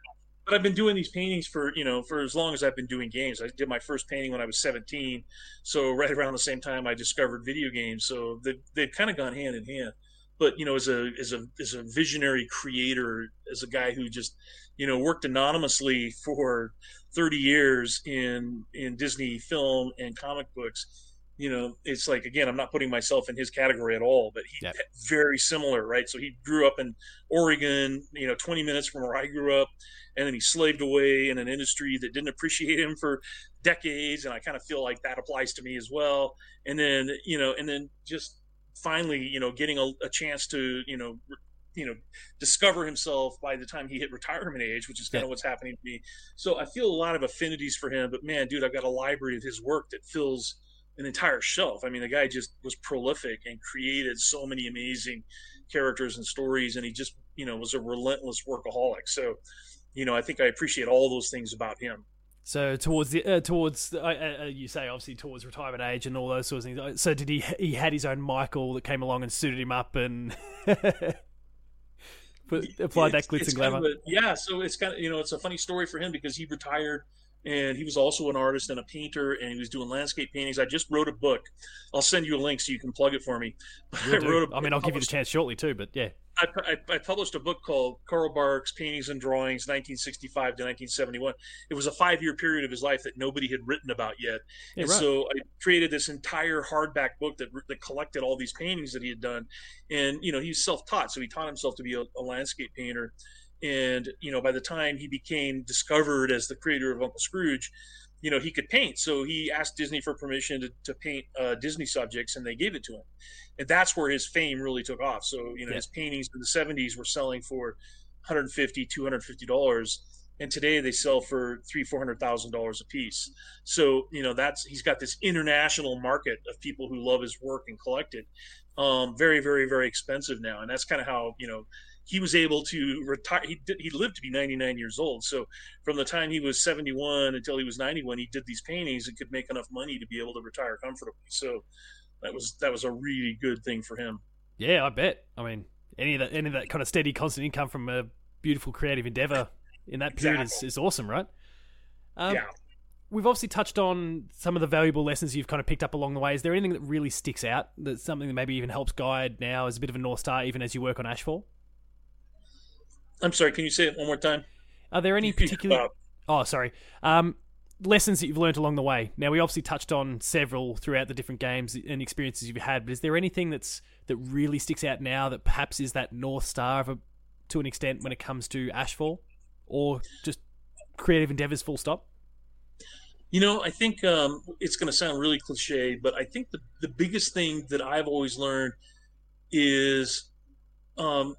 But I've been doing these paintings for you know for as long as I've been doing games. I did my first painting when I was 17, so right around the same time I discovered video games. So they, they've kind of gone hand in hand but you know as a as a as a visionary creator as a guy who just you know worked anonymously for 30 years in in disney film and comic books you know it's like again i'm not putting myself in his category at all but he very similar right so he grew up in oregon you know 20 minutes from where i grew up and then he slaved away in an industry that didn't appreciate him for decades and i kind of feel like that applies to me as well and then you know and then just finally, you know, getting a, a chance to, you know, re, you know, discover himself by the time he hit retirement age, which is kind yeah. of what's happening to me. So I feel a lot of affinities for him. But man, dude, I've got a library of his work that fills an entire shelf. I mean, the guy just was prolific and created so many amazing characters and stories, and he just, you know, was a relentless workaholic. So, you know, I think I appreciate all those things about him. So towards the uh, towards uh, uh, you say obviously towards retirement age and all those sorts of things. So did he? He had his own Michael that came along and suited him up and [LAUGHS] put, applied it's, that glitz and glamour. Kind of a, yeah, so it's kind of you know it's a funny story for him because he retired and he was also an artist and a painter and he was doing landscape paintings. I just wrote a book. I'll send you a link so you can plug it for me. [LAUGHS] I wrote a, I mean i'll give you the chance shortly too but yeah. I, I, I, published a book called Carl Barks Paintings and Drawings 1965 to 1971 it was a five year period of his life that nobody had written about yet. Yeah, and right. so i created this entire hardback book that, that collected all these paintings that he had done. And you know he's self-taught so he taught himself to be a, a landscape painter and you know by the time he became discovered as the creator of uncle scrooge you know he could paint. So he asked disney for permission to, to paint uh, disney subjects and they gave it to him. And that's where his fame really took off. So you know yeah. his paintings in the 70s were selling for 150 250 dollars and today they sell for three four hundred thousand dollars a piece so you know that's he's got this international market of people who love his work and collect it. Um, very very very expensive now and that's kind of how you know he was able to retire. He did, he lived to be 99 years old. So from the time he was 71 until he was 91, he did these paintings and could make enough money to be able to retire comfortably. So that was that was a really good thing for him. Yeah, I bet. I mean, any of that any of that kind of steady, constant income from a beautiful creative endeavor in that period exactly. is, is awesome, right? Um, yeah. We've obviously touched on some of the valuable lessons you've kind of picked up along the way. Is there anything that really sticks out? That's something that maybe even helps guide now as a bit of a north star, even as you work on Ashfall? I'm sorry. Can you say it one more time? Are there any [LAUGHS] particular? Oh, sorry. Um, lessons that you've learned along the way. Now, we obviously touched on several throughout the different games and experiences you've had, but is there anything that's that really sticks out now that perhaps is that north star of a, to an extent when it comes to Ashfall, or just creative endeavors? Full stop. You know, I think um, it's going to sound really cliche, but I think the the biggest thing that I've always learned is um,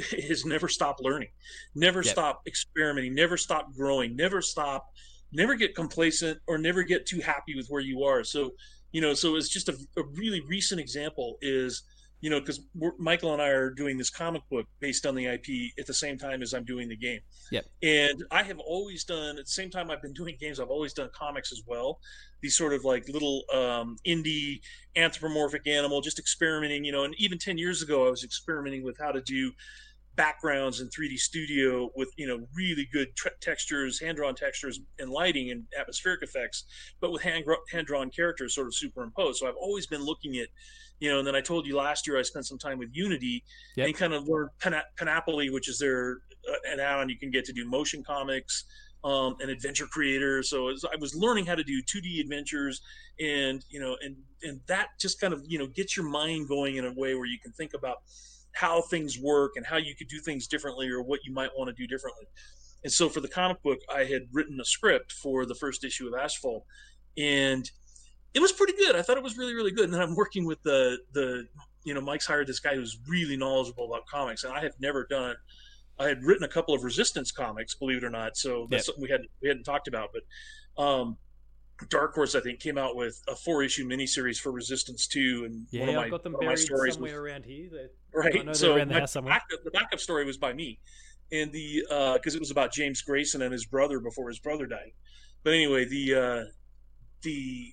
[LAUGHS] is never stop learning, never Yep. stop experimenting, never stop growing, never stop, never get complacent or never get too happy with where you are. So, you know, so it's just a, a really recent example is, you know, because Michael and I are doing this comic book based on the IP at the same time as I'm doing the game. Yep. And I have always done at the same time I've been [LAUGHS] doing games, I've always done comics as well. These sort of like little um, indie anthropomorphic animal, just experimenting, you know. And even ten years ago, I was experimenting with how to do backgrounds in 3D Studio with you know really good tre- textures, hand drawn textures, and lighting and atmospheric effects, but with hand hand drawn characters sort of superimposed. So I've always been looking at, you know. And then I told you last year I spent some time with Unity Yep. and kind of learned Pana- Panoply, which is their uh, an add-on you can get to do motion comics. Um, an adventure creator, so as I was learning how to do 2D adventures, and you know, and and that just kind of you know gets your mind going in a way where you can think about how things work and how you could do things differently or what you might want to do differently. And so for the comic book, I had written a script for the first issue of Ashfall, and it was pretty good. I thought it was really, really good. And then I'm working with the the you know Mike's hired this guy who's really knowledgeable about comics, and I have never done it. I had written a couple of Resistance comics, believe it or not. So that's something we hadn't we hadn't talked about, but. Um, Dark Horse, I think, came out with a four-issue miniseries for Resistance Two, and Yeah, one of my, I've got them one of my buried stories somewhere was around here. Right. I know so the my backup, the backup story was by me, and the because it was about James Grayson and his brother before his brother died. But anyway, the uh, the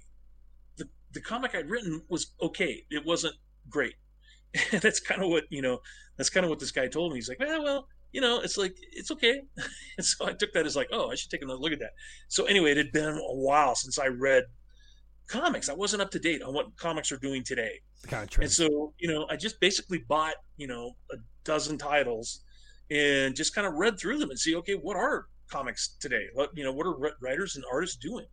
the the comic I'd written was okay. It wasn't great. [LAUGHS] And that's kind of what you know. That's kind of what this guy told me. He's like, well, well, you know, it's like it's okay. [LAUGHS] and so I took that as like, oh, I should take another look at that. So anyway, it had been a while since I read comics. I wasn't up to date on what comics are doing today. Current And so, you know, I just basically bought, you know, a dozen titles and just kind of read through them and see, okay, what are comics today? What, you know, what are writers and artists doing?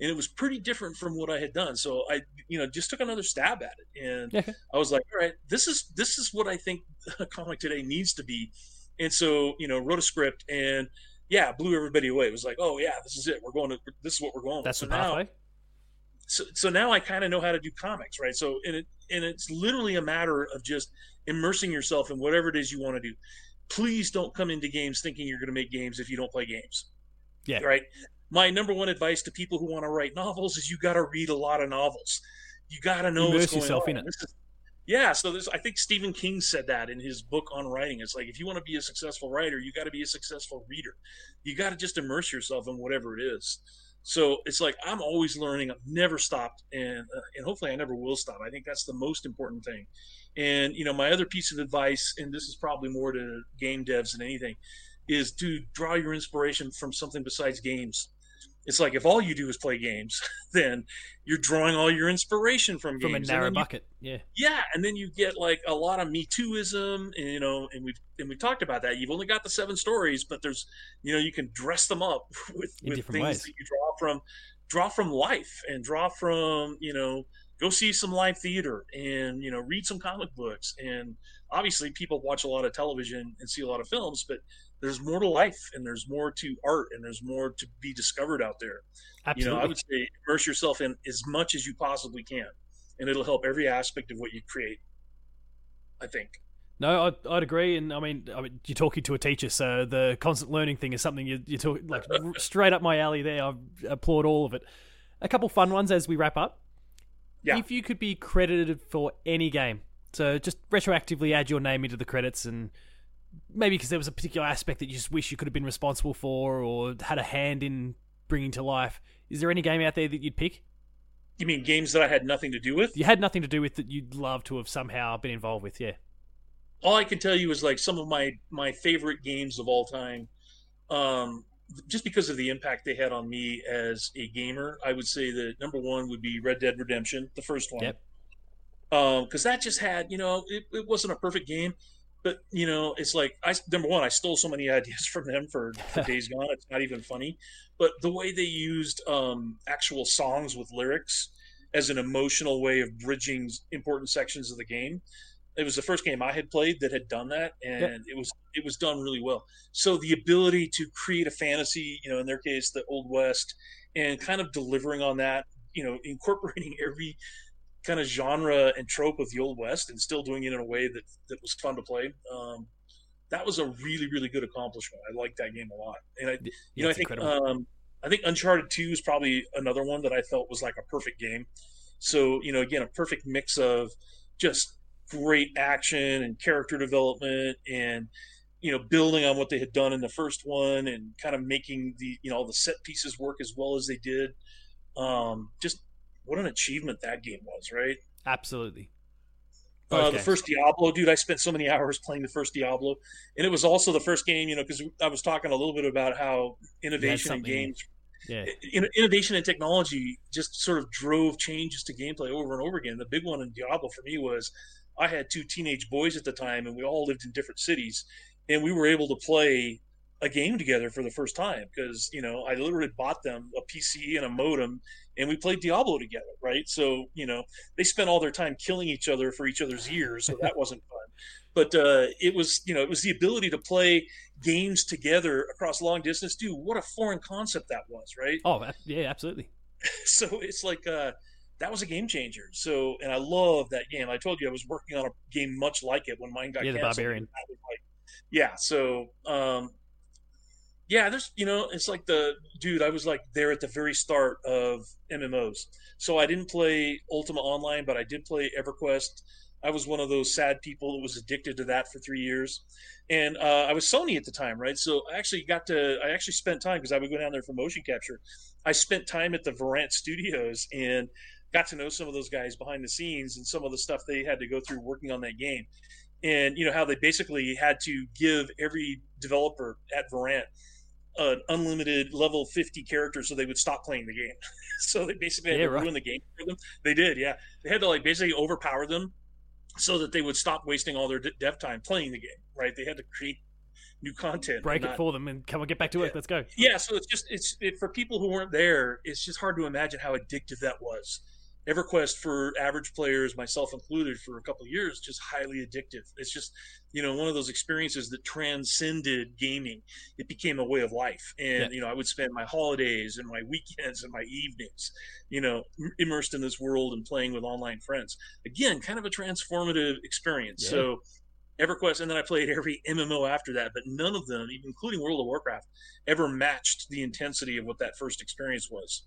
And it was pretty different from what I had done. So I, you know, just took another stab at it. And I was like, all right, this is, this is what I think [LAUGHS] a comic today needs to be. And so, you know, wrote a script and yeah, blew everybody away. It was like, oh yeah, this is it. We're going to, this is what we're going with. That's So the now- pathway. so so now I kind of know how to do comics, right? So and it and it's literally a matter of just immersing yourself in whatever it is you want to do. Please don't come into games thinking you're going to make games if you don't play games. Yeah. Right. My number one advice to people who want to write novels is you got to read a lot of novels. You got to know Immerse what's going yourself on. in it. This is- yeah, so there's I think Stephen King said that in his book on writing. It's like if you want to be a successful writer, you got to be a successful reader. You got to just immerse yourself in whatever it is. So it's like I'm always learning. I've never stopped, and uh, and hopefully I never will stop. I think that's the most important thing. And you know, my other piece of advice, and this is probably more to game devs than anything, is to draw your inspiration from something besides games. It's like if all you do is play games, [LAUGHS] then you're drawing all your inspiration from games. From a narrow you- bucket. Yeah. yeah, and then you get like a lot of Me Tooism, and you know, and we've and we've talked about that. You've only got the seven stories, but there's you know you can dress them up [LAUGHS] with, In with different things ways. that you draw from draw from life and draw from you know go see some live theater and you know read some comic books and obviously people watch a lot of television and see a lot of films but there's more to life and there's more to art and there's more to be discovered out there Absolutely. you know i would say immerse yourself in as much as you possibly can and it'll help every aspect of what you create i think No, I'd, I'd agree, and I mean, I mean, you're talking to a teacher, so the constant learning thing is something you you talk like [LAUGHS] straight up my alley. There, I applaud all of it. A couple fun ones as we wrap up. Yeah. If you could be credited for any game, so just retroactively add your name into the credits, and maybe because there was a particular aspect that you just wish you could have been responsible for or had a hand in bringing to life. Is there any game out there that you'd pick? you mean games that i had nothing to do with You had nothing to do with that you'd love to have somehow been involved with. Yeah. all I can tell you is like some of my my favorite games of all time. Um, just because of the impact they had on me as a gamer, I would say that number one would be Red Dead Redemption, the first one. Yep. Because that just had, you know, it, it wasn't a perfect game, but you know, it's like I number one, I stole so many [LAUGHS] ideas from them for, for [LAUGHS] Days Gone. It's not even funny, but the way they used um, actual songs with lyrics as an emotional way of bridging important sections of the game it was the first game I had played that had done that, and it was it was done really well. So the ability to create a fantasy, you know, in their case, the Old West, and kind of delivering on that, you know, [LAUGHS] incorporating every kind of genre and trope of the Old West, and still doing it in a way that that was fun to play. Um, that was a really really good accomplishment. I like that game a lot, and I you Yeah, know I think um, I think Uncharted Two is probably another one that I felt was like a perfect game. So you know again a perfect mix of just great action and character development and you know building on what they had done in the first one and kind of making the you know all the set pieces work as well as they did. Um, just what an achievement that game was, right? Absolutely. Uh, Both the first Diablo, dude, I spent so many [LAUGHS] hours playing the first Diablo, and it was also the first game, you know, because I was talking a little bit about how innovation in games, Yeah. in, innovation in technology, just sort of drove changes to gameplay over and over again. The big one in Diablo for me was I had two teenage boys at the time, and we all lived in different cities, and we were able to play a game together for the first time because you know I literally bought them a PC and a modem, and we played Diablo together, right? So you know they spent all their time killing each other for each other's ears, so that wasn't fun. [LAUGHS] But uh, it was, you know, it was the ability to play games together across long distance. Dude, what a foreign concept that was, right? Oh, yeah, absolutely. [LAUGHS] So it's like uh, that was a game changer. So, and I love that game. I told you I was working on a game much like it when mine got Yeah, the. Barbarian. Like- yeah. So, um, yeah, there's, you know, it's like the dude. I was like there at the very start of MMOs. So I didn't play Ultima Online, but I did play EverQuest. I was one of those sad people that was addicted to that for three years, and uh, I was Sony at the time, right? So I actually got to. I actually spent time because I would go down there for motion capture. I spent time at the Verant Studios and got to know some of those guys behind the scenes and some of the stuff they had to go through working on that game. And you know how they basically had to give every developer at Verant an unlimited level 50 characters so they would stop playing the game. [LAUGHS] so they basically had Yeah, to right. ruin the game for them. They did, yeah. They had to like basically overpower them so that they would stop wasting all their de- dev time playing the game, right? They had to create new content. Break and it not- for them and come on, get back to work. Yeah. Let's go. yeah so it's just it's it, for people who weren't there it's just hard to imagine how addictive that was everquest for average players myself included for a couple of years just highly addictive it's just you know one of those experiences that transcended gaming it became a way of life and Yeah. you know i would spend my holidays and my weekends and my evenings you know immersed in this world and playing with online friends again kind of a transformative experience Yeah. so EverQuest, and then I played every MMO after that, but none of them, even including World of Warcraft, ever matched the intensity of what that first experience was.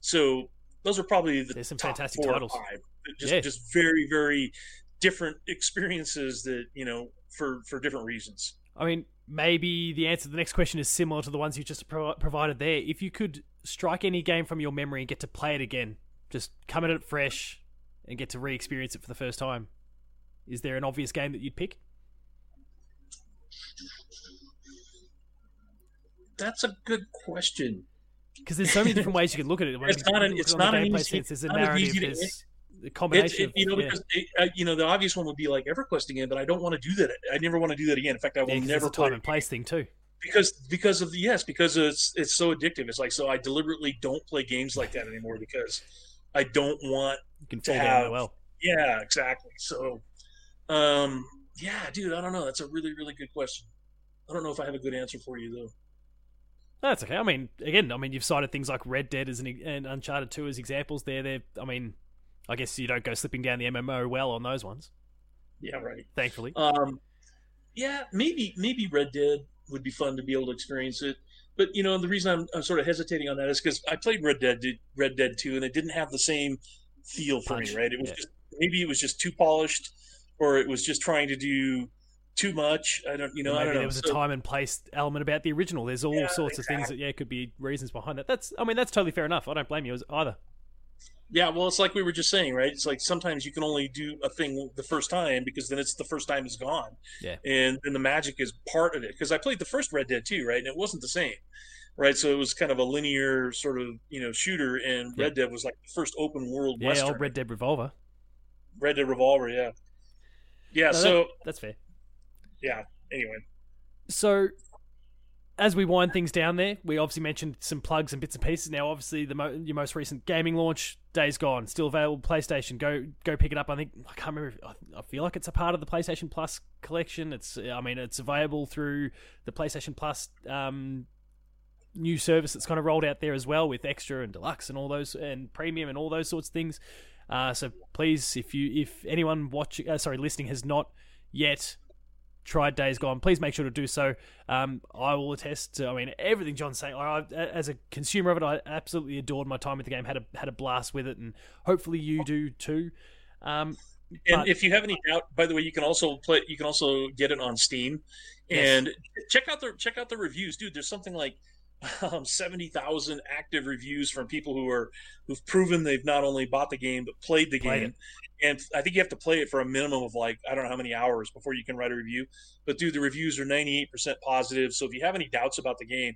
So those are probably the There's some top fantastic four or titles. five. Just, Yeah. just very, very different experiences that you know for for different reasons. I mean, maybe the answer to the next question is similar to the ones you just pro- provided there. If you could strike any game from your memory and get to play it again, just come at it fresh and get to re-experience it for the first time, is there an obvious game that you'd pick? That's a good question. Because there's so many different ways you can look at it. When It's not an- it's not an easy- sense, there's a narrative, there's a combination. it, you know, because it, uh, you know the obvious one would be like EverQuest again, but I don't want to do that. I never want to do that again. In fact, I will Yeah, never a time and place thing too. because because of the yes because it's it's so addictive it's like so i deliberately don't play games like that anymore because i don't want You can To the have- well. yeah exactly so um yeah dude i don't know that's a really really good question i don't know if i have a good answer for you though That's okay. I mean, again, I mean, you've cited things like Red Dead as an and Uncharted Two as examples. There, there. I mean, I guess you don't go slipping down the MMO well on those ones, yeah right thankfully. um yeah maybe maybe red dead would be fun to be able to experience it but you know the reason i'm, I'm sort of hesitating on that is because i played red dead red dead 2 and it didn't have the same feel for Punch, me right it was yeah. just maybe it was just too polished or it was just trying to do too much i don't you know i maybe don't know there was a time and place element about the original. There's all Yeah, sorts of things that yeah could be reasons behind that. That's I mean that's totally fair enough. I don't blame you either. yeah well it's like we were just saying right it's like sometimes you can only do a thing the first time because then it's the first time it's gone Yeah. and then the magic is part of it because i played the first red dead too right and it wasn't the same right so it was kind of a linear sort of you know shooter and Yeah. red dead was like the first open world Yeah, western Red Dead Revolver. red dead revolver yeah yeah No, so that- that's fair. Yeah anyway So, as we wind things down there, we obviously mentioned some plugs and bits and pieces. Now, obviously, the mo- your most recent gaming launch, Days Gone, still available. PlayStation, go go pick it up. I think I can't remember. If, I- feel like it's a part of the PlayStation Plus collection. It's I mean, it's available through the PlayStation Plus um, new service that's kind of rolled out there as well with extra and deluxe and all those and premium and all those sorts of things. Uh, so please, if you if anyone watching, uh, sorry, listening has not yet tried Days Gone, please make sure to do so. Um, I will attest to, I mean, everything John's saying. I, as a consumer of it, I absolutely adored my time with the game. had a had a blast with it, and hopefully you do too. Um, and but- if you have any doubt, by the way, you can also play. You can also get it on Steam, Yes. and check out the check out the reviews, dude. There's something like um, seventy thousand active reviews from people who are who've proven they've not only bought the game but played the Played game. And I think you have to play it for a minimum of like I don't know how many hours before you can write a review. But dude, the reviews are ninety eight percent positive. So if you have any doubts about the game,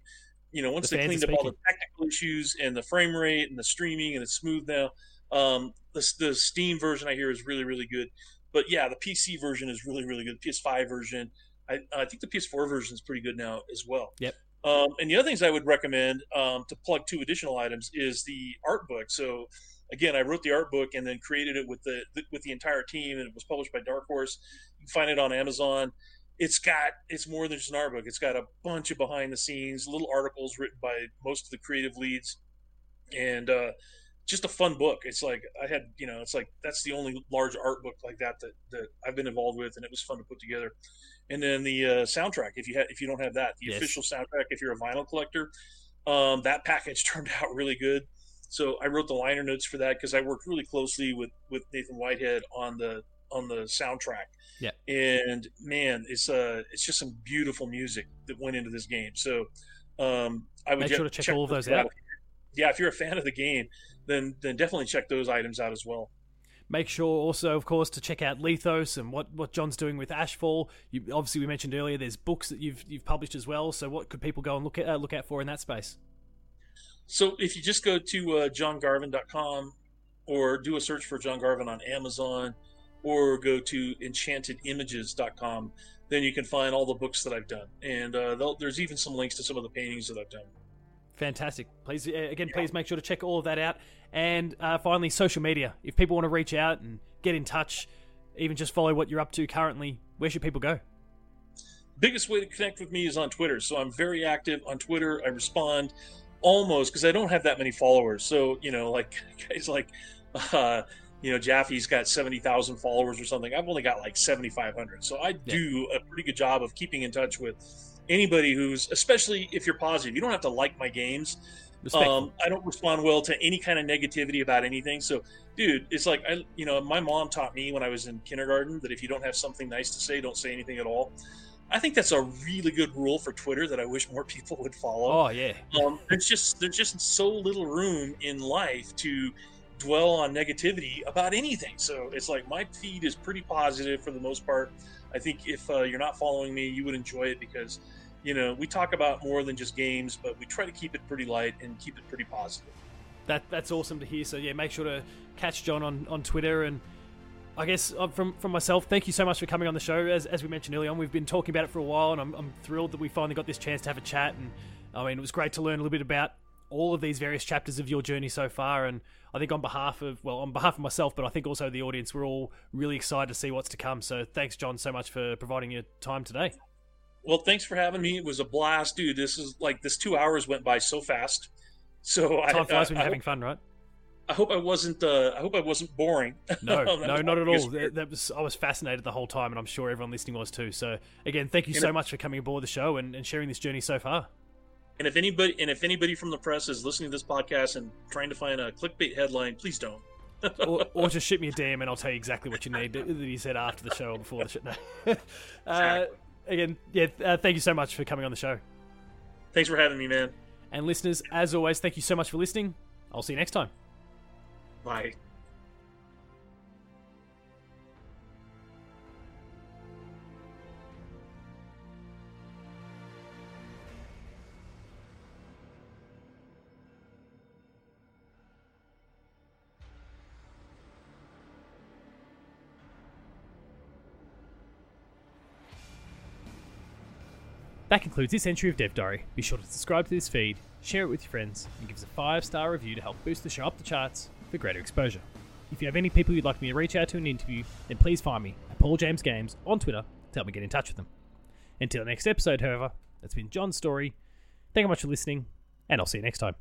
you know once The they cleaned up all the technical issues and the frame rate and the streaming and it's smooth now. Um, the, the Steam version I hear is really really good, but yeah, the PC version is really really good. The PS5 version, I, I think the PS4 version is pretty good now as well. Yep. Um, and the other things I would recommend um, to plug two additional items is the art book. So again, I wrote the art book and then created it with the with the entire team, and it was published by Dark Horse. You can find it on Amazon. It's got it's more than just an art book. It's got a bunch of behind the scenes little articles written by most of the creative leads, and uh, just a fun book. It's like I had you know it's like that's the only large art book like that that that I've been involved with, and it was fun to put together. And then the uh, soundtrack, if you had if you don't have that, the Yes. official soundtrack, if you're a vinyl collector, um, that package [LAUGHS] turned out really good. So I wrote the liner notes for that because I worked really closely with with Nathan Whitehead on the on the soundtrack. Yeah. And man, it's uh it's just some beautiful music that went into this game. So um, I would Make sure to check all of those out. Yeah, if you're a fan of the game, then then definitely check those items out as well. Make sure also, of course, to check out Liithos and what, what John's doing with Ashfall. You, obviously, we mentioned earlier there's books that you've you've published as well. So, what could people go and look at uh, look out for in that space? So if you just go to uh, johngarvin.com or do a search for John Garvin on Amazon or go to enchantedimages.com, then you can find all the books that I've done. And uh, there's even some links to some of the paintings that I've done. Fantastic. Please, uh, again, please make sure to check all of that out. And uh, finally, social media. If people want to reach out and get in touch, even just follow what you're up to currently, where should people go? biggest way to connect with me is on Twitter. So I'm very active on Twitter. I respond almost because I don't have that many followers. So you know, like [LAUGHS] guys like, uh, you know, Jaffe's got seventy thousand followers or something. I've only got like seventy five hundred. So I do a pretty good job of keeping in touch with anybody who's, especially if you're positive. You don't have to like my games. Um, I don't respond well to any kind of negativity about anything. So, dude, it's like I, you know, my mom taught me when I was in kindergarten that if you don't have something nice to say, don't say anything at all. I think that's a really good rule for Twitter that I wish more [LAUGHS] people would follow. oh yeah, Um, there's just there's just so little room in life to dwell on negativity about anything. So it's like my feed is pretty positive for the most part. I think if uh, you're not following me, you would enjoy it because you know we talk about more than just games, but we try to keep it pretty light and keep it pretty positive. that that's awesome to hear. So yeah, make sure to catch John on, on Twitter and. I guess uh, from from myself, thank you so much for coming on the show. As, as we mentioned earlier on, we've been talking about it for a while, and I'm, I'm thrilled that we finally got this chance to have a chat. And I mean, it was great to learn a little bit about all of these various chapters of your journey so far. And I think on behalf of well, on behalf of myself, but I think also the audience, we're all really excited to see what's to come. So thanks, John, so much for providing your time today. Well, thanks for having me. It was a blast, dude. This is like this two hours went by so fast. So I, Time flies when I, you're I having fun, right? I hope I wasn't. Uh, I hope I wasn't boring. [LAUGHS] No, no, not at all. That, that was I was fascinated the whole time, and I'm sure everyone listening was too. So again, thank you You so much for coming aboard the show and, and sharing this journey so far. And if anybody and if anybody from the press is listening to this podcast and trying to find a clickbait headline, please don't. [LAUGHS] or, or just shoot me a DM and I'll tell you exactly what you need that he said after the show or before the show. [LAUGHS] No. uh, again, yeah, uh, thank you so much for coming on the show. Thanks for having me, man. And listeners, as always, thank you so much for listening. I'll see you next time. Bye. That concludes this entry of Dev Diary. Be sure to subscribe to this feed, share it with your friends, and give us a five star review to help boost the show up the charts for greater exposure. If you have any people you'd like me to reach out to in an interview, then please find me at Paul James Games on Twitter to help me get in touch with them. Until next episode, however, that's been John's story. Thank you much for listening, and I'll see you next time.